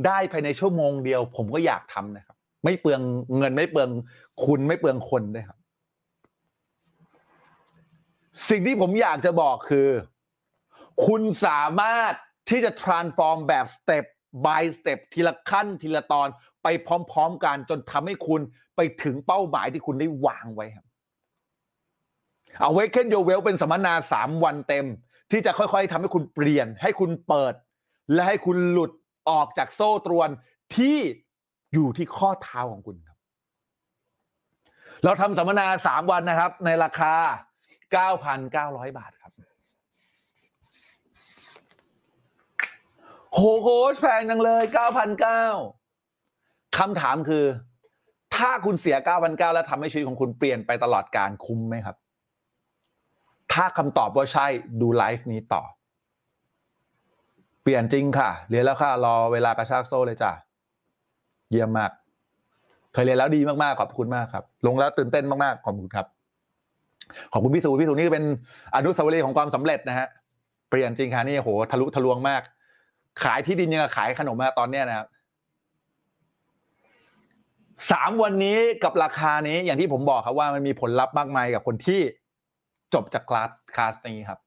ได้ภายในชั่วโมงเดียว ผมก็อยากทำนะครับ ไม่เปลืองเงินไม่เปลืองคุณไม่เปลืองคนด้วยครับ สิ่งที่ผมอยากจะบอกคือ คุณสามารถที่จะ transform แบบ step by step ทีละขั้นทีละตอนไปพร้อม ๆ กันจนทำให้คุณไปถึงเป้าหมายที่คุณได้วางไว้ครับ Awaken Your Well เป็นสัมมนา 3 วันเต็ม ที่จะค่อยๆทำให้คุณเปลี่ยน ให้คุณเปิด และให้คุณหลุดออกจากโซ่ตรวนที่อยู่ที่ข้อเท้าของคุณครับ เราทำสัมมนา 3 วันนะครับ ในราคา 9,900 บาทครับโหโหแพงจังเลย 9,900คำถามคือ ถ้าคุณเสีย 9,900 แล้วทำให้ชีวิตของคุณเปลี่ยนไปตลอดการคุ้มไหมครับ ถ้าคำตอบว่าใช่ดูไลฟ์นี้ต่อ เปลี่ยนจริงค่ะ เรียนแล้วค่ะ รอเวลากระชากโซ่เลยจ้ะเยี่ยมมาก เคยเรียนแล้วดีมากๆขอบคุณมากครับ ลงแล้วตื่นเต้นมากๆขอบคุณครับ ขอบคุณพี่สุพี่สุนี่เป็นอนุสาวรีย์ของความสำเร็จนะฮะเปลี่ยนจริงค่ะนี่โหทะลุทะลวงมาก ขายที่ดินยังขายขนมมาตอนเนี้ยนะครับสามวันนี้กับราคานี้อย่างที่ผมบอกครับว่ามันมีผลลัพธ์มากมายกับคนที่ จบจากคลาสคลาสนี้ครับ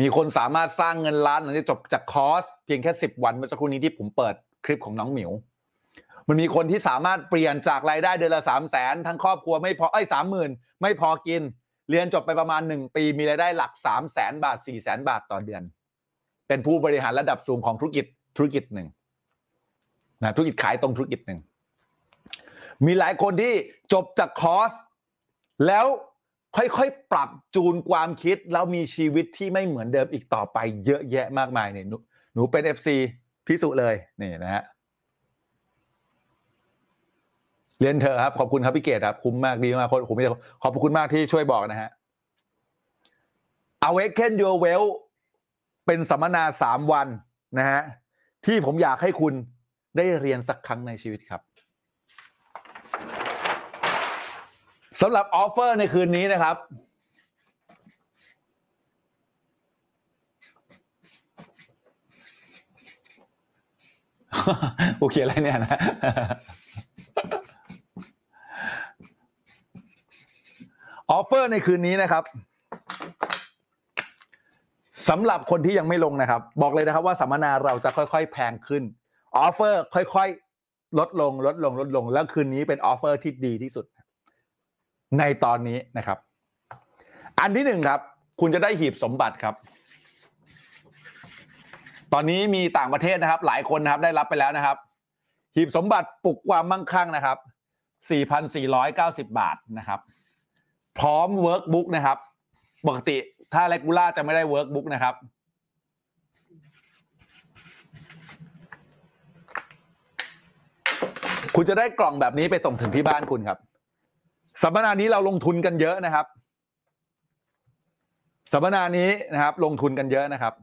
มีคนสามารถสร้างเงินล้านหลังจากจบจากคอร์สเพียงแค่สิบวันเมื่อสักครู่นี้ที่ผมเปิดคลิปของน้องหมิว มันมีคนที่สามารถเปลี่ยนจากรายได้เดือนละสามแสนทั้งครอบครัวไม่พอไอ้สามหมื่นไม่พอกิน เรียนจบไปประมาณหนึ่งปีมีรายได้หลักสามแสนบาทสี่แสนบาทต่อเดือน เป็นผู้บริหารระดับสูงของธุรกิจธุรกิจหนึ่งนะธุรกิจขายตรงธุรกิจหนึ่งมีหลายคนที่จบจากคอร์สแล้ว ค่อยๆ ปรับจูนความคิด แล้วมีชีวิตที่ไม่เหมือนเดิมอีกต่อไป เยอะแยะมากมายเนี่ยหนูหนูเป็น FC พิสุเลยนี่นะฮะเรียนเธอครับ ขอบคุณครับพี่เกดครับ คุ้มมากดีมากคนผมไม่ได้ขอบคุณมากที่ช่วยบอกนะฮะ Awaken Your Wealth เป็นสัมมนาสามวันนะฮะที่ผมอยากให้คุณได้เรียนสักครั้งในชีวิตครับ สำหรับ offer ในคืนนี้นะครับ โอเคอะไรเนี่ยนะoffer ในคืนนี้นะครับสำหรับคนที่ยังไม่ลงนะครับ บอกเลยนะครับว่าสัมมนาเราจะค่อย ๆ แพงขึ้น offer ค่อย ๆ ลดลงลดลงลดลง แล้วคืนนี้เป็น offer ที่ดีที่สุด ในตอนนี้นะครับ อันที่หนึ่งครับ คุณจะได้หีบสมบัติครับ ตอนนี้มีต่างประเทศนะครับ หลายคนนะครับได้รับไปแล้วนะครับ หีบสมบัติปลุกความมั่งคั่งนะครับ 4,490 บาทนะครับ พร้อม workbook นะครับ ปกติถ้า regular จะไม่ได้ workbook นะครับคุณจะได้กล่องแบบนี้ไปส่งถึงที่บ้านคุณครับ สัมมนานี้เราลงทุนกันเยอะนะครับ สัมมนานี้นะครับ ลงทุนกันเยอะนะครับ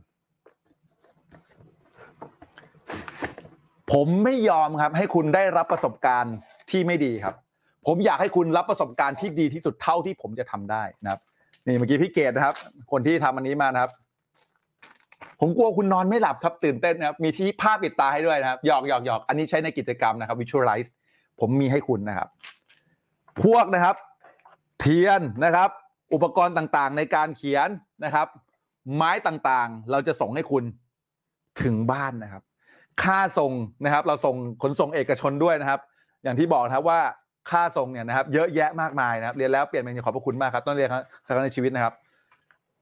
ผมไม่ยอมครับ ให้คุณได้รับประสบการณ์ที่ไม่ดีครับ ผมอยากให้คุณรับประสบการณ์ที่ดีที่สุดเท่าที่ผมจะทำได้นะครับ นี่เมื่อกี้พี่เกดนะครับ คนที่ทำอันนี้มานะครับ ผมกลัวคุณนอนไม่หลับครับ ตื่นเต้นนะครับ มีที่ผ้าปิดตาให้ด้วยนะครับหยอกหยอกหยอกอันนี้ใช้ในกิจกรรมนะครับ visualize ผมมีให้คุณนะครับ พวกนะครับ เทียนนะครับ อุปกรณ์ต่างๆ ในการเขียนนะครับ ไม้ต่างๆ เราจะส่งให้คุณถึงบ้านนะครับ ค่าส่งนะครับ เราส่งขนส่งเอกชนด้วยนะครับ อย่างที่บอกนะครับว่าค่าส่งเนี่ยนะครับ เยอะแยะมากมายนะครับ เรียนแล้วเปลี่ยนเป็นขอบพระคุณมากครับต้องเรียนครับสำคัญในชีวิตนะครับ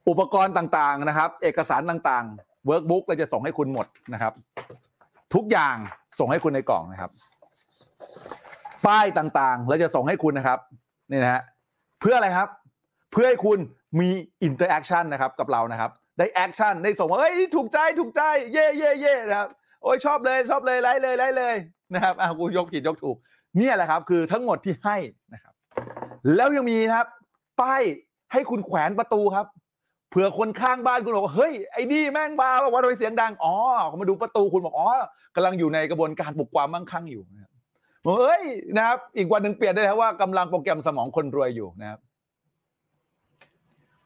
อุปกรณ์ต่างๆนะครับ เอกสารต่างๆเวิร์กบุ๊กเราจะส่งให้คุณหมดนะครับ ทุกอย่างส่งให้คุณในกล่องนะครับ ป้ายต่างๆเราจะส่งให้คุณนะครับนี่นะฮะเพื่ออะไรครับ เพื่อให้คุณมี interaction นะครับกับเรานะครับ ได้ action ได้ส่งว่าเฮ้ยถูกใจถูกใจเย่เย่เย่นะครับโอ้ยชอบเลยชอบเลยไลค์เลยไลค์เลยนะครับอะกูยกผิดยกถูกเนี่ยแหละครับ คือทั้งหมดที่ให้นะครับ แล้วยังมีนะครับ ป้ายให้คุณแขวนประตูครับเผื่อคนข้างบ้านคุณบอกว่าเฮ้ยไอ้นี่แม่งบ้าว่าทำไมเสียงดังอ๋อเขามาดูประตูคุณบอกอ๋อกำลังอยู่ในกระบวนการปลุกความมั่งคั่งอยู่นะ เฮ้ยนะครับ อีกวันหนึ่งเปลี่ยนได้แล้วว่ากำลังโปรแกรมสมองคนรวยอยู่นะครับ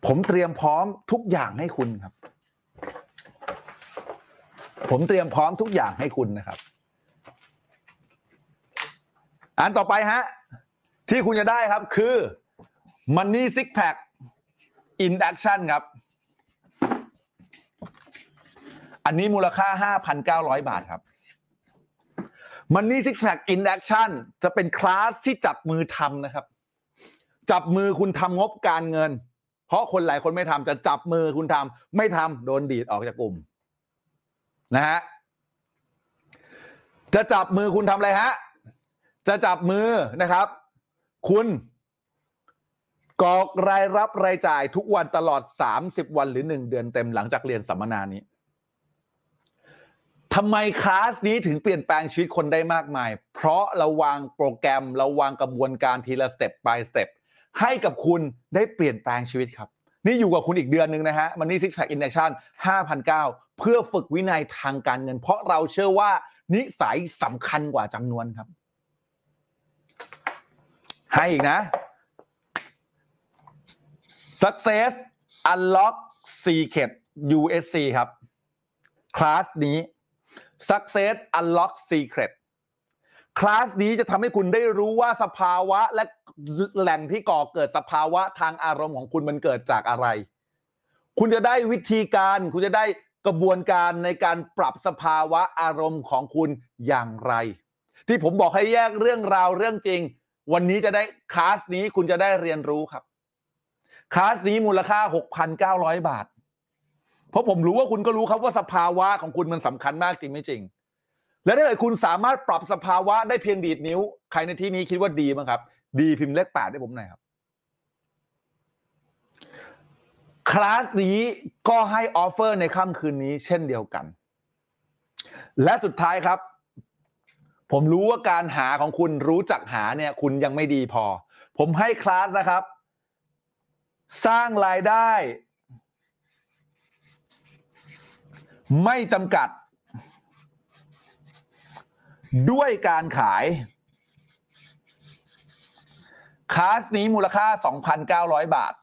ผมเตรียมพร้อมทุกอย่างให้คุณครับ ผมเตรียมพร้อมทุกอย่างให้คุณนะครับอันต่อไปฮะที่คุณจะได้ครับคือ Money Six Pack in Action ครับ อันนี้มูลค่า 5,900 บาทครับ Money Six Pack in Action จะเป็นคลาสที่จับมือทำนะครับ จับมือคุณทำงบการเงิน เพราะคนหลายคนไม่ทำจะจับมือคุณทำไม่ทำโดนดีดออกจากกลุ่ม นะฮะจะจับมือคุณทำอะไรฮะ จะจับมือนะครับ คุณกรอกรายรับรายจ่ายทุกวันตลอด 30 วันหรือ 1 เดือนเต็มหลังจากเรียนสัมมนานี้ ทำไมคลาสนี้ถึงเปลี่ยนแปลงชีวิตคนได้มากมาย เพราะเราวางโปรแกรมเราวางกระบวนการทีละสเต็ป by สเต็ปให้กับคุณได้เปลี่ยนแปลงชีวิตครับ นี่อยู่กับคุณอีกเดือนหนึ่งนะฮะ Money Six Pack in Action 5,009 เพื่อฝึกวินัยทางการเงิน เพราะเราเชื่อว่านิสัยสำคัญกว่าจำนวนครับ ให้อีกนะ Success Unlock Secret USC ครับ คลาสนี้ Success Unlock Secret คลาสนี้จะทำให้คุณได้รู้ว่าสภาวะและแหล่งที่ก่อเกิดสภาวะทางอารมณ์ของคุณมันเกิดจากอะไร คุณจะได้วิธีการ คุณจะได้กระบวนการในการปรับสภาวะอารมณ์ของคุณอย่างไร ที่ผมบอกให้แยกเรื่องราวเรื่องจริง วันนี้จะได้คลาสนี้คุณจะได้เรียนรู้ครับคลาสนี้มูลค่า 6,900 บาท เพราะผมรู้ว่าคุณก็รู้ครับว่าสภาวะของคุณมันสำคัญมากจริงไม่จริง และถ้าเกิดคุณสามารถปรับสภาวะได้เพียงดีดนิ้ว ใครในที่นี้คิดว่าดีมั้งครับ ดีพิมพ์เลขแปดให้ผมหน่อยครับคลาสนี้ก็ให้ออฟเฟอร์ในค่ำคืนนี้ เช่นเดียวกัน และสุดท้ายครับ ผมรู้ว่าการหาของคุณรู้จักหาเนี่ย คุณยังไม่ดีพอ ผมให้คลาสนะครับ สร้างรายได้ ไม่จำกัด ด้วยการขายคลาสนี้มูลค่า 2,900 บาท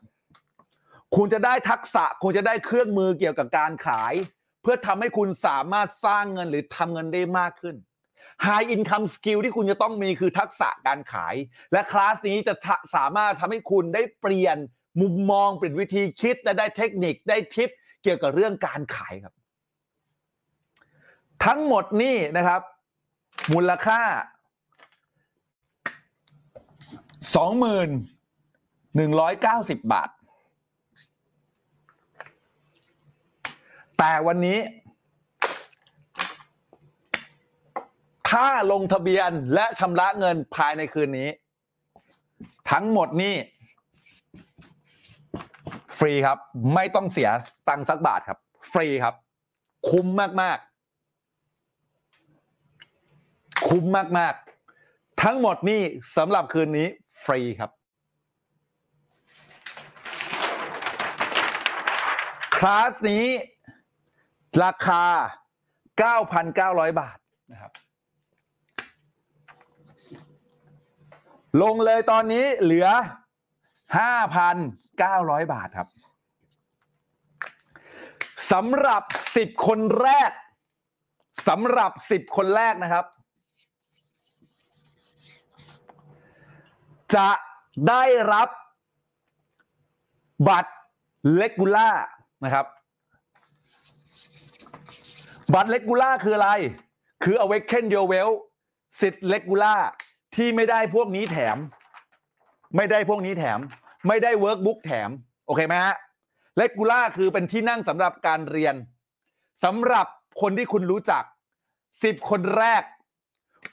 คุณจะได้ทักษะ คุณจะได้เครื่องมือเกี่ยวกับการขาย เพื่อทำให้คุณสามารถสร้างเงินหรือทำเงินได้มากขึ้น High Income Skill ที่คุณจะต้องมีคือทักษะการขาย และคลาสนี้จะทะสามารถทำให้คุณได้เปลี่ยนมุมมองเปลี่ยนวิธีคิดและได้เทคนิคได้ทิปเกี่ยวกับเรื่องการขายครับ ทั้งหมดนี่นะครับ มูลค่า2190บาท แต่วันนี้ ถ้าลงทะเบียนและชำระเงินภายในคืนนี้ ทั้งหมดนี่ ฟรีครับ ไม่ต้องเสียตังค์สักบาทครับ ฟรีครับ คุ้มมาก ๆ คุ้มมาก ๆ ทั้งหมดนี่สำหรับคืนนี้ฟรีครับ คลาสนี้ ราคา 9,900 บาทนะครับ ลงเลยตอนนี้เหลือ 5,900 บาทครับสำหรับ 10 คนแรกสำหรับ 10 คนแรกนะครับ จะได้รับบัตรเลกูล่านะครับ บัตรเลกูล่าคืออะไร คือ awaken your well สิทธิ์เลกูล่าที่ไม่ได้พวกนี้แถม ไม่ได้พวกนี้แถม ไม่ได้ workbook แถม โอเคไหมฮะเลกูล่าคือเป็นที่นั่งสำหรับการเรียนสำหรับคนที่คุณรู้จัก 10 คนแรก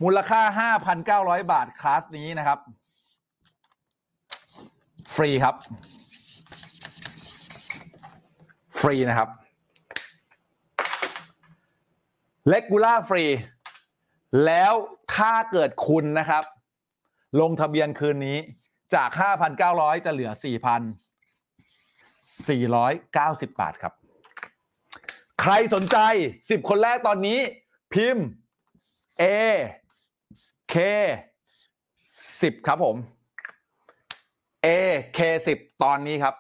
มูลค่า 5,900 บาทคลาสนี้นะครับ ฟรีครับ ฟรีนะครับเลกูล่าฟรี แล้วถ้าเกิดคุณนะครับ ลงทะเบียนคืนนี้จาก 5,900 จะเหลือ 4,490 บาทครับ ใครสนใจ 10 คนแรกตอนนี้ พิมพ์ A K 10 ครับผม A K 10 ตอนนี้ครับ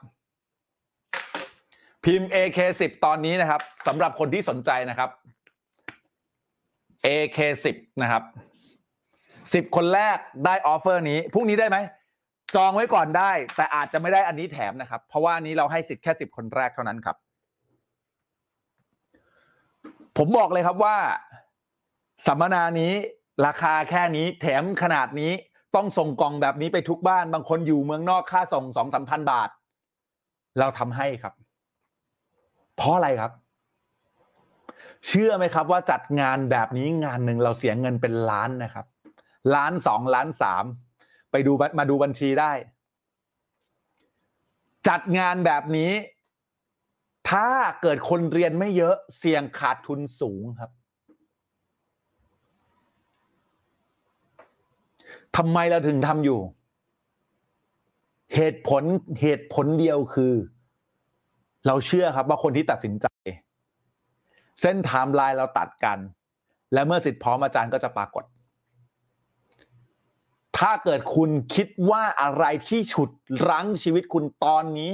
พิมพ์ A K 10 ตอนนี้นะครับสำหรับคนที่สนใจนะครับ A K 10 นะครับ10คนแรกได้ offer นี้พรุ่งนี้ได้ไหมจองไว้ก่อนได้ แต่อาจจะไม่ได้อันนี้แถมนะครับ เพราะว่าอันนี้เราให้สิทธิ์แค่10คนแรกเท่านั้นครับ ผมบอกเลยครับว่า สัมมนานี้ราคาแค่นี้แถมขนาดนี้ ต้องส่งกล่องแบบนี้ไปทุกบ้าน บางคนอยู่เมืองนอกค่าส่งสองสามพันบาท เราทำให้ครับ เพราะอะไรครับ เชื่อไหมครับ ว่าจัดงานแบบนี้งานหนึ่งเราเสียเงินเป็นล้านนะครับ ล้านสองล้านสามไปดูมาดูบัญชีได้ จัดงานแบบนี้ ถ้าเกิดคนเรียนไม่เยอะเสี่ยงขาดทุนสูงครับ ทำไมเราถึงทำอยู่ เหตุผลเหตุผลเดียวคือ เราเชื่อครับว่าคนที่ตัดสินใจ เส้นไทม์ไลน์เราตัดกัน และเมื่อสิทธิ์พร้อมอาจารย์ก็จะปรากฏ ถ้าเกิดคุณคิดว่าอะไรที่ฉุดรั้งชีวิตคุณตอนนี้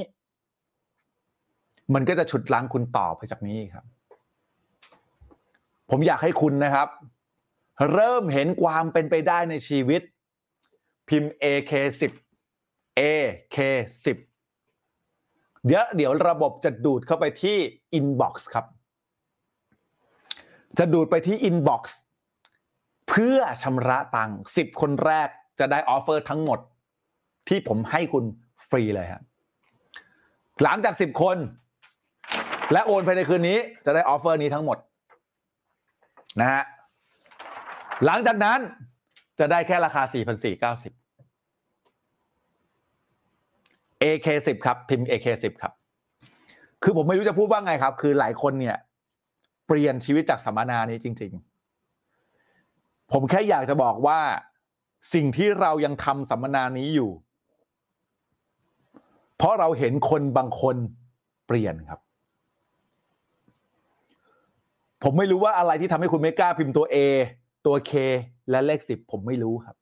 มันก็จะฉุดรั้งคุณต่อไปจากนี้ครับ ผมอยากให้คุณนะครับเริ่มเห็นความเป็นไปได้ในชีวิต พิมพ์ AK10 AK10 เดี๋ยวเดี๋ยวระบบจะดูดเข้าไปที่ inbox ครับ จะดูดไปที่ inbox เพื่อชำระตังค์10 คนแรกจะได้ offer ทั้งหมด ที่ผมให้คุณฟรีเลยครับหลังจาก 10 คน และโอนภายในคืนนี้จะได้ offer นี้ทั้งหมดนะฮะหลังจากนั้นจะได้แค่ราคา 4,490 AK10 ครับพิมพ์ AK10 ครับ คือผมไม่รู้จะพูดว่าไงครับ คือหลายคนเนี่ย เปลี่ยนชีวิตจากสัมมนานี้จริง ๆ ผมแค่อยากจะบอกว่าสิ่งที่เรายังทำสัมมนานี้อยู่ เพราะเราเห็นคนบางคนเปลี่ยนครับ ผมไม่รู้ว่าอะไรที่ทำให้คุณไม่กล้าพิมพ์ตัว A ตัว K และเลขสิบผมไม่รู้ครับ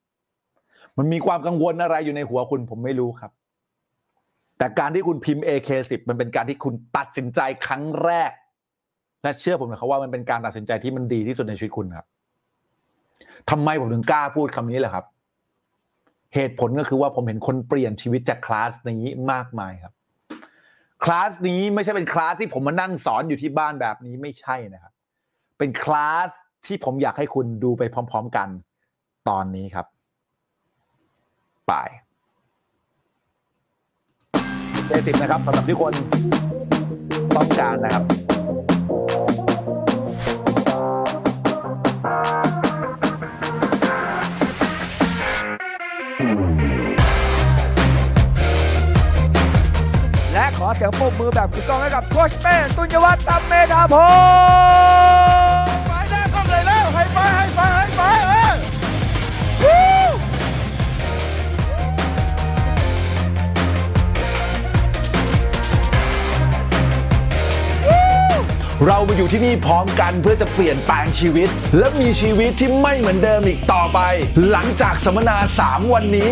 มันมีความกังวลอะไรอยู่ในหัวคุณผมไม่รู้ครับ แต่การที่คุณพิมพ์ AK10 มันเป็นการที่คุณตัดสินใจครั้งแรก และเชื่อผมนะครับว่ามันเป็นการตัดสินใจที่มันดีที่สุดในชีวิตคุณครับทำไมผมถึงกล้าพูดคำนี้แหละครับ เหตุผลก็คือว่าผมเห็นคนเปลี่ยนชีวิตจากคลาสนี้มากมายครับ คลาสนี้ไม่ใช่เป็นคลาสที่ผมมานั่งสอนอยู่ที่บ้านแบบนี้ไม่ใช่นะครับ เป็นคลาสที่ผมอยากให้คุณดูไปพร้อม ๆ กันตอนนี้ครับ ไป เจสิบนะครับสำหรับที่คนต้องการนะครับและขอเสียงปรบมือแบบถูกต้องให้กับโคชเป้ตุนยวัฒน์ตัมเมธาพงศ์ไปหน้กล้องเลยแล้วให้ไปให้ไปให้ไป เรามาอยู่ที่นี่พร้อมกันเพื่อจะเปลี่ยนแปลงชีวิต และมีชีวิตที่ไม่เหมือนเดิมอีกต่อไป หลังจากสัมมนา 3 วันนี้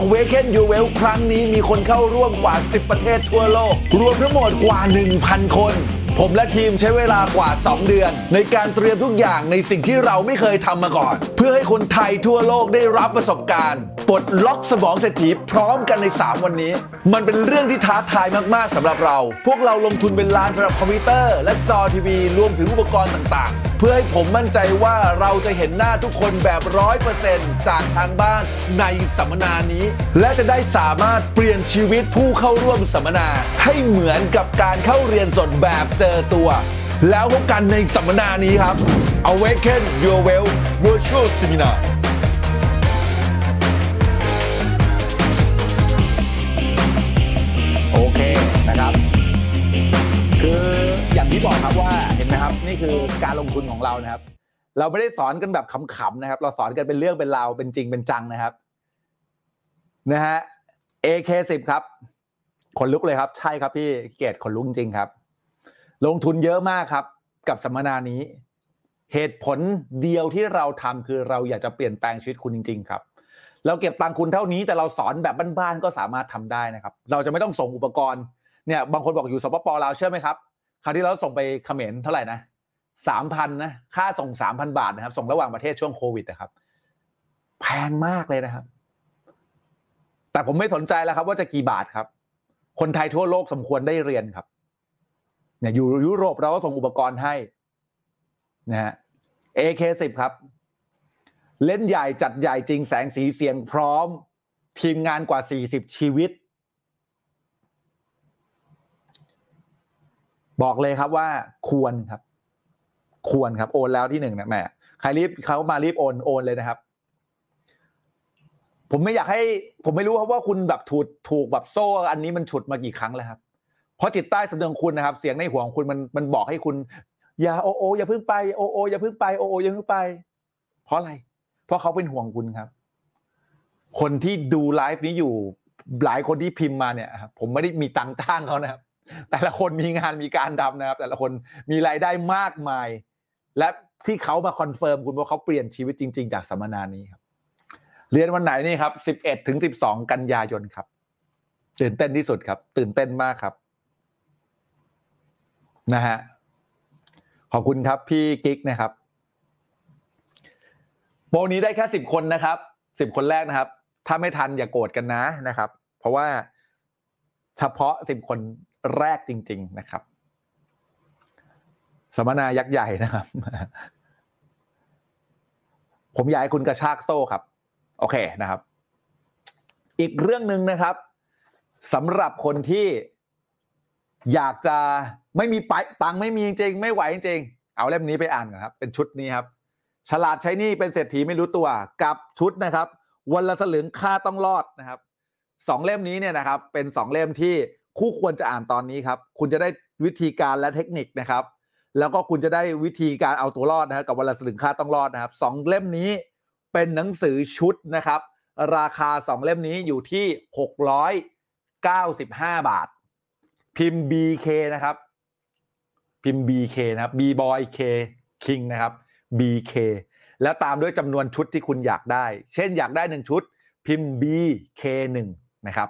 Awaken Your Well ครั้งนี้มีคนเข้าร่วมกว่า 10 ประเทศทั่วโลก รวมทั้งหมดกว่า 1,000 คน ผมและทีมใช้เวลากว่า 2 เดือน ในการเตรียมทุกอย่างในสิ่งที่เราไม่เคยทำมาก่อน เพื่อให้คนไทยทั่วโลกได้รับประสบการณ์ ปลดล็อกสมองเศรษฐีพร้อมกันใน 3 วันนี้ มันเป็นเรื่องที่ท้าทายมากๆสำหรับเรา พวกเราลงทุนเป็นล้านสำหรับคอมพิวเตอร์ และจอทีวีรวมถึงอุปกรณ์ต่างๆ เพื่อให้ผมมั่นใจว่าเราจะเห็นหน้าทุกคนแบบร้อยเปอร์เซ็นต์จากทางบ้านในสัมมนานี้ และจะได้สามารถเปลี่ยนชีวิตผู้เข้าร่วมสัมมนา ให้เหมือนกับการเข้าเรียนสดแบบเจอตัว แล้วพบกันในสัมมนานี้ครับ Awaken Your Wealth Virtual Seminar นี่คือการลงทุนของเรานะครับ เราไม่ได้สอนกันแบบขำๆนะครับ เราสอนกันเป็นเรื่องเป็นราวเป็นจริงเป็นจังนะครับนะฮะ AK10 ครับขนลุกเลยครับ ใช่ครับพี่เกตขนลุกจริงครับ ลงทุนเยอะมากครับ กับสัมมนานี้ เหตุผลเดียวที่เราทำคือเราอยากจะเปลี่ยนแปลงชีวิตคุณจริง ๆ ครับ เราเก็บตังค์คุณเท่านี้แต่เราสอนแบบบ้านๆก็สามารถทำได้นะครับ เราจะไม่ต้องส่งอุปกรณ์เนี่ยบางคนบอกอยู่สปปลาวเชื่อไหมครับคราวที่เราส่งไปเขมรเท่าไหร่นะ สามพันนะค่าส่งสามพันบาทนะครับ ส่งระหว่างประเทศช่วงโควิดนะครับ แพงมากเลยนะครับ แต่ผมไม่สนใจแล้วครับ ว่าจะกี่บาทครับ คนไทยทั่วโลกสมควรได้เรียนครับเนี่ยอยู่ยุโรปเราก็ส่งอุปกรณ์ให้นะฮะ AK10 ครับ เล่นใหญ่จัดใหญ่จริงแสงสีเสียงพร้อม ทีมงานกว่า 40 ชีวิต บอกเลยครับว่าควรครับ ควรครับโอนแล้วที่หนึ่งนะแหม่ใครรีบเขามารีบโอนโอนเลยนะครับ ผมไม่อยากให้ ผมไม่รู้ครับว่าคุณแบบถูกถูกแบบโซ่ อันนี้มันฉุดมากี่ครั้งแล้วครับ เพราะจิตใต้สำนึกของคุณนะครับ เสียงในหัวของคุณมันมันบอกให้คุณ อย่าโอโออย่าเพิ่งไปโอโออย่าเพิ่งไปโอโออย่าเพิ่งไป เพราะอะไร เพราะเขาเป็นห่วงคุณครับ คนที่ดูไลฟ์นี้อยู่หลายคนที่พิมพ์มาเนี่ยครับผมไม่ได้มีตังค์จ้างเขานะครับ แต่ละคนมีงานมีการทำนะครับ แต่ละคนมีรายได้มากมาย และที่เขามา confirm คุณว่าเขาเปลี่ยนชีวิตจริง ๆ จากสัมมนานี้ครับ เรียนวันไหนนี่ครับ 11 ถึง 12 กันยายนครับ ตื่นเต้นที่สุดครับ ตื่นเต้นมากครับนะฮะขอบคุณครับพี่กิ๊กนะครับโปรนี้ได้แค่สิบคนนะครับสิบคนแรกนะครับ ถ้าไม่ทันอย่าโกรธกันนะนะครับ เพราะว่าเฉพาะสิบคนแรกจริง ๆ นะครับ สัมมนายักษ์ใหญ่นะครับ ผมอยากให้คุณกระชากโซ่ครับ โอเคนะครับ อีกเรื่องหนึ่งนะครับสำหรับคนที่อยากจะไม่มีไปตังไม่มีจริงไม่ไหวจริงเอาเล่มนี้ไปอ่านกันครับ เป็นชุดนี้ครับ ฉลาดใช้นี่เป็นเศรษฐีไม่รู้ตัวกับชุดนะครับ วันละสลึงค่าต้องรอดนะครับสองเล่มนี้เนี่ยนะครับ เป็นสองเล่มที่คู่ควรจะอ่านตอนนี้ครับ คุณจะได้วิธีการและเทคนิคนะครับ แล้วก็คุณจะได้วิธีการเอาตัวรอดนะครับกับวันละสลึงค่าต้องรอดนะครับสองเล่มนี้เป็นหนังสือชุดนะครับ ราคาสองเล่มนี้อยู่ที่หกร้อยเก้าสิบห้าบาท พิมพ์ BK นะครับ พิมพ์ BK นะครับ B Boy K King นะครับ BK แล้วตามด้วยจำนวนชุดที่คุณอยากได้ เช่นอยากได้หนึ่งชุด พิมพ์ BK1 นะครับ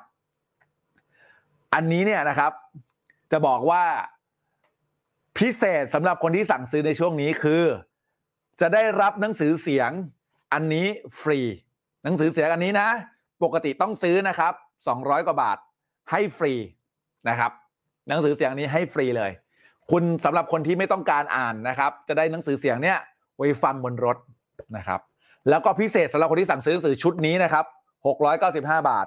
อันนี้เนี่ยนะครับ จะบอกว่า พิเศษสำหรับคนที่สั่งซื้อในช่วงนี้คือ จะได้รับหนังสือเสียงอันนี้ฟรี หนังสือเสียงอันนี้นะ ปกติต้องซื้อนะครับ 200 กว่าบาทให้ฟรีนะครับ หนังสือเสียงนี้ให้ฟรีเลย คุณสำหรับคนที่ไม่ต้องการอ่านนะครับ จะได้หนังสือเสียงเนี่ยไว้ฟังบนรถนะครับ แล้วก็พิเศษสำหรับคนที่สั่งซื้อหนังสือชุดนี้นะครับ695 บาท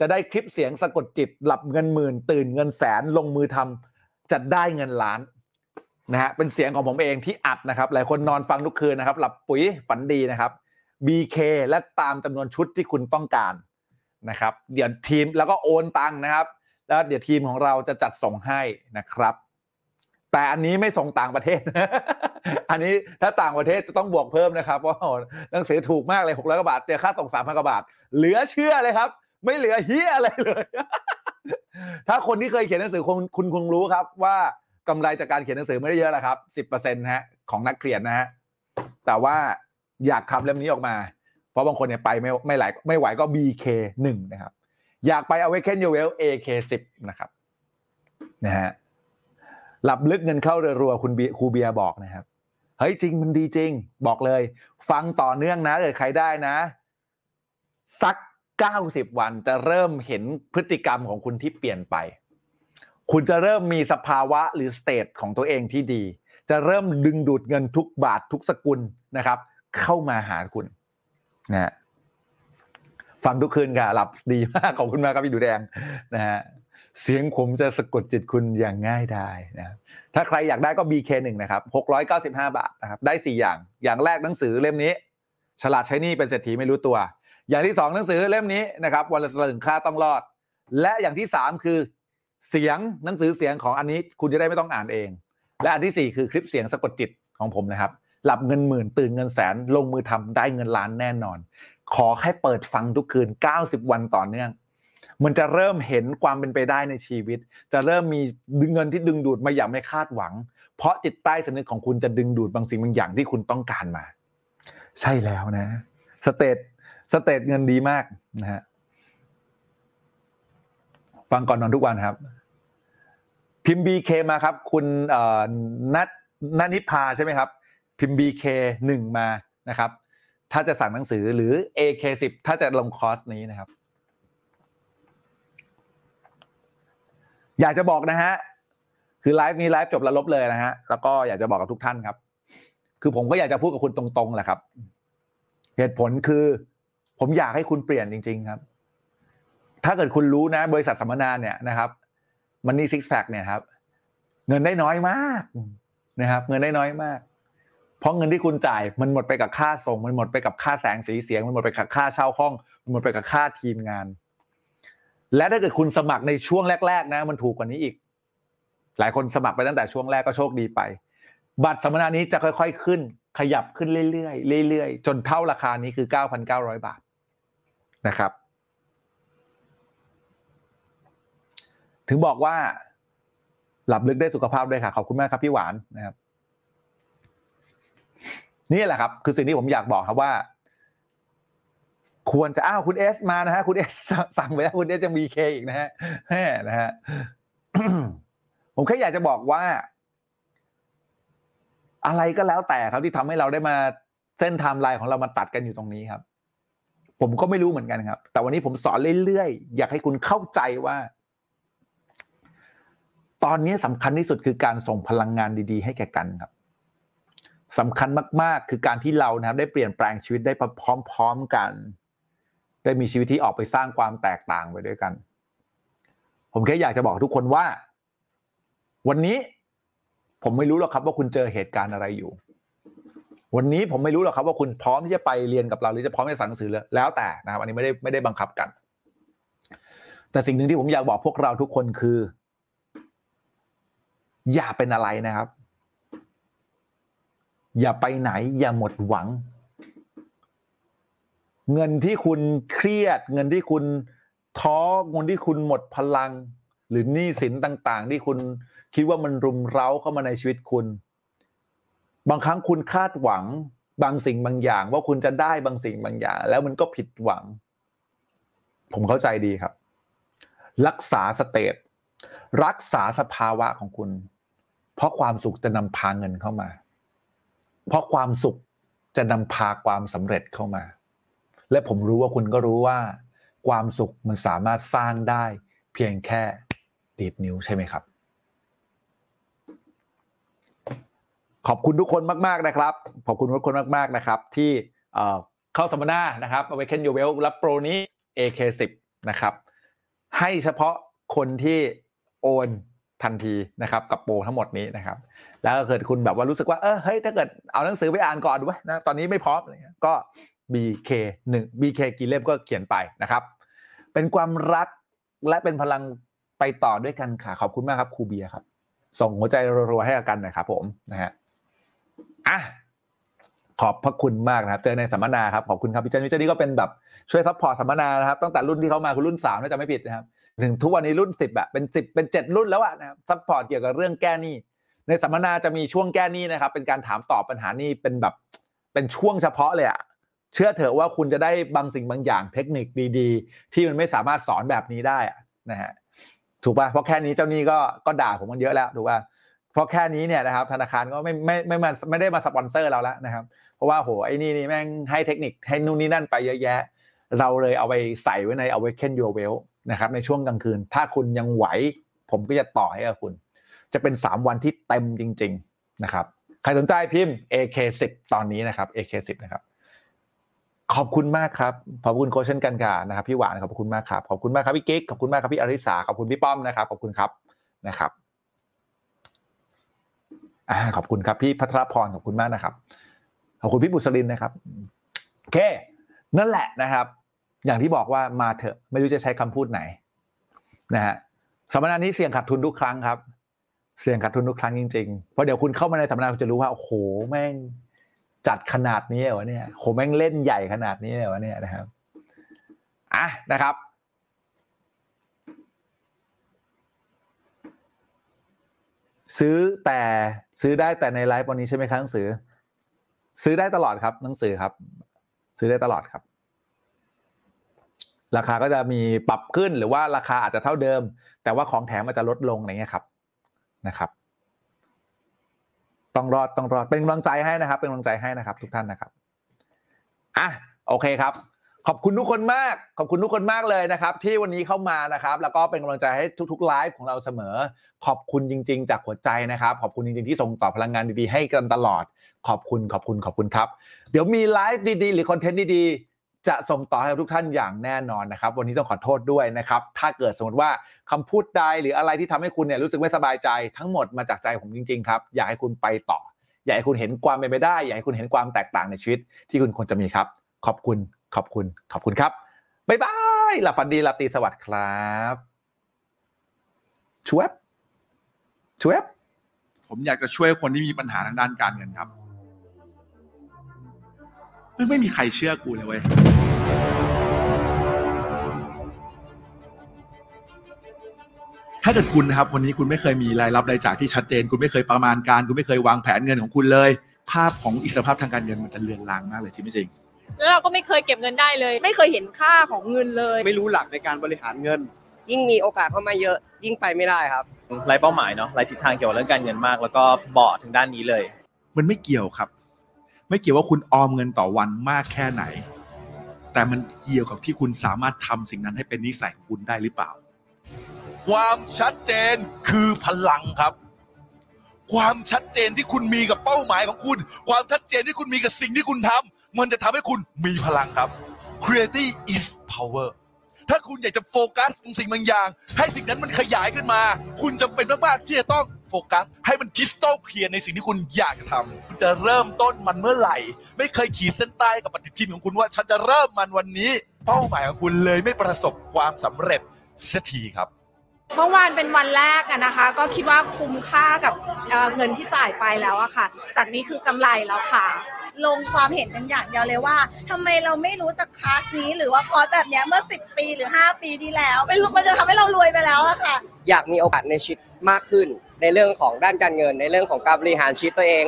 จะได้คลิปเสียงสะกดจิตหลับเงินหมื่น ตื่นเงินแสนลงมือทำจะได้เงินล้าน นะฮะเป็นเสียงของผมเองที่อัดนะครับ หลายคนนอนฟังทุกคืนนะครับ หลับปุ๋ยฝันดีนะครับ BK และตามจำนวนชุดที่คุณต้องการนะครับ เดี๋ยวทีมแล้วก็โอนตังค์นะครับ แล้วเดี๋ยวทีมของเราจะจัดส่งให้นะครับ แต่อันนี้ไม่ส่งต่างประเทศ อันนี้ถ้าต่างประเทศจะต้องบวกเพิ่มนะครับเพราะหนังสือถูกมากเลยหกร้อยกว่าบาทเจอค่าส่งสามพันกว่าบาท เหลือเชื่อเลยครับ ไม่เหลือเฮียอะไรเลย ถ้าคนที่เคยเขียนหนังสือคุณคุณคงรู้ครับว่า กำไรจากการเขียนหนังสือไม่ได้เยอะหรอกครับสิบเปอร์เซ็นต์ฮะของนักเขียนนะฮะแต่ว่าอยากทำเล่มนี้ออกมา เพราะบางคนเนี่ยไปไม่ไม่ไหลไม่ไหวก็ BK หนึ่งนะครับ อยากไป Awaken Your Well AK สิบนะครับนะฮะหลับลึกเงินเข้ารัวๆคุณครูเบียบอกนะครับเฮ้ยจริงมันดีจริง บอกเลย ฟังต่อเนื่องนะเลยใครได้นะ สัก 90 วันจะเริ่มเห็นพฤติกรรมของคุณที่เปลี่ยนไป คุณจะเริ่มมีสภาวะหรือสเตทของตัวเองที่ดี จะเริ่มดึงดูดเงินทุกบาททุกสกุลนะครับ เข้ามาหาคุณนะฮะฟังทุกคืนค่ะหลับดีมากขอบคุณมากครับพี่ดูแดงนะฮะเสียงผมจะสะกดจิตคุณอย่างง่ายได้นะถ้าใครอยากได้ก็ BK1 นะครับ695 บาทนะครับได้ 4 อย่าง อย่างแรกหนังสือเล่มนี้ ฉลาดใช้นี่เป็นเศรษฐีไม่รู้ตัว อย่างที่สองหนังสือเล่มนี้นะครับวันละสลึงค่าต้องรอด และอย่างที่สามคือ เสียงหนังสือเสียงของอันนี้คุณจะได้ไม่ต้องอ่านเอง และอันที่สี่คือคลิปเสียงสะกดจิตของผมนะครับ หลับเงินหมื่นตื่นเงินแสนลงมือทำได้เงินล้านแน่นอน ขอแค่เปิดฟังทุกคืน 90 วันต่อเนื่อง มันจะเริ่มเห็นความเป็นไปได้ในชีวิต จะเริ่มมีเงินที่ดึงดูดมาอย่างไม่คาดหวัง เพราะจิตใต้สำนึกของคุณจะดึงดูดบางสิ่งบางอย่างที่คุณต้องการมา ใช่แล้วนะ state state เงินดีมากนะฮะ ฟังก่อนนอนทุกวันครับ พิมพ์ BK มาครับ คุณนัทนัทนิพาใช่ไหมครับ พิมพ์ BK หนึ่งมานะครับ ถ้าจะสั่งหนังสือหรือ AK10 ถ้าจะลงคอร์สนี้นะครับ อยากจะบอกนะฮะคือไลฟ์นี้ไลฟ์จบแล้วลบเลยนะฮะแล้วก็อยากจะบอกกับทุกท่านครับ คือผมก็อยากจะพูดกับคุณตรงๆแหละครับ เหตุผลคือ ผมอยากให้คุณเปลี่ยนจริง ๆ ครับ ถ้าเกิดคุณรู้นะ บริษัทสัมมนาเนี่ยนะครับมันนี่ซิกแพคเนี่ยครับ เงินได้น้อยมากนะครับ เงินได้น้อยมาก เพราะเงินที่คุณจ่ายมันหมดไปกับค่าส่ง มันหมดไปกับค่าแสงสีเสียง มันหมดไปกับค่าเช่าห้อง มันหมดไปกับค่าทีมงาน และถ้าเกิดคุณสมัครในช่วงแรก ๆ นะ มันถูกกว่านี้อีก หลายคนสมัครไปตั้งแต่ช่วงแรกก็โชคดีไป บัตรสัมมนานี้จะค่อย ๆ ขึ้น ขยับขึ้นเรื่อยๆเรื่อยๆจนเท่าราคานี้คือ 9,900 บาทนะครับ ถึงบอกว่า หลับลึกได้สุขภาพด้วยค่ะ ขอบคุณมากครับพี่หวานนะครับ นี่แหละครับ คือสิ่งที่ผมอยากบอกครับว่า ควรจะอ้าวคุณเอสมานะฮะคุณเอสสั่งไปแล้วคุณเอสจะมีเคอีกนะฮะแฮ่นะฮะผมแค่อยากจะบอกว่า อะไรก็แล้วแต่ครับที่ทำให้เราได้มาเส้นไทม์ไลน์ของเรามาตัดกันอยู่ตรงนี้ครับ ผมก็ไม่รู้เหมือนกันครับ แต่วันนี้ผมสอนเรื่อยๆอยากให้คุณเข้าใจว่า ตอนนี้สำคัญที่สุดคือการส่งพลังงานดี ๆ ให้แก่กันครับสำคัญมาก ๆ คือการที่เรานะครับได้เปลี่ยนแปลงชีวิตได้พร้อม ๆ กัน ได้มีชีวิตที่ออกไปสร้างความแตกต่างไปด้วยกัน ผมแค่อยากจะบอกทุกคนว่า วันนี้ ผมไม่รู้หรอกครับว่าคุณเจอเหตุการณ์อะไรอยู่ วันนี้ผมไม่รู้หรอกครับว่าคุณพร้อมที่จะไปเรียนกับเราหรือจะพร้อมที่จะสั่งหนังสือแล้วแต่นะครับ อันนี้ไม่ได้ไม่ได้บังคับกัน แต่สิ่งหนึ่งที่ผมอยากบอกพวกเราทุกคนคือ อย่าเป็นอะไรนะครับ อย่าไปไหน อย่าหมดหวัง เงินที่คุณเครียด เงินที่คุณท้อเงินที่คุณหมดพลัง หรือหนี้สินต่างๆ ที่คุณคิดว่ามันรุมเร้าเข้ามาในชีวิตคุณ บางครั้งคุณคาดหวังบางสิ่งบางอย่าง ว่าคุณจะได้บางสิ่งบางอย่าง แล้วมันก็ผิดหวัง ผมเข้าใจดีครับ รักษาสเตตรักษาสภาวะของคุณ เพราะความสุขจะนำพาเงินเข้ามา เพราะความสุขจะนำพาความสำเร็จเข้ามา และผมรู้ว่าคุณก็รู้ว่า ความสุขมันสามารถสร้างได้ เพียงแค่ดีดนิ้วใช่ไหมครับ ขอบคุณทุกคนมาก ๆนะครับ ขอบคุณทุกคนมาก ๆนะครับ ที่เข้าสัมมนานะครับ Awaken Your Wealth รับโปรนี้ AK10 นะครับ ให้เฉพาะคนที่โอน ทันทีนะครับกับโปรทั้งหมดนี้นะครับ แล้วเกิดคุณแบบว่ารู้สึกว่าเออเฮ้ยถ้าเกิดเอาหนังสือไปอ่านก่อนด้วยนะตอนนี้ไม่พร้อมอะไรเงี้ยก็ BK 1 BK กี่เล่มก็เขียนไปนะครับ เป็นความรักและเป็นพลังไปต่อด้วยกันค่ะขอบคุณมากครับครูเบียครับ ส่งหัวใจรัวๆให้กันหนะครับผมนะฮะอะขอบพระคุณมากนะครับ เจอในสัมมนาครับขอบคุณครับพี่เจนพี่เจนนี่ก็เป็นแบบช่วย support สัมมนานะครับตั้งแต่รุ่นที่เขามาคือรุ่นสามน่าจะไม่ผิดนะครับ ถึงทุกวันนี้รุ่นสิบอะเป็นสิบเป็นเจ็ดรุ่นแล้วอะนะ support เกี่ยวกับเรื่องแก้หนี้ ในสัมมนาจะมีช่วงแก้หนี้นะครับ เป็นการถามตอบปัญหานี้เป็นแบบเป็นช่วงเฉพาะเลยอะเชื่อเถอะว่าคุณจะได้บางสิ่งบางอย่างเทคนิคดีๆ ที่มันไม่สามารถสอนแบบนี้ได้นะฮะถูกป่ะเพราะแค่นี้เจ้าหนี้ก็ก็ด่าผมมันเยอะแล้วถูกป่ะเพราะแค่นี้เนี่ยนะครับธนาคารก็ไม่ไม่ไม่มาไม่ได้มาสปอนเซอร์เราแล้วนะครับ เพราะว่าโหไอ้นี่นี่แม่งให้เทคนิคให้นู่นนี่นั่นไปเยอะแยะ เราเลยเอาไปใส่ไว้ใน Awaken Your Well นะครับในช่วงกลางคืน ถ้าคุณยังไหว ผมก็จะต่อให้กับคุณ จะเป็น 3 วันที่เต็มจริง ๆนะครับ ใครสนใจพิมพ์ AK10 ตอนนี้นะครับ AK10 นะครับขอบคุณมากครับ ขอบคุณโคชเช่นกันค่ะนะครับพี่หวานขอบคุณมากครับ ขอบคุณมากครับพี่กิ๊ก ขอบคุณมากครับพี่อริสา ขอบคุณพี่ป้อมนะครับ ขอบคุณครับนะครับอขอบคุณครับพี่พัทรพรขอบคุณมากนะครับ ขอบคุณพี่บุษรินนะครับ โอเค นั่นแหละนะครับ อย่างที่บอกว่ามาเถอะ ไม่รู้จะใช้คำพูดไหนนะฮะสัมมนานี้เสี่ยงขาดทุนทุกครั้งครับ เสี่ยงขาดทุนทุกครั้งจริงๆเพราะเดี๋ยวคุณเข้ามาในสัมมนาคุณจะรู้ว่าโอ้โหแม่งจัดขนาดนี้เหรอวะเนี่ยโหแม่งเล่นใหญ่ขนาดนี้เหรอวะเนี่ยนะครับอะนะครับซื้อแต่ซื้อได้แต่ในไลฟ์วันนี้ใช่ไหมครับหนังสือ ซื้อได้ตลอดครับ หนังสือครับ ซื้อได้ตลอดครับ ราคาก็จะมีปรับขึ้นหรือว่าราคาอาจจะเท่าเดิม แต่ว่าของแถมมันจะลดลงอะไรเงี้ยครับนะครับ ต้องรอดต้องรอดเป็นกำลังใจให้นะครับ เป็นกำลังใจให้นะครับ ทุกท่านนะครับอะโอเคครับ ขอบคุณทุกคนมาก ขอบคุณทุกคนมากเลยนะครับ ที่วันนี้เข้ามานะครับ แล้วก็เป็นกำลังใจให้ทุกๆไลฟ์ของเราเสมอ ขอบคุณจริง ๆ จากหัวใจนะครับ ขอบคุณจริงๆที่ส่งต่อพลังงานดีๆให้กันตลอด ขอบคุณขอบคุณขอบคุณครับ เดี๋ยวมีไลฟ์ดีๆ หรือคอนเทนต์ดีๆ จะส่งต่อให้ทุกท่านอย่างแน่นอนนะครับ วันนี้ต้องขอโทษด้วยนะครับ ถ้าเกิดสมมติว่าคำพูดใดหรืออะไรที่ทำให้คุณเนี่ยรู้สึกไม่สบายใจทั้งหมดมาจากใจผมจริงๆครับอยากให้คุณไปต่อ อยากให้คุณเห็นความเป็นไปได้ อยากให้คุณเห็นความแตกต่างในชีวิตที่คุณควรจะมีครับ ขอบคุณขอบคุณขอบคุณครับบ๊ายบายหลับฝันดีลับตีสวัสดิ์ครับชวบชวบผมอยากจะช่วยคนที่มีปัญหาทางด้านการเงินครับ ไม่ไม่มีใครเชื่อกูเลยเว้ยถ้าเกิดคุณนะครับวันนี้คุณไม่เคยมีรายรับรายจ่ายที่ชัดเจน คุณไม่เคยประมาณการ คุณไม่เคยวางแผนเงินของคุณเลย ภาพของอิสรภาพทางการเงินมันจะเลือนลางมากเลยจริงไม่จริงแล้วเราก็ไม่เคยเก็บเงินได้เลย ไม่เคยเห็นค่าของเงินเลย ไม่รู้หลักในการบริหารเงิน ยิ่งมีโอกาสเข้ามาเยอะ ยิ่งไปไม่ได้ครับไร้เป้าหมายเนาะไร้ทิศทางเกี่ยวกับเรื่องการเงินมาก แล้วก็เบาะถึงด้านนี้เลย มันไม่เกี่ยวครับ ไม่เกี่ยวว่าคุณออมเงินต่อวันมากแค่ไหน แต่มันเกี่ยวกับที่คุณสามารถทำสิ่งนั้นให้เป็นนิสัยของคุณได้หรือเปล่า ความชัดเจนคือพลังครับ ความชัดเจนที่คุณมีกับเป้าหมายของคุณ ความชัดเจนที่คุณมีกับสิ่งที่คุณทำมันจะทำให้คุณมีพลังครับ Creativity is power ถ้าคุณอยากจะโฟกัสตรงสิ่งบางอย่าง ให้สิ่งนั้นมันขยายขึ้นมา คุณจำเป็นมากๆที่จะต้อง โฟกัส ให้มันคริสตัลเคลียร์ในสิ่งที่คุณอยากจะทำคุณจะเริ่มต้นมันเมื่อไหร่ ไม่เคยขีดเส้นใต้กับปฏิทินของคุณว่า ฉันจะเริ่มมันวันนี้ เป้าหมายของคุณเลยไม่ประสบความสำเร็จสักทีครับ เมื่อวานเป็นวันแรกอะนะคะ ก็คิดว่าคุ้มค่ากับเอ่อเงินที่จ่ายไปแล้วอะค่ะ จากนี้คือกำไรแล้วค่ะ ลงความเห็นกันอย่างเดียวเลยว่าทำไมเราไม่รู้จักคลาสนี้หรือว่าคอร์สแบบเนี้ยเมื่อ 10 ปีหรือ 5 ปีที่แล้วไม่รู้มันจะทำให้เรารวยไปแล้วอะค่ะ อยากมีโอกาสในชีวิต มากขึ้น ในเรื่องของด้านการเงิน ในเรื่องของการบริหารชีวิตตัวเอง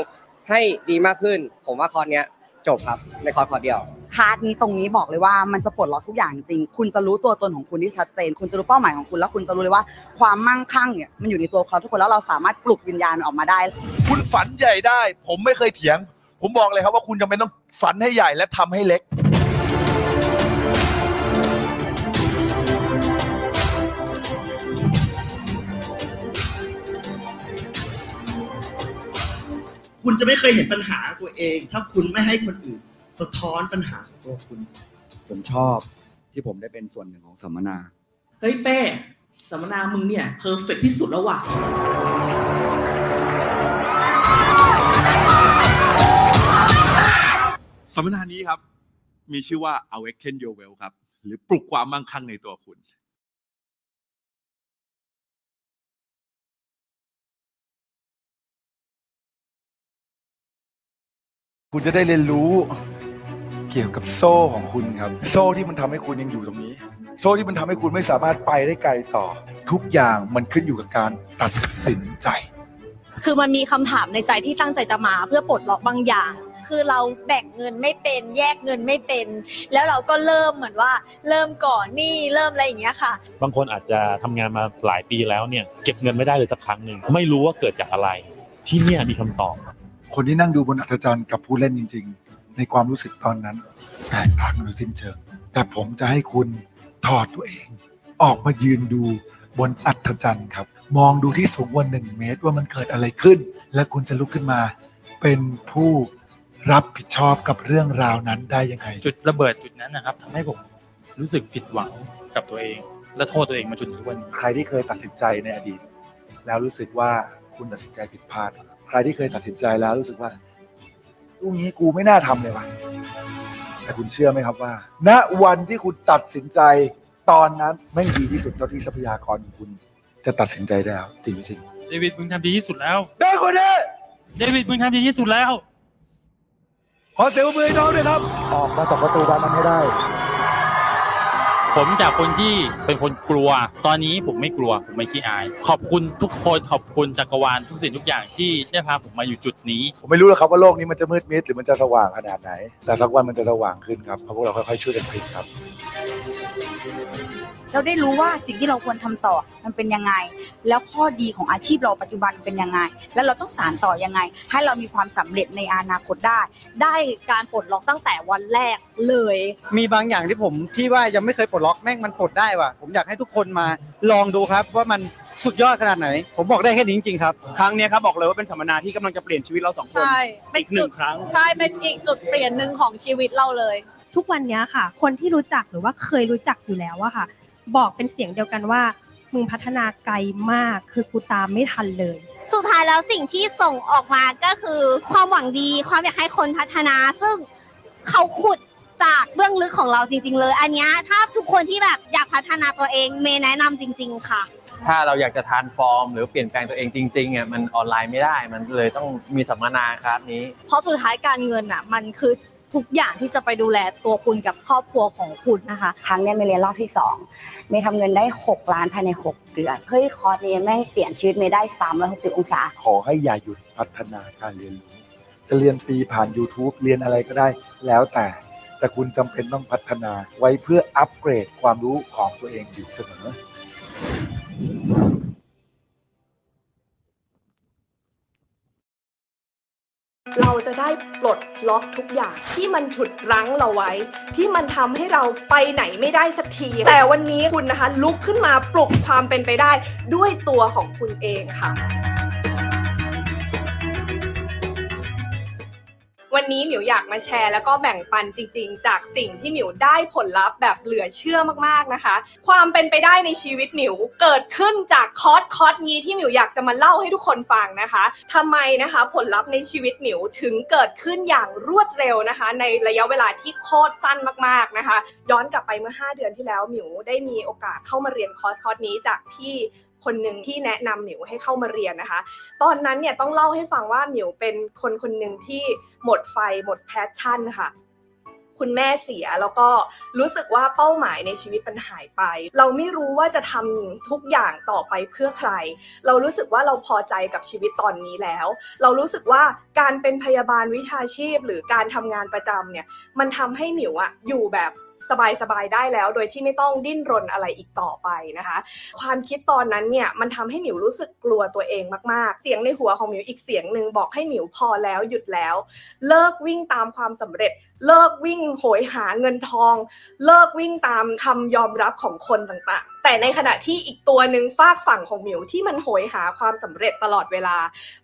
ให้ดีมากขึ้น ผมว่าคอร์สเนี้ยจบครับในคอร์สคอร์สเดียวคลาสนี้ตรงนี้บอกเลยว่ามันจะปลดล็อกทุกอย่างจริง คุณจะรู้ตัวตนของคุณที่ชัดเจน คุณจะรู้เป้าหมายของคุณแล้วคุณจะรู้เลยว่าความมั่งคั่งเนี่ยมันอยู่ในตัวเราทุกคนแล้วเราสามารถปลุกวิญญาณมันออกมาได้ คุณฝันใหญ่ได้ ผมไม่เคยเถียง ผมบอกเลยครับว่าคุณจำเป็นต้องฝันให้ใหญ่และทำให้เล็ก คุณจะไม่เคยเห็นปัญหาตัวเอง ถ้าคุณไม่ให้คนอื่น สะท้อนปัญหาของตัวคุณ ผมชอบที่ผมได้เป็นส่วนหนึ่งของสัมมนา เฮ้ยเป้สัมมนามึงเนี่ยเพอร์เฟกที่สุดแล้วว่ะสัมมนานี้ครับ มีชื่อว่า Awaken Your Well ครับ หรือปลุกความมั่งคั่งในตัวคุณ คุณจะได้เรียนรู้เกี่ยวกับโซ่ของคุณครับ โซ่ที่มันทำให้คุณยังอยู่ตรงนี้ โซ่ที่มันทำให้คุณไม่สามารถไปได้ไกลต่อ ทุกอย่างมันขึ้นอยู่กับการตัดสินใจ คือมันมีคำถามในใจที่ตั้งใจจะมาเพื่อปลดล็อกบางอย่าง คือเราแบ่งเงินไม่เป็น แยกเงินไม่เป็น แล้วเราก็เริ่มเหมือนว่า เริ่มก่อนหนี่เริ่มอะไรอย่างเงี้ยค่ะ บางคนอาจจะทำงานมาหลายปีแล้วเนี่ย เก็บเงินไม่ได้เลยสักครั้งหนึ่งไม่รู้ว่าเกิดจากอะไร ที่เนี่ยมีคำตอบ คนที่นั่งดูบนอัศจรรย์กับผู้เล่นจริง ๆ ในความรู้สึกตอนนั้น แตกต่างกันโดยสิ้นเชิง แต่ผมจะให้คุณถอดตัวเอง ออกมายืนดูบนอัศจรรย์ครับ มองดูที่สูงกว่าหนึ่งเมตรว่ามันเกิดอะไรขึ้น และคุณจะลุกขึ้นมา เป็นผู้รับผิดชอบกับเรื่องราวนั้นได้ยังไง จุดระเบิดจุดนั้นนะครับทำให้ผมรู้สึกผิดหวังกับตัวเอง และโทษตัวเองมาจนถึงทุกวันนี้ ใครที่เคยตัดสินใจในอดีต แล้วรู้สึกว่าคุณตัดสินใจผิดพลาด ใครที่เคยตัดสินใจแล้วรู้สึกว่าลูกนี้กูไม่น่าทำเลยว่ะแต่คุณเชื่อไหมครับว่า ณวันที่คุณตัดสินใจตอนนั้นไม่งดีที่สุดเท่าที่ทรัพยากรของคุณ จะตัดสินใจได้แล้วจริงไม่จริงเดวิดมึงทำดีที่สุดแล้วได้คนนี้เดวิดมึงทำดีที่สุดแล้ว ขอเสียงปรบมือให้น้องด้วยครับ ออกมาจากประตูบานนั้นให้ได้ ผมจากคนที่เป็นคนกลัว ตอนนี้ผมไม่กลัว ผมไม่ขี้อาย ขอบคุณทุกคนขอบคุณจักรวาลทุกสิ่งทุกอย่างที่ได้พาผมมาอยู่จุดนี้ ผมไม่รู้หรอกครับว่าโลกนี้มันจะมืดมิดหรือมันจะสว่างขนาดไหน แต่สักวันมันจะสว่างขึ้นครับเพราะพวกเราค่อยๆช่วยกันพลิกครับ เราได้รู้ว่าสิ่งที่เราควรทำต่อมันเป็นยังไง แล้วข้อดีของอาชีพเราปัจจุบันเป็นยังไง แล้วเราต้องสานต่อยังไง ให้เรามีความสำเร็จในอนาคตได้ ได้การปลดล็อกตั้งแต่วันแรกเลย มีบางอย่างที่ผมที่ว่ายังไม่เคยปลดล็อกแม่งมันปลดได้ว่ะผมอยากให้ทุกคนมาลองดูครับว่ามันสุดยอดขนาดไหน ผมบอกได้แค่นี้จริงๆครับ ครั้งเนี้ยครับบอกเลยว่าเป็นสัมมนาที่กำลังจะเปลี่ยนชีวิตเราสองคน ใช่อีกหนึ่งครั้ง ใช่ เป็นอีกจุดเปลี่ยนหนึ่งของชีวิตเราเลย ทุกวันเนี้ยค่ะ คนที่รู้จักหรือว่าเคยรู้จักอยู่แล้วอะค่ะ บอกเป็นเสียงเดียวกันว่า มึงพัฒนาไกลมากคือกูตามไม่ทันเลย สุดท้ายแล้วสิ่งที่ส่งออกมาก็คือ ความหวังดีความอยากให้คนพัฒนา ซึ่งเขาขุดจากเบื้องลึกของเราจริง ๆ เลย อันเนี้ยถ้าทุกคนที่แบบอยากพัฒนาตัวเองเมย์แนะนำจริง ๆ ค่ะ ถ้าเราอยากจะทานฟอร์ม หรือเปลี่ยนแปลงตัวเองจริงๆอะมันออนไลน์ไม่ได้มันเลยต้องมีสัมมนาครับนี้ เพราะสุดท้ายการเงินอะ มันคือ ทุกอย่างที่จะไปดูแลตัวคุณกับครอบครัวของคุณนะคะ ครั้งเนี้ยเมย์เรียนรอบที่สองเมย์ทำเงินได้ 6 ล้านภายใน 6 เดือน เฮ้ยคอร์สนี้แม่งเปลี่ยนชีวิตเมย์ได้ 360 องศา ขอให้อย่าหยุดพัฒนาการเรียนรู้ จะเรียนฟรีผ่าน YouTube เรียนอะไรก็ได้แล้วแต่ แต่คุณจำเป็นต้องพัฒนาไว้เพื่ออัปเกรดความรู้ของตัวเองอยู่เสมอ เราจะได้ปลดล็อกทุกอย่างที่มันฉุดรั้งเราไว้ ที่มันทำให้เราไปไหนไม่ได้สักที แต่วันนี้คุณนะคะลุกขึ้นมาปลุกความเป็นไปได้ด้วยตัวของคุณเองค่ะ วันนี้หมิวอยากมาแชร์ แล้วก็แบ่งปันจริง ๆ จากสิ่งที่หมิวได้ผลลัพธ์แบบเหลือเชื่อมากๆนะคะ ความเป็นไปได้ในชีวิตหมิวเกิดขึ้นจากคอร์สคอร์สนี้ที่หมิวอยากจะมาเล่าให้ทุกคนฟังนะคะทำไมนะคะ ผลลัพธ์ในชีวิตหมิวถึงเกิดขึ้นอย่างรวดเร็วนะคะ ในระยะเวลาที่โคตรสั้นมากๆนะคะ ย้อนกลับไปเมื่อ 5 เดือนที่แล้วหมิวได้มีโอกาสเข้ามาเรียนคอร์สคอร์สนี้จากพี่ คนหนึ่งที่แนะนำหมิวให้เข้ามาเรียนนะคะ ตอนนั้นเนี่ยต้องเล่าให้ฟังว่าหมิวเป็นคนคนหนึ่งที่หมดไฟหมด passion ค่ะคุณแม่เสียแล้วก็รู้สึกว่าเป้าหมายในชีวิตมันหายไป เราไม่รู้ว่าจะทำทุกอย่างต่อไปเพื่อใคร เรารู้สึกว่าเราพอใจกับชีวิตตอนนี้แล้ว เรารู้สึกว่าการเป็นพยาบาลวิชาชีพ หรือการทำงานประจำเนี่ยมันทำให้หมิวอะอยู่แบบ สบายๆได้แล้ว โดยที่ไม่ต้องดิ้นรนอะไรอีกต่อไปนะคะ ความคิดตอนนั้นเนี่ยมันทำให้หมิวรู้สึกกลัวตัวเองมากๆ เสียงในหัวของหมิวอีกเสียงหนึ่งบอกให้หมิวพอแล้วหยุดแล้ว เลิกวิ่งตามความสำเร็จ เลิกวิ่งโหยหาเงินทอง เลิกวิ่งตามคำยอมรับของคนต่างๆ แต่ในขณะที่อีกตัวหนึ่งฝากฝั่งของหมิวที่มันโหยหาความสำเร็จตลอดเวลา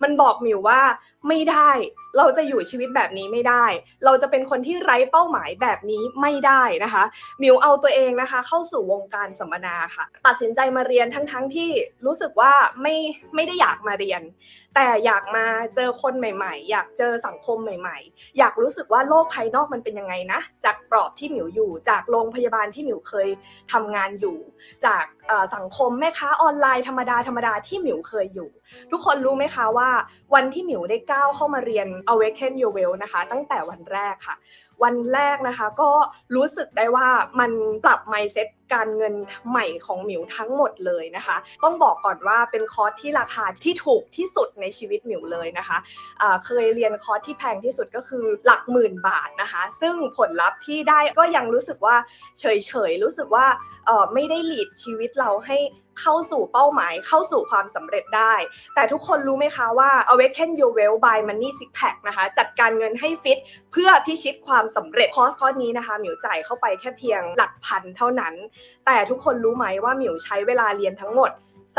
มันบอกหมิวว่าไม่ได้ เราจะอยู่ชีวิตแบบนี้ไม่ได้ เราจะเป็นคนที่ไร้เป้าหมายแบบนี้ไม่ได้นะคะหมิวเอาตัวเองนะคะ เข้าสู่วงการสัมมนาค่ะ ตัดสินใจมาเรียนทั้งๆทที่รู้สึกว่าไม่ไม่ได้อยากมาเรียนแต่อยากมาเจอคนใหม่ๆ อยากเจอสังคมใหม่ ๆ อยากรู้สึกว่าโลกภายนอกมันเป็นยังไงนะ จากกรอบที่หมิวอยู่ จากโรงพยาบาลที่หมิวเคยทำงานอยู่ จากสังคมแม่ค้าออนไลน์ธรรมดาธรรมดาที่หมิวเคยอยู่ ทุกคนรู้ไหมคะว่า วันที่หมิวได้ก้าวเข้ามาเรียน Awaken Your Wealth นะคะ ตั้งแต่วันแรกค่ะ วันแรกนะคะก็รู้สึกได้ว่ามันปรับ mindset การเงินใหม่ของหมิวทั้งหมดเลยนะคะ ต้องบอกก่อนว่าเป็นคอร์สที่ราคาที่ถูกที่สุดในชีวิตหมิวเลยนะคะ เคยเรียนคอร์สที่แพงที่สุดก็คือหลักหมื่นบาทนะคะ ซึ่งผลลัพธ์ที่ได้ก็ยังรู้สึกว่าเฉยๆ รู้สึกว่าไม่ได้ lead ชีวิตเราให้ เข้าสู่เป้าหมายเข้าสู่ความสำเร็จได้ แต่ทุกคนรู้ไหมคะว่า Awaken Your Wealth by Money Six Pack นะคะ จัดการเงินให้ฟิตเพื่อพิชิตความสำเร็จคอร์สคอร์สนี้นะคะหมิวจ่ายเข้าไปแค่เพียงหลักพันเท่านั้น แต่ทุกคนรู้ไหมว่าหมิวใช้เวลาเรียนทั้งหมด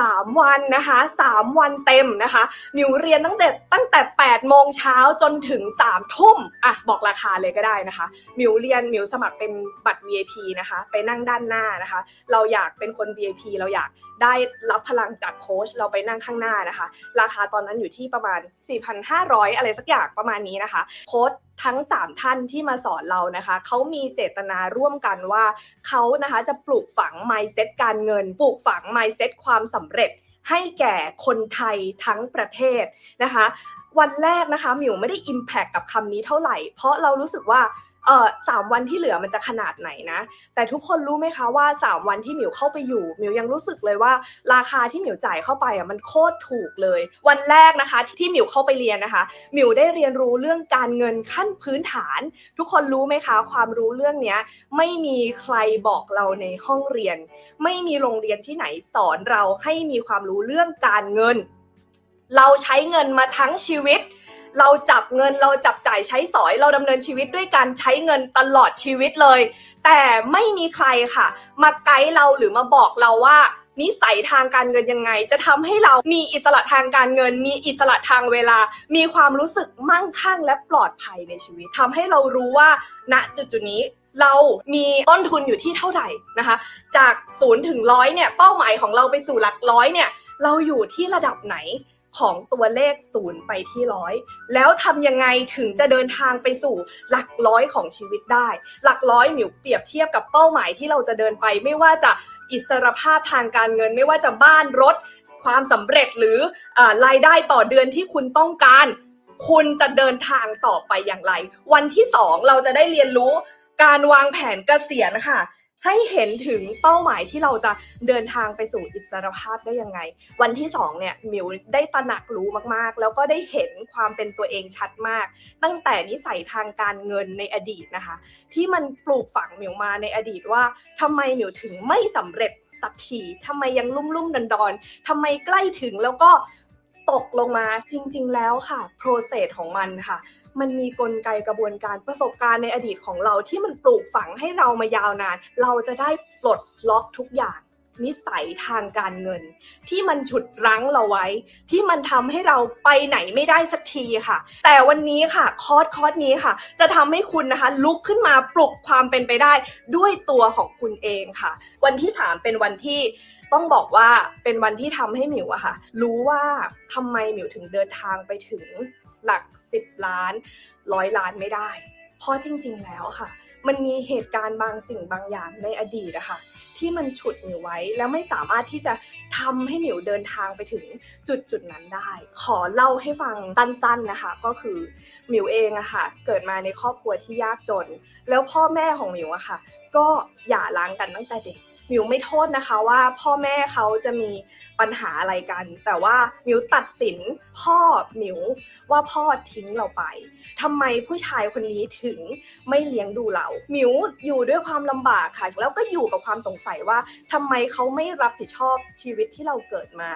3 วันนะคะ 3 วันเต็มนะคะหมิวเรียนตั้งแต่ตั้งแต่ 8 โมงเช้าจนถึง 3 ทุ่มอะบอกราคาเลยก็ได้นะคะมิวเรียนมิวสมัครเป็นบัตร VIP นะคะ ไปนั่งด้านหน้านะคะ เราอยากเป็นคน VIP เราอยากได้รับพลังจากโค้ชเราไปนั่งข้างหน้านะคะ ราคาตอนนั้นอยู่ที่ประมาณ 4,500 อะไรสักอย่างประมาณนี้นะคะโค้ช ทั้ง 3 ท่านที่มาสอนเรานะคะเขามีเจตนาร่วมกันว่าเขานะคะจะปลูกฝัง mindset การเงิน ปลูกฝัง mindset ความสำเร็จให้แก่คนไทยทั้งประเทศนะคะ วันแรกนะคะหมิวไม่ได้ impact กับคำนี้เท่าไหร่ เพราะเรารู้สึกว่า เออสามวันที่เหลือมันจะขนาดไหนนะ แต่ทุกคนรู้ไหมคะว่า 3 วันที่หมิวเข้าไปอยู่หมิวยังรู้สึกเลยว่า ราคาที่หมิวจ่ายเข้าไปอะมันโคตรถูกเลย วันแรกนะคะที่หมิวเข้าไปเรียนนะคะหมิวได้เรียนรู้เรื่องการเงินขั้นพื้นฐาน ทุกคนรู้ไหมคะ ความรู้เรื่องเนี้ยไม่มีใครบอกเราในห้องเรียน ไม่มีโรงเรียนที่ไหนสอนเราให้มีความรู้เรื่องการเงิน เราใช้เงินมาทั้งชีวิต เราจับเงินเราจับจ่ายใช้สอย เราดำเนินชีวิตด้วยการใช้เงินตลอดชีวิตเลย แต่ไม่มีใครค่ะ มาไกด์เราหรือมาบอกเราว่านิสัยทางการเงินยังไง จะทำให้เรามีอิสระทางการเงิน มีอิสระทางเวลา มีความรู้สึกมั่งคั่งและปลอดภัยในชีวิตทำให้เรารู้ว่าณจุดจุดนี้เรามีต้นทุนอยู่ที่เท่าไหร่นะคะ จากศูนย์ถึงร้อยเนี่ยเป้าหมายของเราไปสู่หลักร้อยเนี่ยเราอยู่ที่ระดับไหน ของตัวเลขศูนย์ไปที่ร้อยแล้วทำยังไงถึงจะเดินทางไปสู่หลักร้อยของชีวิตได้ หลักร้อยหมิวเปรียบเทียบกับเป้าหมายที่เราจะเดินไป ไม่ว่าจะอิสรภาพทางการเงิน ไม่ว่าจะบ้านรถ ความสำเร็จหรือออรายได้ต่อเดือนที่คุณต้องการ คุณจะเดินทางต่อไปอย่างไร วันที่สองเราจะได้เรียนรู้การวางแผนเกษียณค่ะ ให้เห็นถึงเป้าหมายที่เราจะเดินทางไปสู่อิสรภาพได้ยังไง วันที่สองเนี่ยหมิวได้ตระหนักรู้มากๆ แล้วก็ได้เห็นความเป็นตัวเองชัดมาก ตั้งแต่นิสัยทางการเงินในอดีตนะคะ ที่มันปลูกฝังหมิวมาในอดีตว่าทำไมหมิวถึงไม่สำเร็จสักทีทำไมยังลุ่มลุ่มดอนดอนๆทำไมใกล้ถึงแล้วก็ตกลงมาจริง ๆ แล้วค่ะ process ของมันค่ะ มันมีกลไกกระบวนการประสบการณ์ในอดีตของเราที่มันปลูกฝังให้เรามายาวนาน เราจะได้ปลดล็อกทุกอย่างนิสัยทางการเงิน ที่มันฉุดรั้งเราไว้ ที่มันทำให้เราไปไหนไม่ได้สักทีค่ะ แต่วันนี้ค่ะคอร์สคอร์สนี้ค่ะ จะทำให้คุณนะคะลุกขึ้นมาปลุกความเป็นไปได้ด้วยตัวของคุณเองค่ะ วันที่ 3 เป็นวันที่ต้องบอกว่าเป็นวันที่ทำให้หมิวอะค่ะ รู้ว่าทำไมหมิวถึงเดินทางไปถึง หลัก 10 ล้านร้อยล้านไม่ได้ เพราะจริง ๆ แล้วค่ะ มันมีเหตุการณ์บางสิ่งบางอย่างในอดีตนะคะ ที่มันฉุดหมิวไว้ แล้วไม่สามารถที่จะทำให้หมิวเดินทางไปถึงจุดจุดนั้นได้ ขอเล่าให้ฟังสั้นๆนะคะ ก็คือหมิวเองอะค่ะ เกิดมาในครอบครัวที่ยากจน แล้วพ่อแม่ของหมิวอะค่ะ ก็หย่าร้างกันตั้งแต่เด็กหมิวไม่โทษนะคะว่าพ่อแม่เขาจะมีปัญหาอะไรกัน แต่ว่าหมิวตัดสินพ่อหมิวว่าพ่อทิ้งเราไปทำไมผู้ชายคนนี้ถึงไม่เลี้ยงดูเราหมิวอยู่ด้วยความลำบากค่ะ แล้วก็อยู่กับความสงสยว่าทำไมเขาไม่รับผิดชอบชีวิตที่เราเกิดมา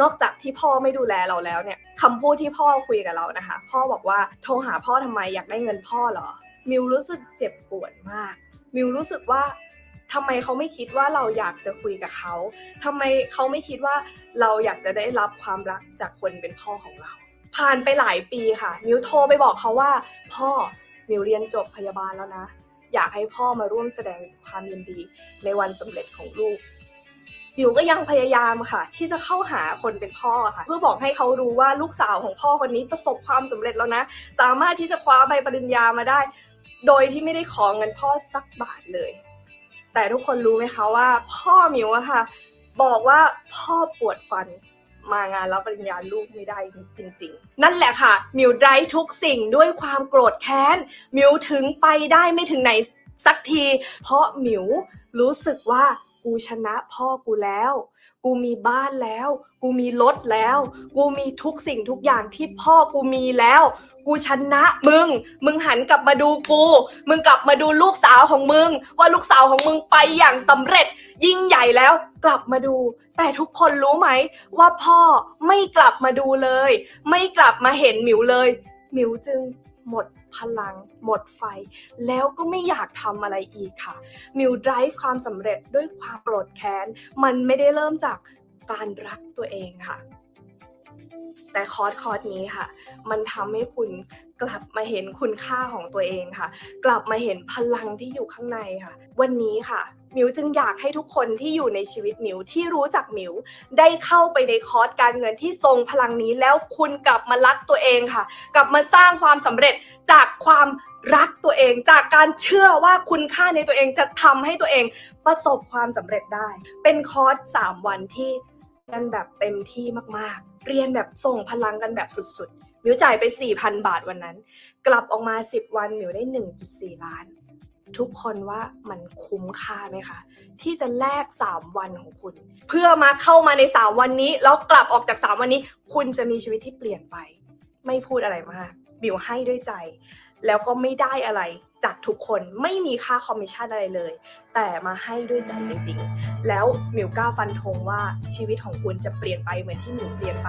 นอกจากที่พ่อไม่ดูแลเราแล้วเนี่ยคำพูดที่พ่อคุยกับเรานะคะ พ่อบอกว่าโทรหาพ่อทำไมอยากได้เงินพ่อเหรอ มิวรู้สึกเจ็บปวดมาก มิวรู้สึกว่าทำไมเขาไม่คิดว่าเราอยากจะคุยกับเขาทำไมเขาไม่คิดว่าเราอยากจะได้รับความรักจากคนเป็นพ่อของเรา ผ่านไปหลายปีค่ะ มิวโทรไปบอกเขาว่า พ่อมิวเรียนจบพยาบาลแล้วนะ อยากให้พ่อมาร่วมแสดงความยินดีในวันสำเร็จของลูกมิวก็ยังพยายามค่ะ ที่จะเข้าหาคนเป็นพ่อค่ะ เพื่อบอกให้เขารู้ว่าลูกสาวของพ่อคนนี้ประสบความสำเร็จแล้วนะ สามารถที่จะคว้าใบปริญญามาได้ โดยที่ไม่ได้ขอเงินพ่อสักบาทเลย แต่ทุกคนรู้ไหมคะว่า พ่อมิวอะค่ะ บอกว่าพ่อปวดฟัน มางานรับปริญญาลูกไม่ได้จริง ๆ นั่นแหละค่ะ มิวไดรทุกสิ่งด้วยความโกรธแค้น มิวถึงไปได้ไม่ถึงไหนสักที เพราะมิวรู้สึกว่ากูชนะพ่อกูแล้ว กูมีบ้านแล้ว กูมีรถแล้ว กูมีทุกสิ่งทุกอย่างที่พ่อกูมีแล้ว กูชนะมึง มึงหันกลับมาดูกู มึงกลับมาดูลูกสาวของมึง ว่าลูกสาวของมึงไปอย่างสำเร็จ ยิ่งใหญ่แล้ว กลับมาดู แต่ทุกคนรู้ไหม ว่าพ่อไม่กลับมาดูเลย ไม่กลับมาเห็นหมิวเลย หมิวจึงหมดพลัง หมดไฟ แล้วก็ไม่อยากทำอะไรอีกค่ะ มิว drive ความสำเร็จด้วยความโกรธแค้น มันไม่ได้เริ่มจากการรักตัวเองค่ะ แต่คอร์สคอร์สนี้ค่ะ มันทำให้คุณกลับมาเห็นคุณค่าของตัวเองค่ะ กลับมาเห็นพลังที่อยู่ข้างในค่ะ วันนี้ค่ะ หมิวจึงอยากให้ทุกคนที่อยู่ในชีวิตหมิวที่รู้จักหมิวได้เข้าไปในคอร์สการเงินที่ทรงพลังนี้แล้วคุณกลับมารักตัวเองค่ะ กลับมาสร้างความสำเร็จจากความรักตัวเอง จากการเชื่อว่าคุณค่าในตัวเองจะทำให้ตัวเองประสบความสำเร็จได้ เป็นคอร์ส3วันที่ กันแบบเต็มที่มากๆ เรียนแบบส่งพลังกันแบบสุดๆ มิวจ่ายไป 4,000 บาทวันนั้น กลับออกมา 10 วันมิวได้ 1.4 ล้าน ทุกคนว่ามันคุ้มค่าไหมคะ ที่จะแลก 3 วันของคุณ เพื่อมาเข้ามาใน 3 วันนี้ แล้วกลับออกจาก 3 วันนี้ คุณจะมีชีวิตที่เปลี่ยนไป ไม่พูดอะไรมาก บิวให้ด้วยใจ แล้วก็ไม่ได้อะไร จากทุกคนไม่มีค่าคอมมิชชั่นอะไรเลย แต่มาให้ด้วยใจจริงๆ แล้วหมิวกล้าฟันธงว่าชีวิตของคุณจะเปลี่ยนไปเหมือนที่หมิวเปลี่ยนไป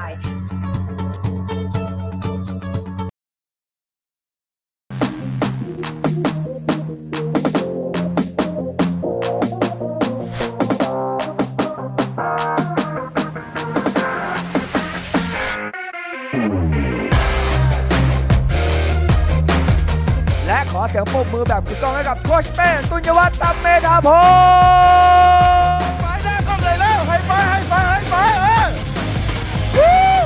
ยงปรบกึกก้องให้กับโคชเป้ตุนยวัฒน์ตัมเมธาพงศ์ไปหน้ากล้องเลยแล้วให้ไปให้ไปให้ไปเออ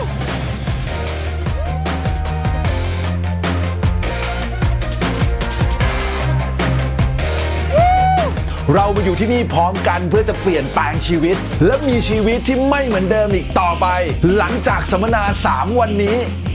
เรามาอยู่ที่นี่พร้อมกันเพื่อจะเปลี่ยนแปลงชีวิต และมีชีวิตที่ไม่เหมือนเดิมอีกต่อไป หลังจากสัมมนา 3 วันนี้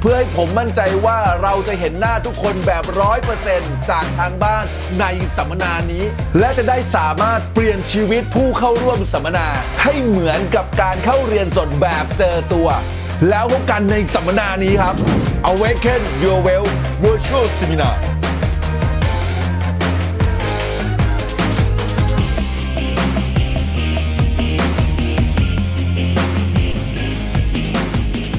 เพื่อให้ผมมั่นใจว่าเราจะเห็นหน้าทุกคนแบบร้อยเปอร์เซ็นต์จากทางบ้านในสัมมนานี้ และจะได้สามารถเปลี่ยนชีวิตผู้เข้าร่วมสัมมนา ให้เหมือนกับการเข้าเรียนสดแบบเจอตัว แล้วพบกันในสัมมนานี้ครับ Awaken Your Well Virtual Seminar